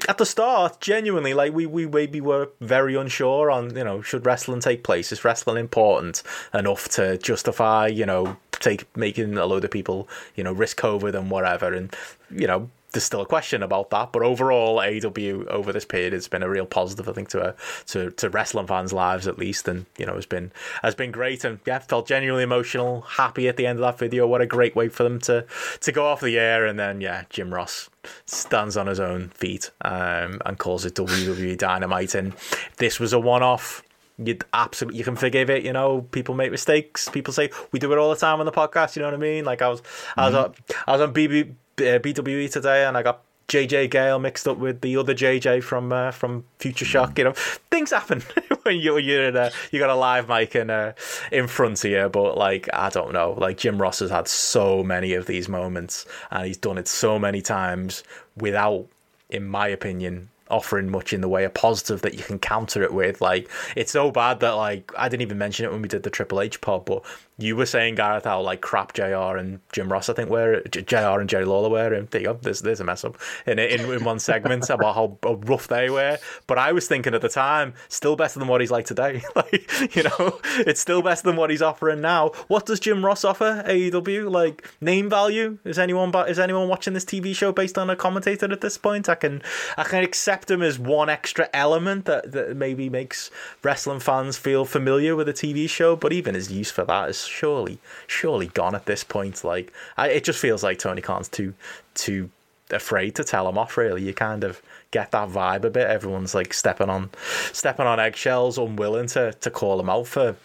at the start, genuinely, like we, we maybe were very unsure on, you know, should wrestling take place? Is wrestling important enough to justify, you know, take making a load of people, you know, risk COVID and whatever? And, you know, there's still a question about that, but overall, AEW over this period has been a real positive, I think, to a, to to wrestling fans' lives at least, and you know has been has been great, and yeah, felt genuinely emotional, happy at the end of that video. What a great way for them to to go off the air, and then yeah, Jim Ross stands on his own feet um, and calls it WWE Dynamite, and this was a one-off you absolutely you can forgive it. You know, people make mistakes. People say we do it all the time on the podcast. You know what I mean? Like I was, I was, on, I was on BB, uh, BWE today, and I got JJ Gale mixed up with the other JJ from uh, from Future Shock. You know, things happen when you you're in a you got a live mic in uh, in front of you. But like I don't know, like Jim Ross has had so many of these moments, and he's done it so many times without, in my opinion, offering much in the way of positive that you can counter it with. Like it's so bad that like I didn't even mention it when we did the Triple H pod, but you were saying Gareth how like crap Jr. and Jim Ross I think were Jr. and Jerry Lawler were, and there you go. There's there's a mess up in in, in one segment about how, how rough they were. But I was thinking at the time, still better than what he's like today. like you know, it's still better than what he's offering now. What does Jim Ross offer AEW? Like name value? Is anyone is anyone watching this TV show based on a commentator at this point? I can I can accept him as one extra element that that maybe makes wrestling fans feel familiar with a TV show, but even his use for that is surely, surely gone at this point. Like, I, it just feels like Tony Khan's too, too afraid to tell him off. Really, you kind of get that vibe a bit. Everyone's like stepping on, stepping on eggshells, unwilling to to call him out for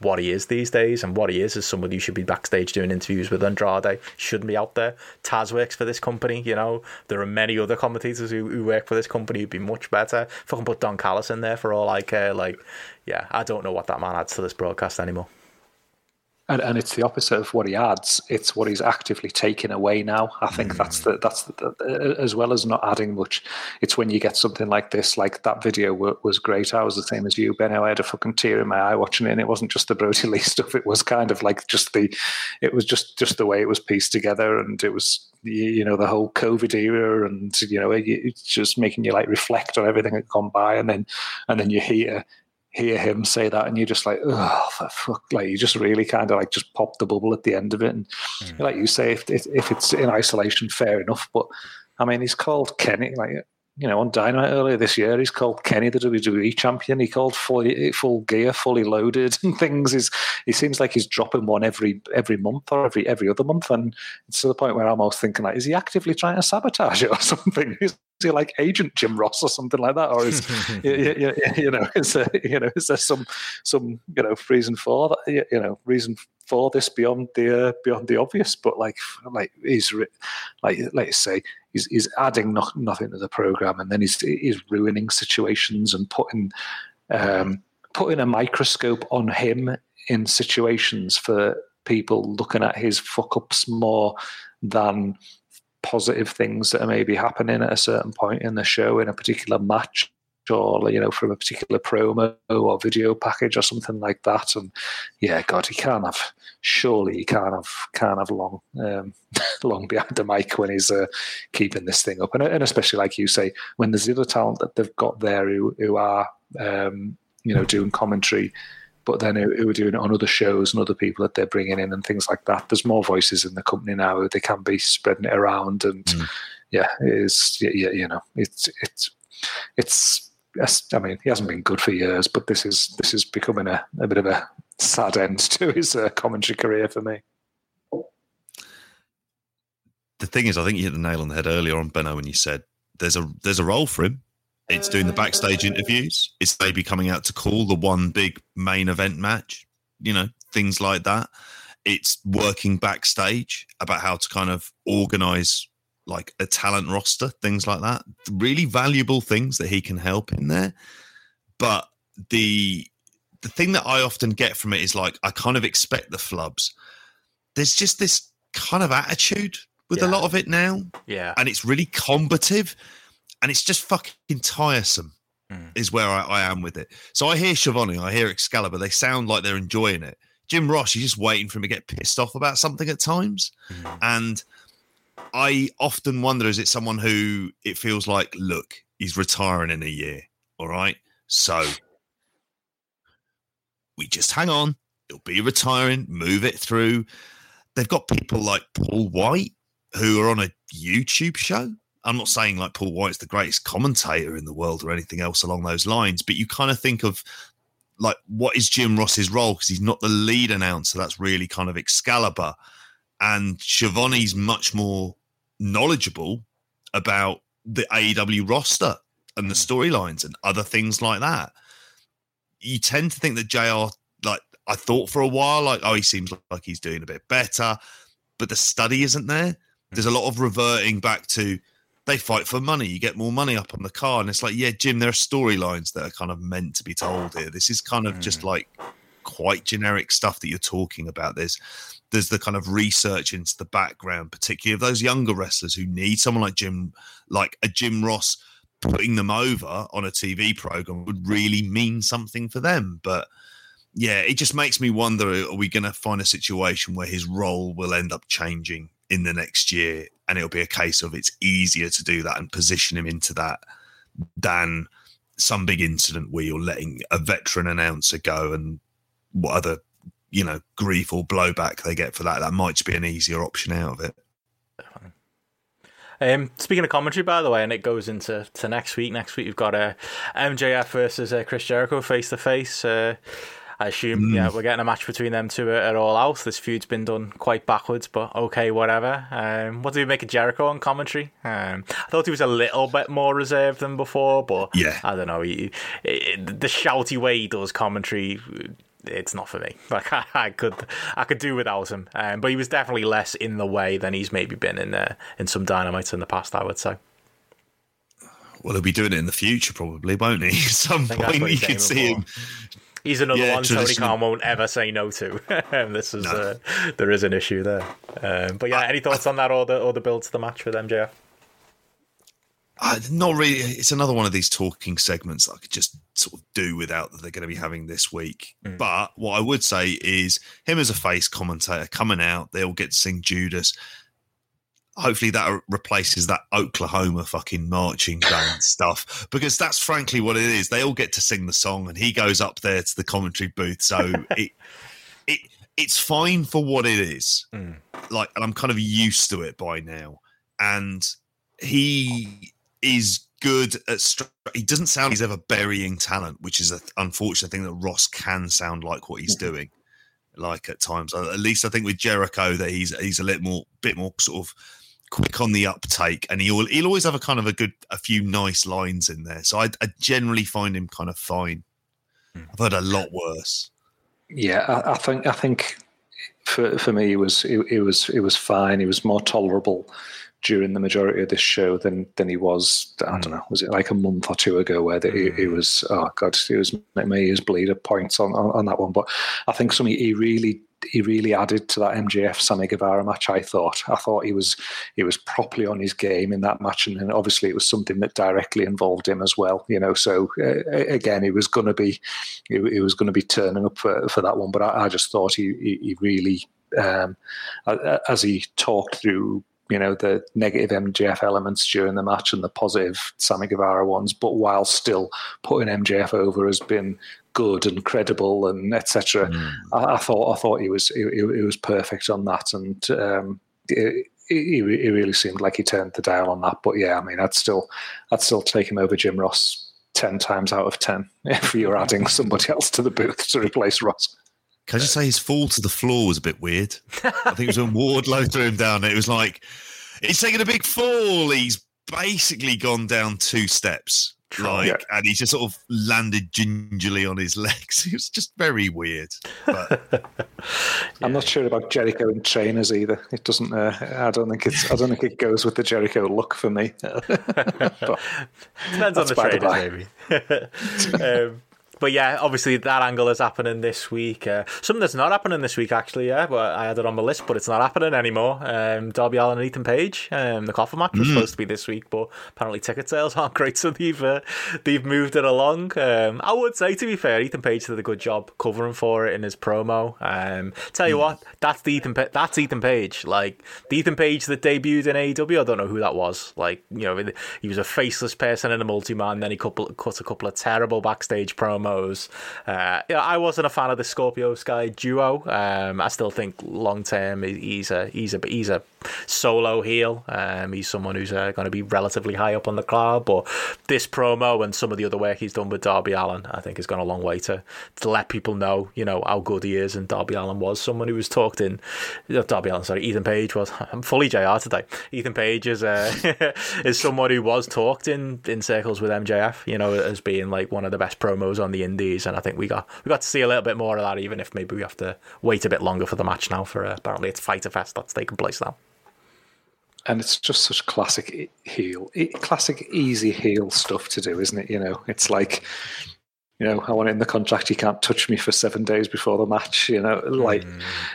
what he is these days, and what he is is somebody who should be backstage doing interviews with Andrade, shouldn't be out there. Taz works for this company, you know. There are many other commentators who, who work for this company who'd be much better. Fucking put Don Callis in there for all I care. Like, yeah, I don't know what that man adds to this broadcast anymore and, and it's the opposite of what he adds. It's what he's actively taking away now. I think mm. that's the that's the, the, as well as not adding much. It's when you get something like this, like that video was great. I was the same as you, Ben. I had a fucking tear in my eye watching it, and it wasn't just the Brodie Lee stuff. It was kind of like just the, it was just just the way it was pieced together, and it was you know the whole COVID era, and you know it's just making you like reflect on everything that gone by, and then and then you hear hear him say that and you're just like oh for fuck like you just really kind of like just pop the bubble at the end of it and mm. like you say if, if it's in isolation fair enough but i mean he's called kenny like you know, on Dynamite earlier this year, he's called Kenny the WWE champion. He called fully full gear, fully loaded, and things. He's, he seems like he's dropping one every every month or every every other month, and it's to the point where I'm almost thinking like, is he actively trying to sabotage it or something? Is he like Agent Jim Ross or something like that, or is you, you, you, know, is there, you know, is there some some you know reason for that? You know, reason for this beyond the uh, beyond the obvious. But like like he's like like you say, he's, he's adding no, nothing to the program, and then he's he's ruining situations and putting um, putting a microscope on him in situations for people looking at his fuck ups more than positive things that are maybe happening at a certain point in the show in a particular match or you know from a particular promo or video package or something like that. And yeah, God, he can't have. Surely he can't have can't have long um, long behind the mic when he's uh, keeping this thing up. And, and especially like you say, when there's the other talent that they've got there who who are um, you know doing commentary. But then who, who are doing it on other shows and other people that they're bringing in and things like that. There's more voices in the company now. They can be spreading it around, and mm. yeah, it is. Yeah, you know, it's it's it's yes, I mean, he hasn't been good for years, but this is this is becoming a, a bit of a sad end to his uh, commentary career for me. The thing is, I think you hit the nail on the head earlier on, Benno, when you said there's a there's a role for him. It's doing the backstage interviews. It's maybe coming out to call the one big main event match. You know, things like that. It's working backstage about how to kind of organize like a talent roster, things like that. Really valuable things that he can help in there. But the the thing that I often get from it is like I kind of expect the flubs. There's just this kind of attitude with yeah. a lot of it now. Yeah. And it's really combative and it's just fucking tiresome. Mm. Is where I, I, am with it. So I hear Schiavone, I hear Excalibur. They sound like they're enjoying it. Jim Ross, you're just waiting for him to get pissed off about something at times, mm. and I often wonder is it someone who it feels like, look, he's retiring in a year. All right. So we just hang on. He'll be retiring, move it through. They've got people like Paul White who are on a YouTube show. I'm not saying like Paul White's the greatest commentator in the world or anything else along those lines, but you kind of think of like what is Jim Ross's role because he's not the lead announcer. That's really kind of Excalibur and Schiavone's much more knowledgeable about the AEW roster and the hmm. storylines and other things like that. You tend to think that JR, like I thought for a while, like, oh, he seems like he's doing a bit better, but the study isn't there. There's a lot of reverting back to they fight for money. You get more money up on the card, and it's like, yeah, Jim, there are storylines that are kind of meant to be told here. This is kind of Hmm. just like quite generic stuff that you're talking about. There's there's the kind of research into the background, particularly of those younger wrestlers who need someone like Jim, like a Jim Ross, putting them over on a TV program would really mean something for them. But yeah, it just makes me wonder: Are we going to find a situation where his role will end up changing in the next year, and it'll be a case of it's easier to do that and position him into that than some big incident where you're letting a veteran announcer go and what other you know grief or blowback they get for that that might be an easier option out of it Um, speaking of commentary, by the way, and it goes into to next week. Next week we've got uh, MJF versus uh, Chris Jericho face to face. I assume, yeah, we're getting a match between them two at, at All Out. This feud's been done quite backwards, but okay, whatever. Um, what do we make of Jericho on commentary? Um, I thought he was a little bit more reserved than before, but Yeah. I don't know. He, he- the shouty way he does commentary, it's not for me. Like I, I could, I could do without him. Um, but he was definitely less in the way than he's maybe been in uh, in some dynamites in the past. I would say. well he'll be doing it in the future probably won't he at some point you aiming see him He's another Yeah, one Tony Khan won't ever say no to. this is No. uh, there is an issue there. Um, but yeah, any thoughts on that or the or the build to the match with MJF? Uh, not really. It's another one of these talking segments that I could just sort of do without that they're going to be having this week. But what I would say is him as a face commentator coming out, they all get to sing Judas. Hopefully that replaces that Oklahoma fucking marching band stuff because that's frankly what it is. They all get to sing the song and he goes up there to the commentary booth. So it it it's fine for what it is. Mm. Like, and I'm kind of used to it by now. And he is good at. Str- he doesn't sound he's ever burying talent, which is an unfortunate thing that Ross can sound like what he's mm-hmm. doing. Like at times, at least I think with Jericho that he's he's a little more, bit more sort of quick on the uptake, and he'll he'll always have a kind of a good, a few nice lines in there. So I, I generally find him kind of fine. I've heard a lot worse. Yeah, I, I think I think for for me it was it, it was it was fine. He was more tolerable during the majority of this show than than he was. I don't hmm. know. Was it like a month or two ago where the, he, he hmm. was? Oh God, he was my ears bleed at points on, on on that one. But I think something he really he really added to that MJF Sammy Guevara match. I thought I thought he was he was properly on his game in that match, and, and obviously it was something that directly involved him as well. You know, so uh, again, he was going to be he, he was going to be turning up for, for that one. But I, I just thought he he, he really um, as he talked through. You know the negative MJF elements during the match and the positive Sammy Guevara ones, but while still putting MJF over has been good and credible and etc. I, I thought I thought he was he, he he was perfect on that, and um, it, he, he really seemed like he turned the dial on that. But yeah, I mean, I'd still I'd still take him over Jim Ross ten times out of ten if you're adding somebody else to the booth to replace Ross. Can I just say his fall to the floor was a bit weird? I think it was when Wardlow threw him down. It was like he's taking a big fall. He's basically gone down two steps, like, Yeah. and he's just sort of landed gingerly on his legs. It was just very weird. But I'm not sure about Jericho in trainers either. It doesn't. Uh, I don't think it's. I don't think it goes with the Jericho look for me. But- Depends on the by the maybe. um, but yeah, obviously that angle is happening this week. Uh, something that's not happening this week, actually. Yeah, but I had it on my list, but it's not happening anymore. Um, Darby Allin and Ethan Page. Um, the coffin match was supposed to be this week, but apparently ticket sales aren't great, so they've uh, they've moved it along. Um, I would say, to be fair, Ethan Page did a good job covering for it in his promo. Um, tell you what, that's the Ethan. Pa- that's Ethan Page. Like the Ethan Page that debuted in AEW. I don't know who that was. Like you know, he was a faceless person in a multi-man. Then he couple cut a couple of terrible backstage promos. Uh, yeah, I wasn't a fan of the Scorpio Sky duo. Um, I still think long term he's a he's a he's a solo heel. Um, he's someone who's uh, going to be relatively high up on the card. But this promo and some of the other work he's done with Darby Allin, I think, has gone a long way to to let people know, you know, how good he is. And Darby Allin was someone who was talked in. not Darby Allin, sorry, Ethan Page was. I'm fully Jr. today. Ethan Page is uh, is someone who was talked in in circles with MJF, you know, as being like one of the best promos on the Indies. And I think we got we got to see a little bit more of that, even if maybe we have to wait a bit longer for the match now. For uh, apparently it's Fyter Fest that's taking place now. and it's just such classic heel, classic easy heel stuff to do, isn't it? You know, it's like, you know, I want it in the contract. You can't touch me for seven days before the match. You know, like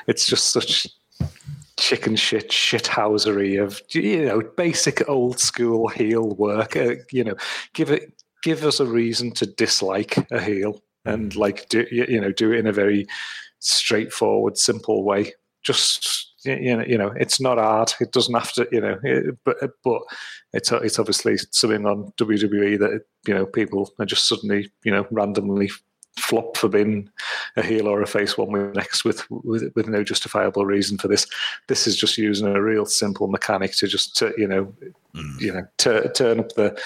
it's just such chicken shit shithousery of you know basic old school heel work. Uh, you know, give it give us a reason to dislike a heel and mm. like do you you know do it in a very straightforward, simple way. Just you know, you know, it's not hard. It doesn't have to, you know, it, but but it's it's obviously something on WWE that you know people are just suddenly you know randomly flop for being a heel or a face one week next with, with with no justifiable reason for this. This is just using a real simple mechanic to just to, you know mm. you know tur turn up the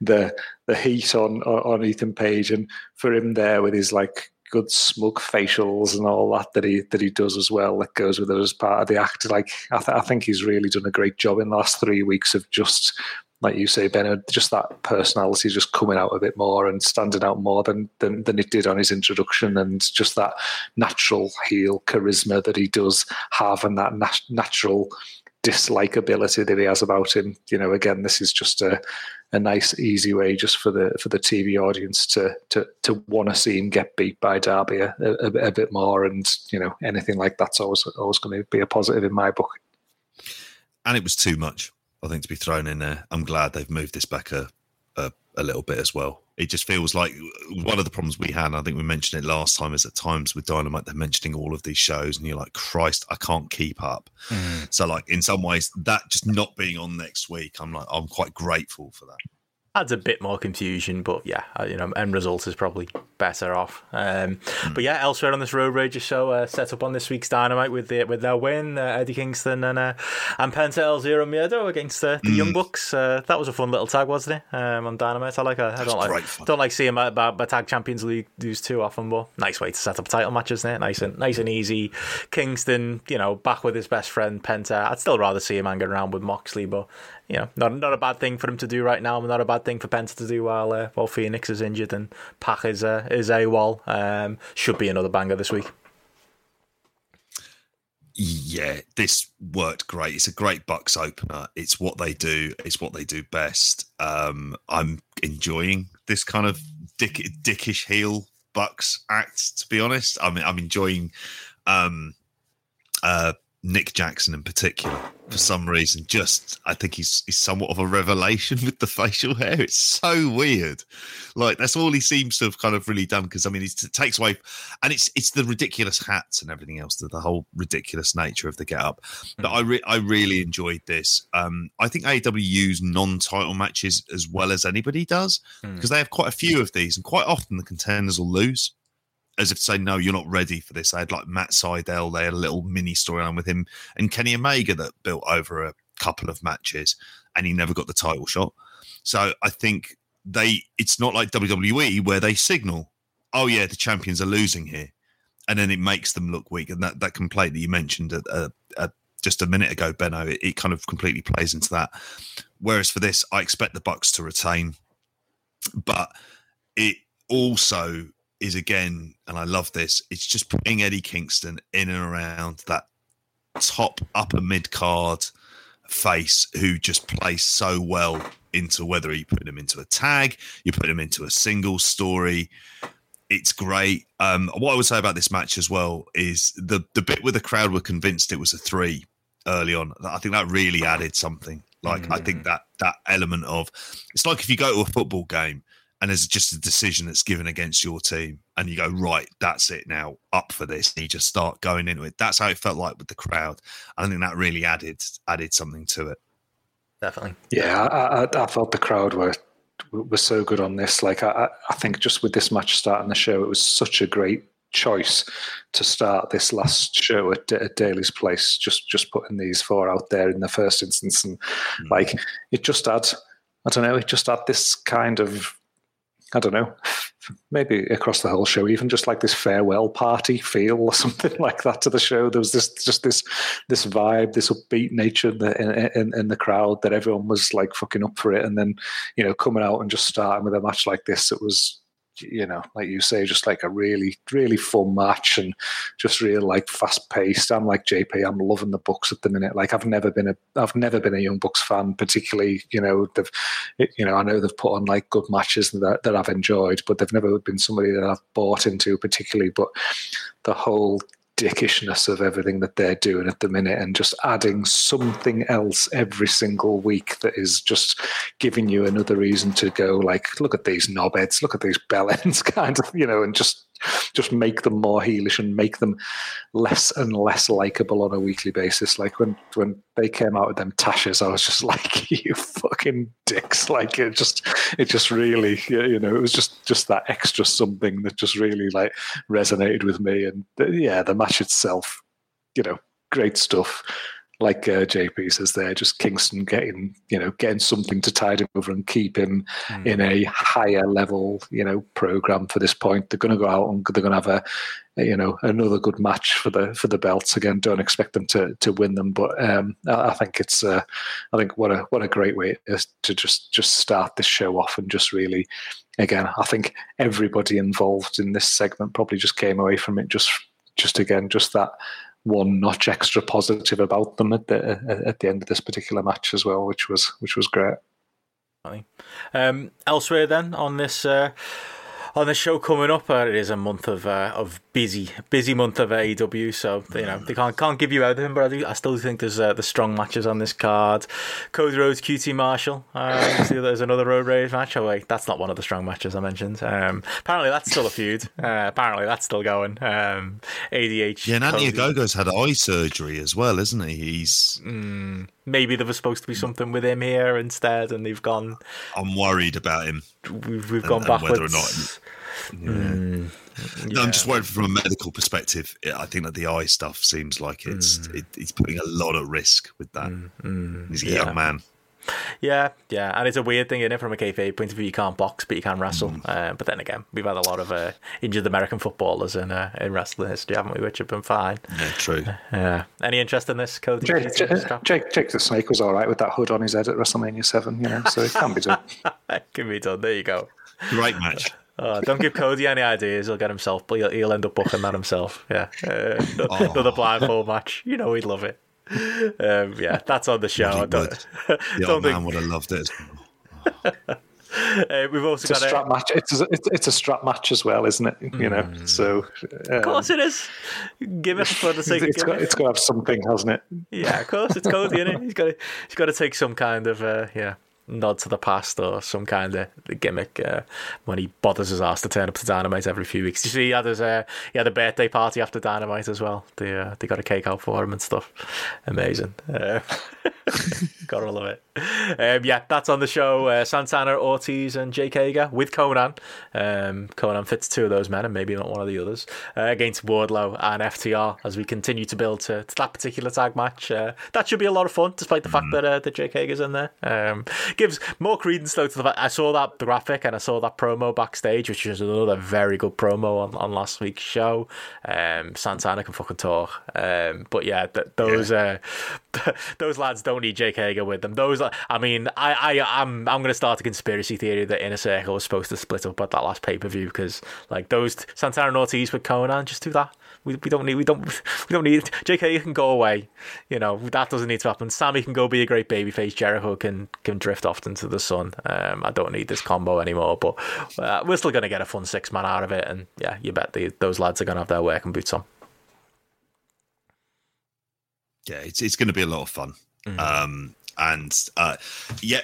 the the heat on on Ethan Page and for him there with his like good smug facials and all that that he that he does as well that goes with it as part of the act like I, th- I think he's really done a great job in the last three weeks of just like you say Ben just that personality just coming out a bit more and standing out more than than, than it did on his introduction and just that natural heel charisma that he does have and that nat- natural dislikability that he has about him. You know, again, this is just a, a nice, easy way just for the for the TV audience to to to want to see him get beat by Darby a, a, a, bit more, and you know, anything like that's always always going to be a positive in my book. And it was too much, I think, to be thrown in there. I'm glad they've moved this back a a, a little bit as well. It just feels like one of the problems we had, I think we mentioned it last time, is at times with Dynamite, they're mentioning all of these shows, and you're like, Christ, I can't keep up. Mm. So, like, in some ways, that just not being on next week, I'm like, I'm quite grateful for that adds a bit more confusion, but yeah, uh, you know, end result is probably better off. Um, mm. But yeah, elsewhere on this Road Rage show, uh, set up on this week's Dynamite with the, with their win, uh, Eddie Kingston and uh, and Penta El Zero Miedo against uh, the mm. Young Bucks. Uh, that was a fun little tag, wasn't it? Um, on Dynamite, I like. A, I don't like. Don't like seeing my, my, my, tag Champions League lose too often, but nice way to set up a title match, isn't it? Nice and nice and easy. Kingston, you know, back with his best friend Penta. I'd still rather see him hanging around with Moxley, but you know, not not a bad thing for him to do right now. Not a bad thing for Penta to do while uh, while Fenix is injured and Pac is uh, is AWOL. Um, should be another banger this week. Yeah, this worked great. It's a great Bucks opener. It's what they do. It's what they do best. Um, I'm enjoying this kind of dick, dickish heel Bucks act. To be honest, I mean, I'm enjoying um, uh, Nick Jackson in particular for some reason. Just I think he's he's somewhat of a revelation with the facial hair. It's so weird. Like that's all he seems to have kind of really done. Because I mean, it takes away, and it's it's the ridiculous hats and everything else. The, the whole ridiculous nature of the get up. But I re- I really enjoyed this. Um, I think AEW use non-title matches as well as anybody does because mm. they have quite a few of these, and quite often the contenders will lose as if to say, no, you're not ready for this. They had like Matt Sydal, they had a little mini storyline with him and Kenny Omega that built over a couple of matches and he never got the title shot. So I think they, it's not like WWE where they signal, oh yeah, the champions are losing here. And then it makes them look weak. And that, that complaint that you mentioned uh, uh, just a minute ago, Benno, it, it kind of completely plays into that. Whereas for this, I expect the Bucks to retain, but it also is again, and I love this, it's just putting Eddie Kingston in and around that top upper mid card face who just plays so well into whether you put him into a tag, you put him into a single story. It's great. Um, what I would say about this match as well is the the bit where the crowd were convinced it was a three early on. I think that really added something. Like mm-hmm. I think mm. that that element of it's like if you go to a football game and there's just a decision that's given against your team, and you go, right, that's it now, up for this. And you just start going into it. That's how it felt like with the crowd. I think that really added added something to it. Definitely. Yeah, I, I, I felt the crowd were were so good on this. Like I, I think just with this match starting the show, it was such a great choice to start this last show at, at Daily's place. Just just putting these four out there in the first instance, and mm. like it just had, I don't know, it just had this kind of I don't know, maybe across the whole show, even just like this farewell party feel or something like that to the show. There was this just this this vibe, this upbeat nature in the, in, in the crowd that everyone was like fucking up for it, and then you know coming out and just starting with a match like this, it was you know, like you say, just like a really, really fun match and just real like fast paced. I'm like JP. I'm loving the Bucks at the minute. Like I've never been a, I've never been a Young Bucks fan, particularly. You know, they've, you know, I know they've put on like good matches that that I've enjoyed, but they've never been somebody that I've bought into particularly. But the whole dickishness of everything that they're doing at the minute and just adding something else every single week that is just giving you another reason to go like look at these knobheads look at these bellends kind of you know and just just make them more heelish and make them less and less likable on a weekly basis. Like when when they came out with them tashes, I was just like, "You fucking dicks!" Like it just it just really you know it was just just that extra something that just really like resonated with me. And yeah, the match itself, you know, great stuff like uh, JP says there, just Kingston getting you know getting something to tide him over and keep him mm. in a higher level you know program for this point. They're going to go out and they're going to have a you know another good match for the for the belts again. Don't expect them to to win them, but um, I, I think it's uh, I think what a what a great way to just just start this show off and just really again I think everybody involved in this segment probably just came away from it just just again just that one notch extra positive about them at the at the end of this particular match as well, which was which was great. Um, elsewhere, then on this uh, on the show coming up. Uh, it is a month of uh, of busy, busy month of AEW. So you know they can't can't give you everything, but I, do, I still think there's uh, the strong matches on this card. Cody Rhodes, QT Marshall. Uh, see, there's another Road Rage match. Oh wait, that's not one of the strong matches I mentioned. Um, apparently that's still a feud. Uh, apparently that's still going. Um, ADH. Yeah, and Anthony Ogogo's had eye surgery as well, isn't he? He's. Mm, maybe there was supposed to be something with him here instead, and they've gone. I'm worried about him. We've, we've gone and, backwards. And whether or not yeah. Mm, yeah. No, I'm just worried from a medical perspective. I think that the eye stuff seems like it's mm. it, he's putting a lot at risk with that. Mm, mm he's a yeah. young man. Yeah, yeah, and it's a weird thing, in it? From a kayfabe point of view, you can't box, but you can wrestle. Mm. Uh, but then again, we've had a lot of uh, injured American footballers in uh, in wrestling history, haven't we? Which have been fine. Yeah, true. Yeah. Any interest in this, Cody? Jake, Jake, Jake, the Snake was all right with that hood on his head at WrestleMania Seven, you know, so it can be done. it can be done. There you go. Great match. Oh, don't give Cody any ideas. He'll get himself, but he'll, he'll end up booking that himself. Yeah, uh, oh. another blindfold match. You know he'd love it. Um, yeah, that's on the show. Don't, the don't think... man would have loved it. Uh, we've also it's got a strap a... match. It's a, it's a strap match as well, isn't it? You know, mm. so um, of course it is. Give it for the sake it's of got, it's got to have something, hasn't it? Yeah, of course it's Cody, isn't it? He's got to, he's got to take some kind of uh, yeah nod to the past or some kind of gimmick uh, when he bothers his ass to turn up to Dynamite every few weeks. You see, he had his uh, he had a birthday party after Dynamite as well. They uh, they got a cake out for him and stuff. Amazing. Uh, gotta love it. Um, yeah, that's on the show. Uh, Santana, Ortiz, and Jake Hager with Konnan. Um, Konnan fits two of those men and maybe not one of the others uh, against Wardlow and FTR as we continue to build to, to that particular tag match. that should be a lot of fun, despite the fact mm. that that Jake Hager's in there. Um, gives more credence though to the fact I saw that graphic and I saw that promo backstage, which was another very good promo on, on last week's show. Um, Santana can fucking talk, um, but yeah, th- those yeah. Uh, those lads don't need Jake Hager with them. Those, I mean, I, I I'm I'm gonna start a conspiracy theory that Inner Circle was supposed to split up at that last pay per view because like those Santana and Ortiz with Konnan, just do that. We, we don't need we don't we don't need JK you can go away. You know that doesn't need to happen. Sammy can go be a great babyface. Jericho can can drift off into the sun. Um, I don't need this combo anymore. But uh, we're still going to get a fun six man out of it. And yeah, you bet the, those lads are going to have their working boots on. Yeah, it's it's going to be a lot of fun. Mm. Um, and uh, yeah,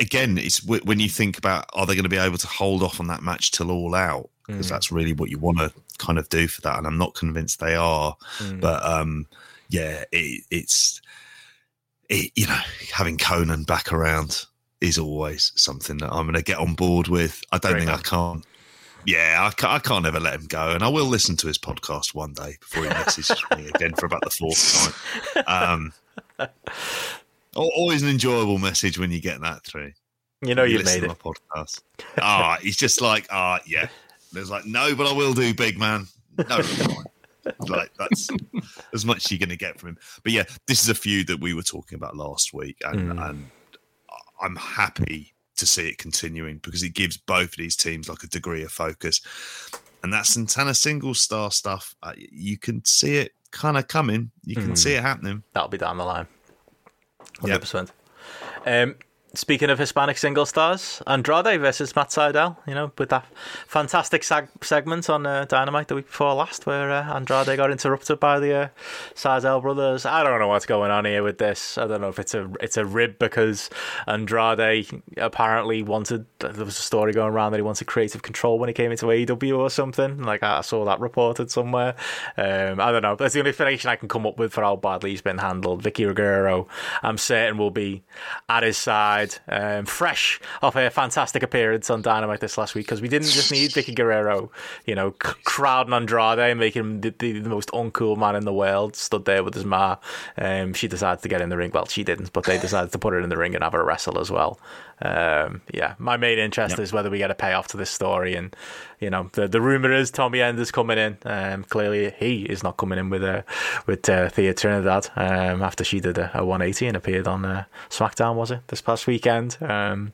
again, it's when you think about are they going to be able to hold off on that match till all out because mm. that's really what you want to kind of do for that. And I'm not convinced they are, mm. but um, yeah, it, it's it, you know having Konnan back around is always something that I'm going to get on board with. I don't think. I can't. Yeah, I can't, I can't ever let him go, and I will listen to his podcast one day before he messages me again for about the fourth time. Um, always an enjoyable message when you get that through. You know you, you made it. podcast. Ah, oh, he's just like, ah, oh, yeah, there's like, no, but I will do, big man. No, like that's as much as you're going to get from him. But yeah, this is a feud that we were talking about last week, and mm. and I'm happy to see it continuing because it gives both of these teams like a degree of focus. And that Santana single star stuff, uh, you can see it kind of coming. You can Mm. see it happening. That'll be down the line. Hundred Yep. percent. Um, speaking of Hispanic single stars, Andrade versus Matt Sydal. You know, with that fantastic seg- segment on uh, Dynamite the week before last, where uh, Andrade got interrupted by the uh, Sydal brothers. I don't know what's going on here with this. I don't know if it's a it's a rib because Andrade apparently wanted. There was a story going around that he wanted creative control when he came into AEW or something. Like I saw that reported somewhere. Um, I don't know. That's the only explanation I can come up with for how badly he's been handled. Vickie Guerrero, I'm certain, will be at his side, um, fresh off a fantastic appearance on Dynamite this last week because we didn't just need Vickie Guerrero, you know, c- crowding Andrade and making him the, the, the most uncool man in the world, stood there with his ma. Um, she decided to get in the ring. Well, she didn't, but they decided to put her in the ring and have her wrestle as well. Um, yeah, my main interest is whether we get a payoff to this story, and you know, the the rumor is Tommy Ender's is coming in. Um, clearly, he is not coming in with uh, with uh, Thea Trinidad um, after she did a, a 180 and appeared on uh, SmackDown. Was it this past weekend? Um,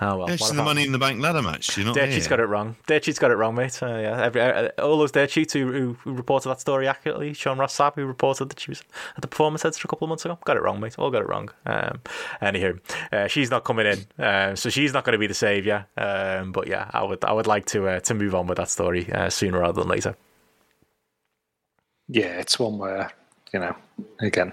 oh well, Yeah, she's in the Money in the Bank ladder match. You're not Dirt here. sheet's got it wrong. Dirt sheet's got it wrong, mate. Uh, yeah, every, uh, all those dirt sheets who, who, who reported that story accurately. Sean Ross Sapp, who reported that she was at the Performance Center a couple of months ago, got it wrong, mate. All got it wrong. Um, anywho, uh, she's not coming in, um, so she's not going to be the savior. Um, but yeah, I would I would like to uh, to move on with that story uh, sooner rather than later. Yeah, it's one where, you know, again,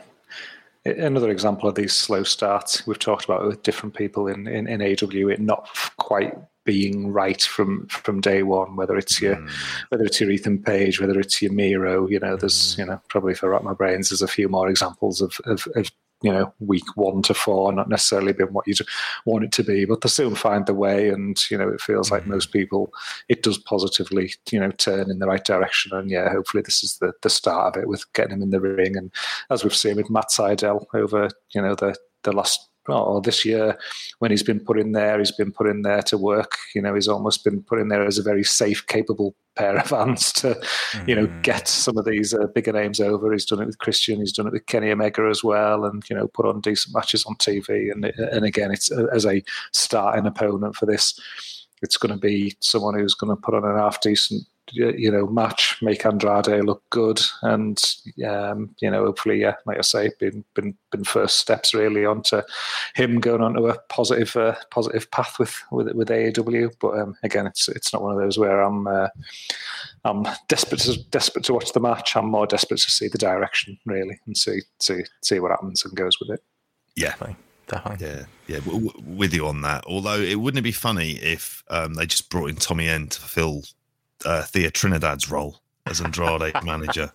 another example of these slow starts we've talked about with different people in, in, in AEW, it not quite being right from from day one, whether it's your whether it's your Ethan Page, whether it's your Miro, you know, there's you know, probably if I wrap my brains, there's a few more examples of, of, of you know, week one to four, not necessarily been what you want it to be, but they soon find the way. And, you know, it feels like most mm-hmm. people, it does positively, you know, turn in the right direction. And yeah, hopefully this is the, the start of it with getting him in the ring. And as we've seen with Matt Seidel over, you know, the, the last, or this year, when he's been put in there, he's been put in there to work. You know, he's almost been put in there as a very safe, capable pair of hands to, you know, get some of these uh, bigger names over. He's done it with Christian. He's done it with Kenny Omega as well, and you know, put on decent matches on TV. And and again, it's uh, as a starting opponent for this. It's going to be someone who's going to put on an half decent, you know, match, make Andrade look good, and um, you know, hopefully, yeah, like I say, been been been first steps really onto him going onto a positive uh, positive path with with with AEW. But um, again, it's it's not one of those where I'm uh, I'm desperate to desperate to watch the match. I'm more desperate to see the direction really and see see see what happens and goes with it. Yeah, Definitely. Definitely. yeah, yeah. W- w- with you on that. Although it wouldn't it be funny if um, they just brought in Tommy End to fulfill uh, Thea Trinidad's role as Andrade manager.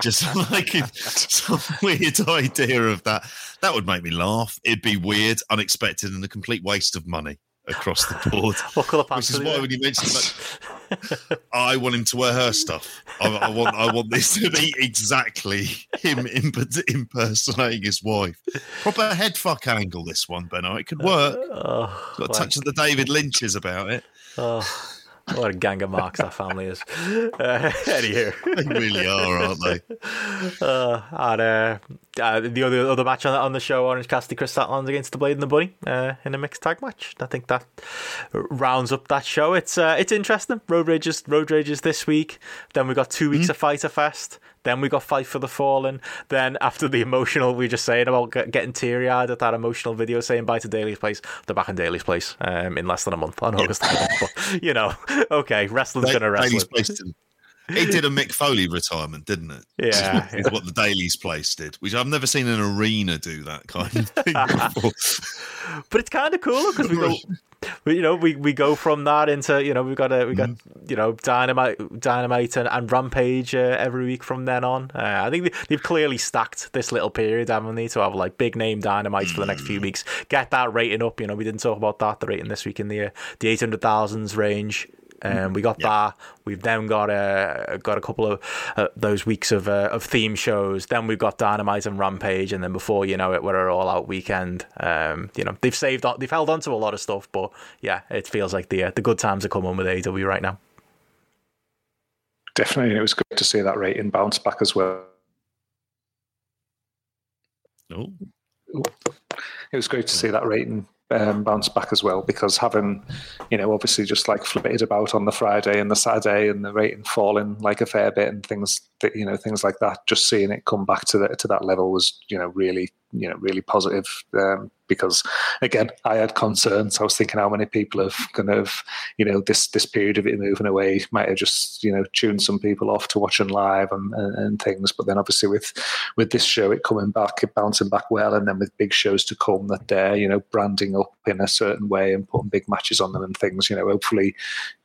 Just like some weird idea of that. That would make me laugh. It'd be weird, unexpected, and a complete waste of money across the board. Which is why when you mentioned that, I want him to wear her stuff. I, I want I want this to be exactly him imp- impersonating his wife. Proper head fuck angle. This one, Benno. It could work. Oh, Got a touch of the David Lynch's about it. oh, what a gang of marks that family is. Uh, anywho. They really are, aren't they? Uh, and uh, uh, the other other match on, on the show, Orange Cassidy, Kris Statlander against the Blade and the Bunny uh, in a mixed tag match. I think that rounds up that show. It's uh, it's interesting. Road rages, road rages this week. Then we got two weeks of Fyter Fest. Then we got Fight for the Fallen. Then after the emotional, we were just saying about getting teary eyed at that emotional video saying bye to Daily's Place. They're back in Daily's Place um, in less than a month on August 11th. But, you know, okay, wrestling's going to wrestle. Daily's Place it did a Mick Foley retirement, didn't it? Yeah. Is what the Daily's Place did, which I've never seen an arena do that kind of thing before. but it's kind of cool because we go we, you know we, we go from that into you know we've got a we got you know dynamite dynamite and, and rampage uh, every week from then on uh, i think they, they've clearly stacked this little period haven't they to have like big name dynamites for the next few weeks get that rating up you know we didn't talk about that the rating this week in the uh, the 800000s range um, we got that. We've then got a got a couple of uh, those weeks of uh, of theme shows. Then we've got Dynamite and Rampage, and then before you know it, we're an all out weekend. Um, you know they've saved on, they've held on to a lot of stuff, but yeah, it feels like the uh, the good times are coming with AEW right now. Definitely, and it was good to see that rating bounce back as well. No. It was great to see that rating um, bounce back as well because having, you know, obviously just like flitted about on the Friday and the Saturday and the rating falling like a fair bit and things that you know things like that. Just seeing it come back to the, to that level was you know really you know really positive um, because again I had concerns. I was thinking how many people have kind of you know this this period of it moving away might have just you know tuned some people off to watching live and, and, and things. But then obviously with with this show it coming back, it bouncing back well, and then with big shows to come that they're you know branding up in a certain way and putting big matches on them and things. You know hopefully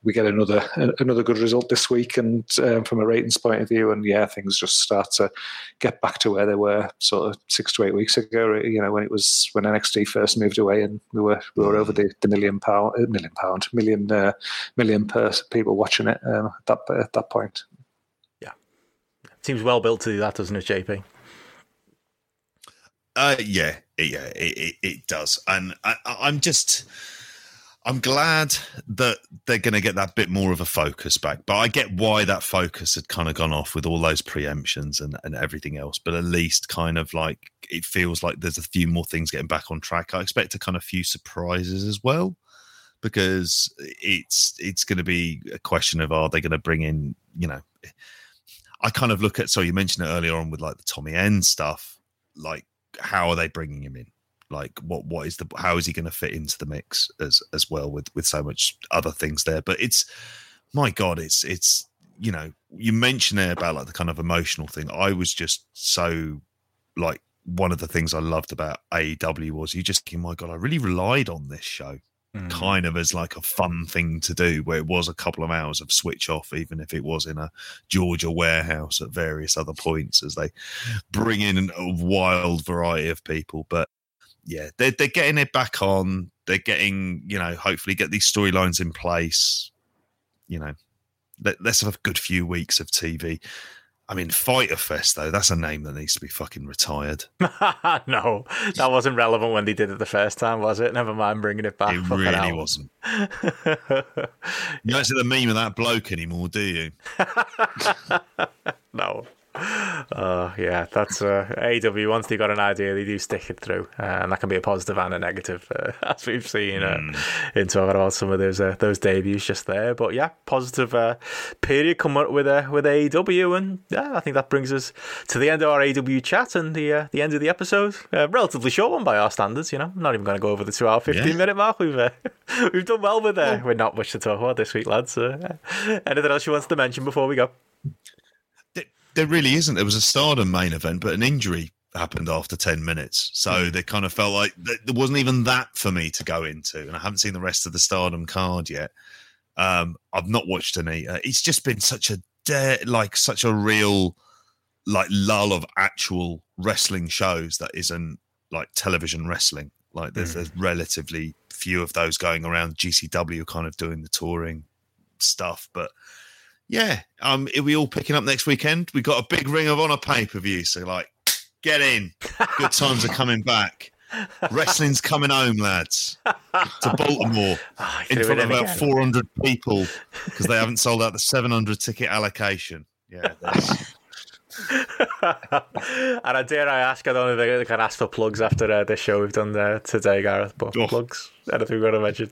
we get another another good result this week and um, from a ratings point of view and yeah things just start to get back to where they were sort of six to eight weeks ago you know when it was when NXT first moved away and we were we were over the, the million pound uh, million pound million uh, million per people watching it um, at that at that point. Yeah. Seems well built to do that doesn't it JP uh yeah yeah it, it, it does. And I, I'm just I'm glad that they're going to get that bit more of a focus back. But I get why that focus had kind of gone off with all those preemptions and, and everything else. But at least kind of like it feels like there's a few more things getting back on track. I expect a kind of few surprises as well because it's it's going to be a question of are they going to bring in you know I kind of look at so you mentioned it earlier on with like the Tommy End stuff like how are they bringing him in like what what is the how is he going to fit into the mix as as well with with so much other things there? But it's my god it's it's you know you mentioned there about like the kind of emotional thing. I was just so like one of the things i loved about aew was you just oh my god i really relied on this show mm. kind of as like a fun thing to do where it was a couple of hours of switch off even if it was in a georgia warehouse at various other points as they bring in a wild variety of people. But yeah, they're they're getting it back on. They're getting, you know, hopefully get these storylines in place. You know, let, us have a good few weeks of TV. I mean, Fyter Fest though, that's a name that needs to be fucking retired. no, that wasn't relevant when they did it the first time, was it? Never mind bringing it back. It really wasn't. you don't see the meme of that bloke anymore, do you? no. Uh, yeah, that's uh, AEW. Once they got an idea, they do stick it through, uh, and that can be a positive and a negative, uh, as we've seen uh, mm. in talking about some of those uh, those debuts just there. But yeah, positive uh, period coming up with uh, with AEW, and yeah, I think that brings us to the end of our AEW chat and the uh, the end of the episode. Uh, relatively short one by our standards, you know. I'm not even going to go over the two hour fifteen yeah. minute mark. We've uh, we've done well with uh, with not much to talk about this week, lads. Uh, anything else you want to mention before we go? There really isn't. There was a Stardom main event, but an injury happened after 10 minutes. So hmm. they kind of felt like there wasn't even that for me to go into. And I haven't seen the rest of the Stardom card yet. Um, I've not watched any. Uh, it's just been such a, de- like, such a real, like, lull of actual wrestling shows that isn't like television wrestling. Like, there's, mm. there's relatively few of those going around. GCW kind of doing the touring stuff, but yeah, um, are we all picking up next weekend? We've got a big Ring of Honor pay per view, so like, get in. Good times are coming back. Wrestling's coming home, lads, to Baltimore oh, in front of about again. 400 people because they haven't sold out the 700 ticket allocation. Yeah. and I dare I ask, I don't know if they can ask for plugs after uh, this show we've done uh, today, Gareth, but oh. plugs, anything we're going to mention?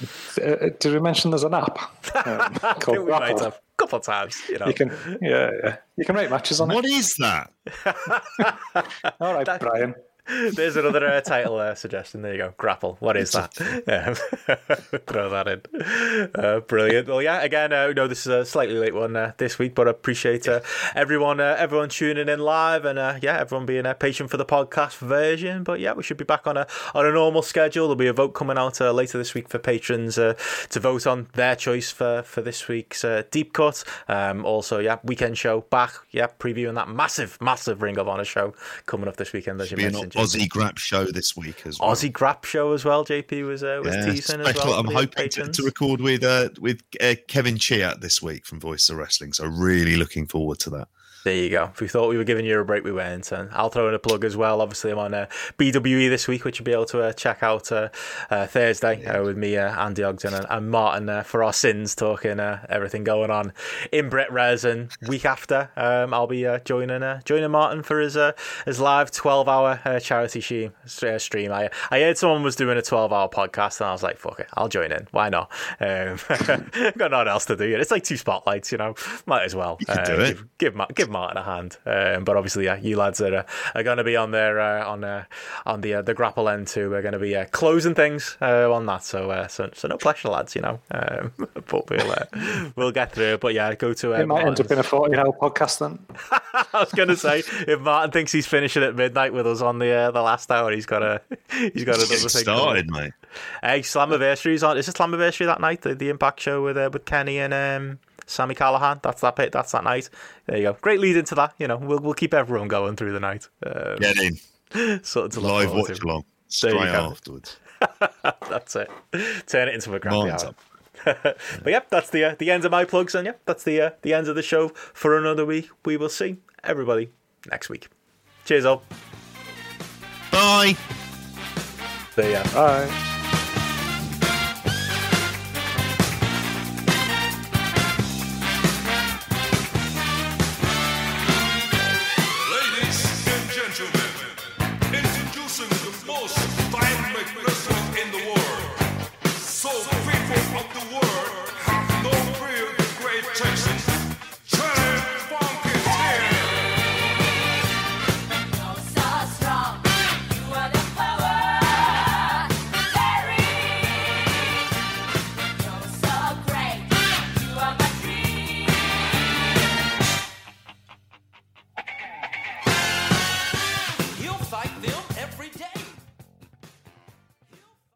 Uh, did we mention there's an app? Um, called we might have a couple of times. You know, you can yeah, yeah, you can rate matches on what it. What is that? All right, that, Brian. There's another uh, title uh, suggestion. There you go. Grapple. What is that? Yeah. Throw that in. Uh, brilliant. Well, yeah. Again, uh, no, this is a slightly late one uh, this week, but I appreciate uh, everyone, uh, everyone tuning in live, and uh, yeah, everyone being uh, patient for the podcast version. But yeah, we should be back on a on a normal schedule. There'll be a vote coming out uh, later this week for patrons uh, to vote on their choice for for this week's uh, deep cut. Um, also, yeah, weekend show back. Yeah, previewing that massive, massive Ring of Honor show coming up this weekend, as you mentioned. Aussie Grap show this week as well. Aussie Grap show as well. JP was uh, was yeah, teasing special. as well. I'm hoping to, to, record with uh, with uh, Kevin Chiat this week from Voice of Wrestling. So really looking forward to that. There you go. If we thought we were giving you a break, we weren't. And I'll throw in a plug as well. Obviously, I'm on uh, BWE this week, which you'll be able to uh, check out uh, uh, Thursday uh, with me, uh, Andy Ogden, and, and Martin uh, for our sins, talking uh, everything going on in Brit Wres. And week after, um, I'll be uh, joining uh, joining Martin for his uh, his live 12 hour uh, charity stream. stream. I I heard someone was doing a 12 hour podcast, and I was like, fuck it, I'll join in. Why not? Um, got nothing else to do. It's like two spotlights, you know. Might as well. could do it. Give, give, Ma- give Martin a hand. Um, but obviously, yeah, you lads are, uh, are going to be on there uh, on uh, on the uh, the grapple end too. We're going to be uh, closing things uh, on that. So, uh, so so no pressure, lads. You know, um, but we'll uh, we'll get through. it. But yeah, go to. Uh, It might end up in a 40 hour podcast then. I was going to say if Martin thinks he's finishing at midnight with us on the uh, the last hour, he's got a he's got Get another thing. started, mate. Hey, Slammiversary's on. Is it Slammiversary that night? The, the Impact show with uh, with Kenny and um, Sami Callihan. That's that bit. That's that night. There you go. Great lead into that. You know, we'll we'll keep everyone going through the night. Um, Get in. something to Live watch to. along. There Straight afterwards. That's it. Turn it into a grand Mine's hour. but yep, that's the uh, the end of my plugs, and yep, that's the uh, the end of the show for another week. We will see everybody next week. Cheers, all. Bye. See ya. Bye. soul.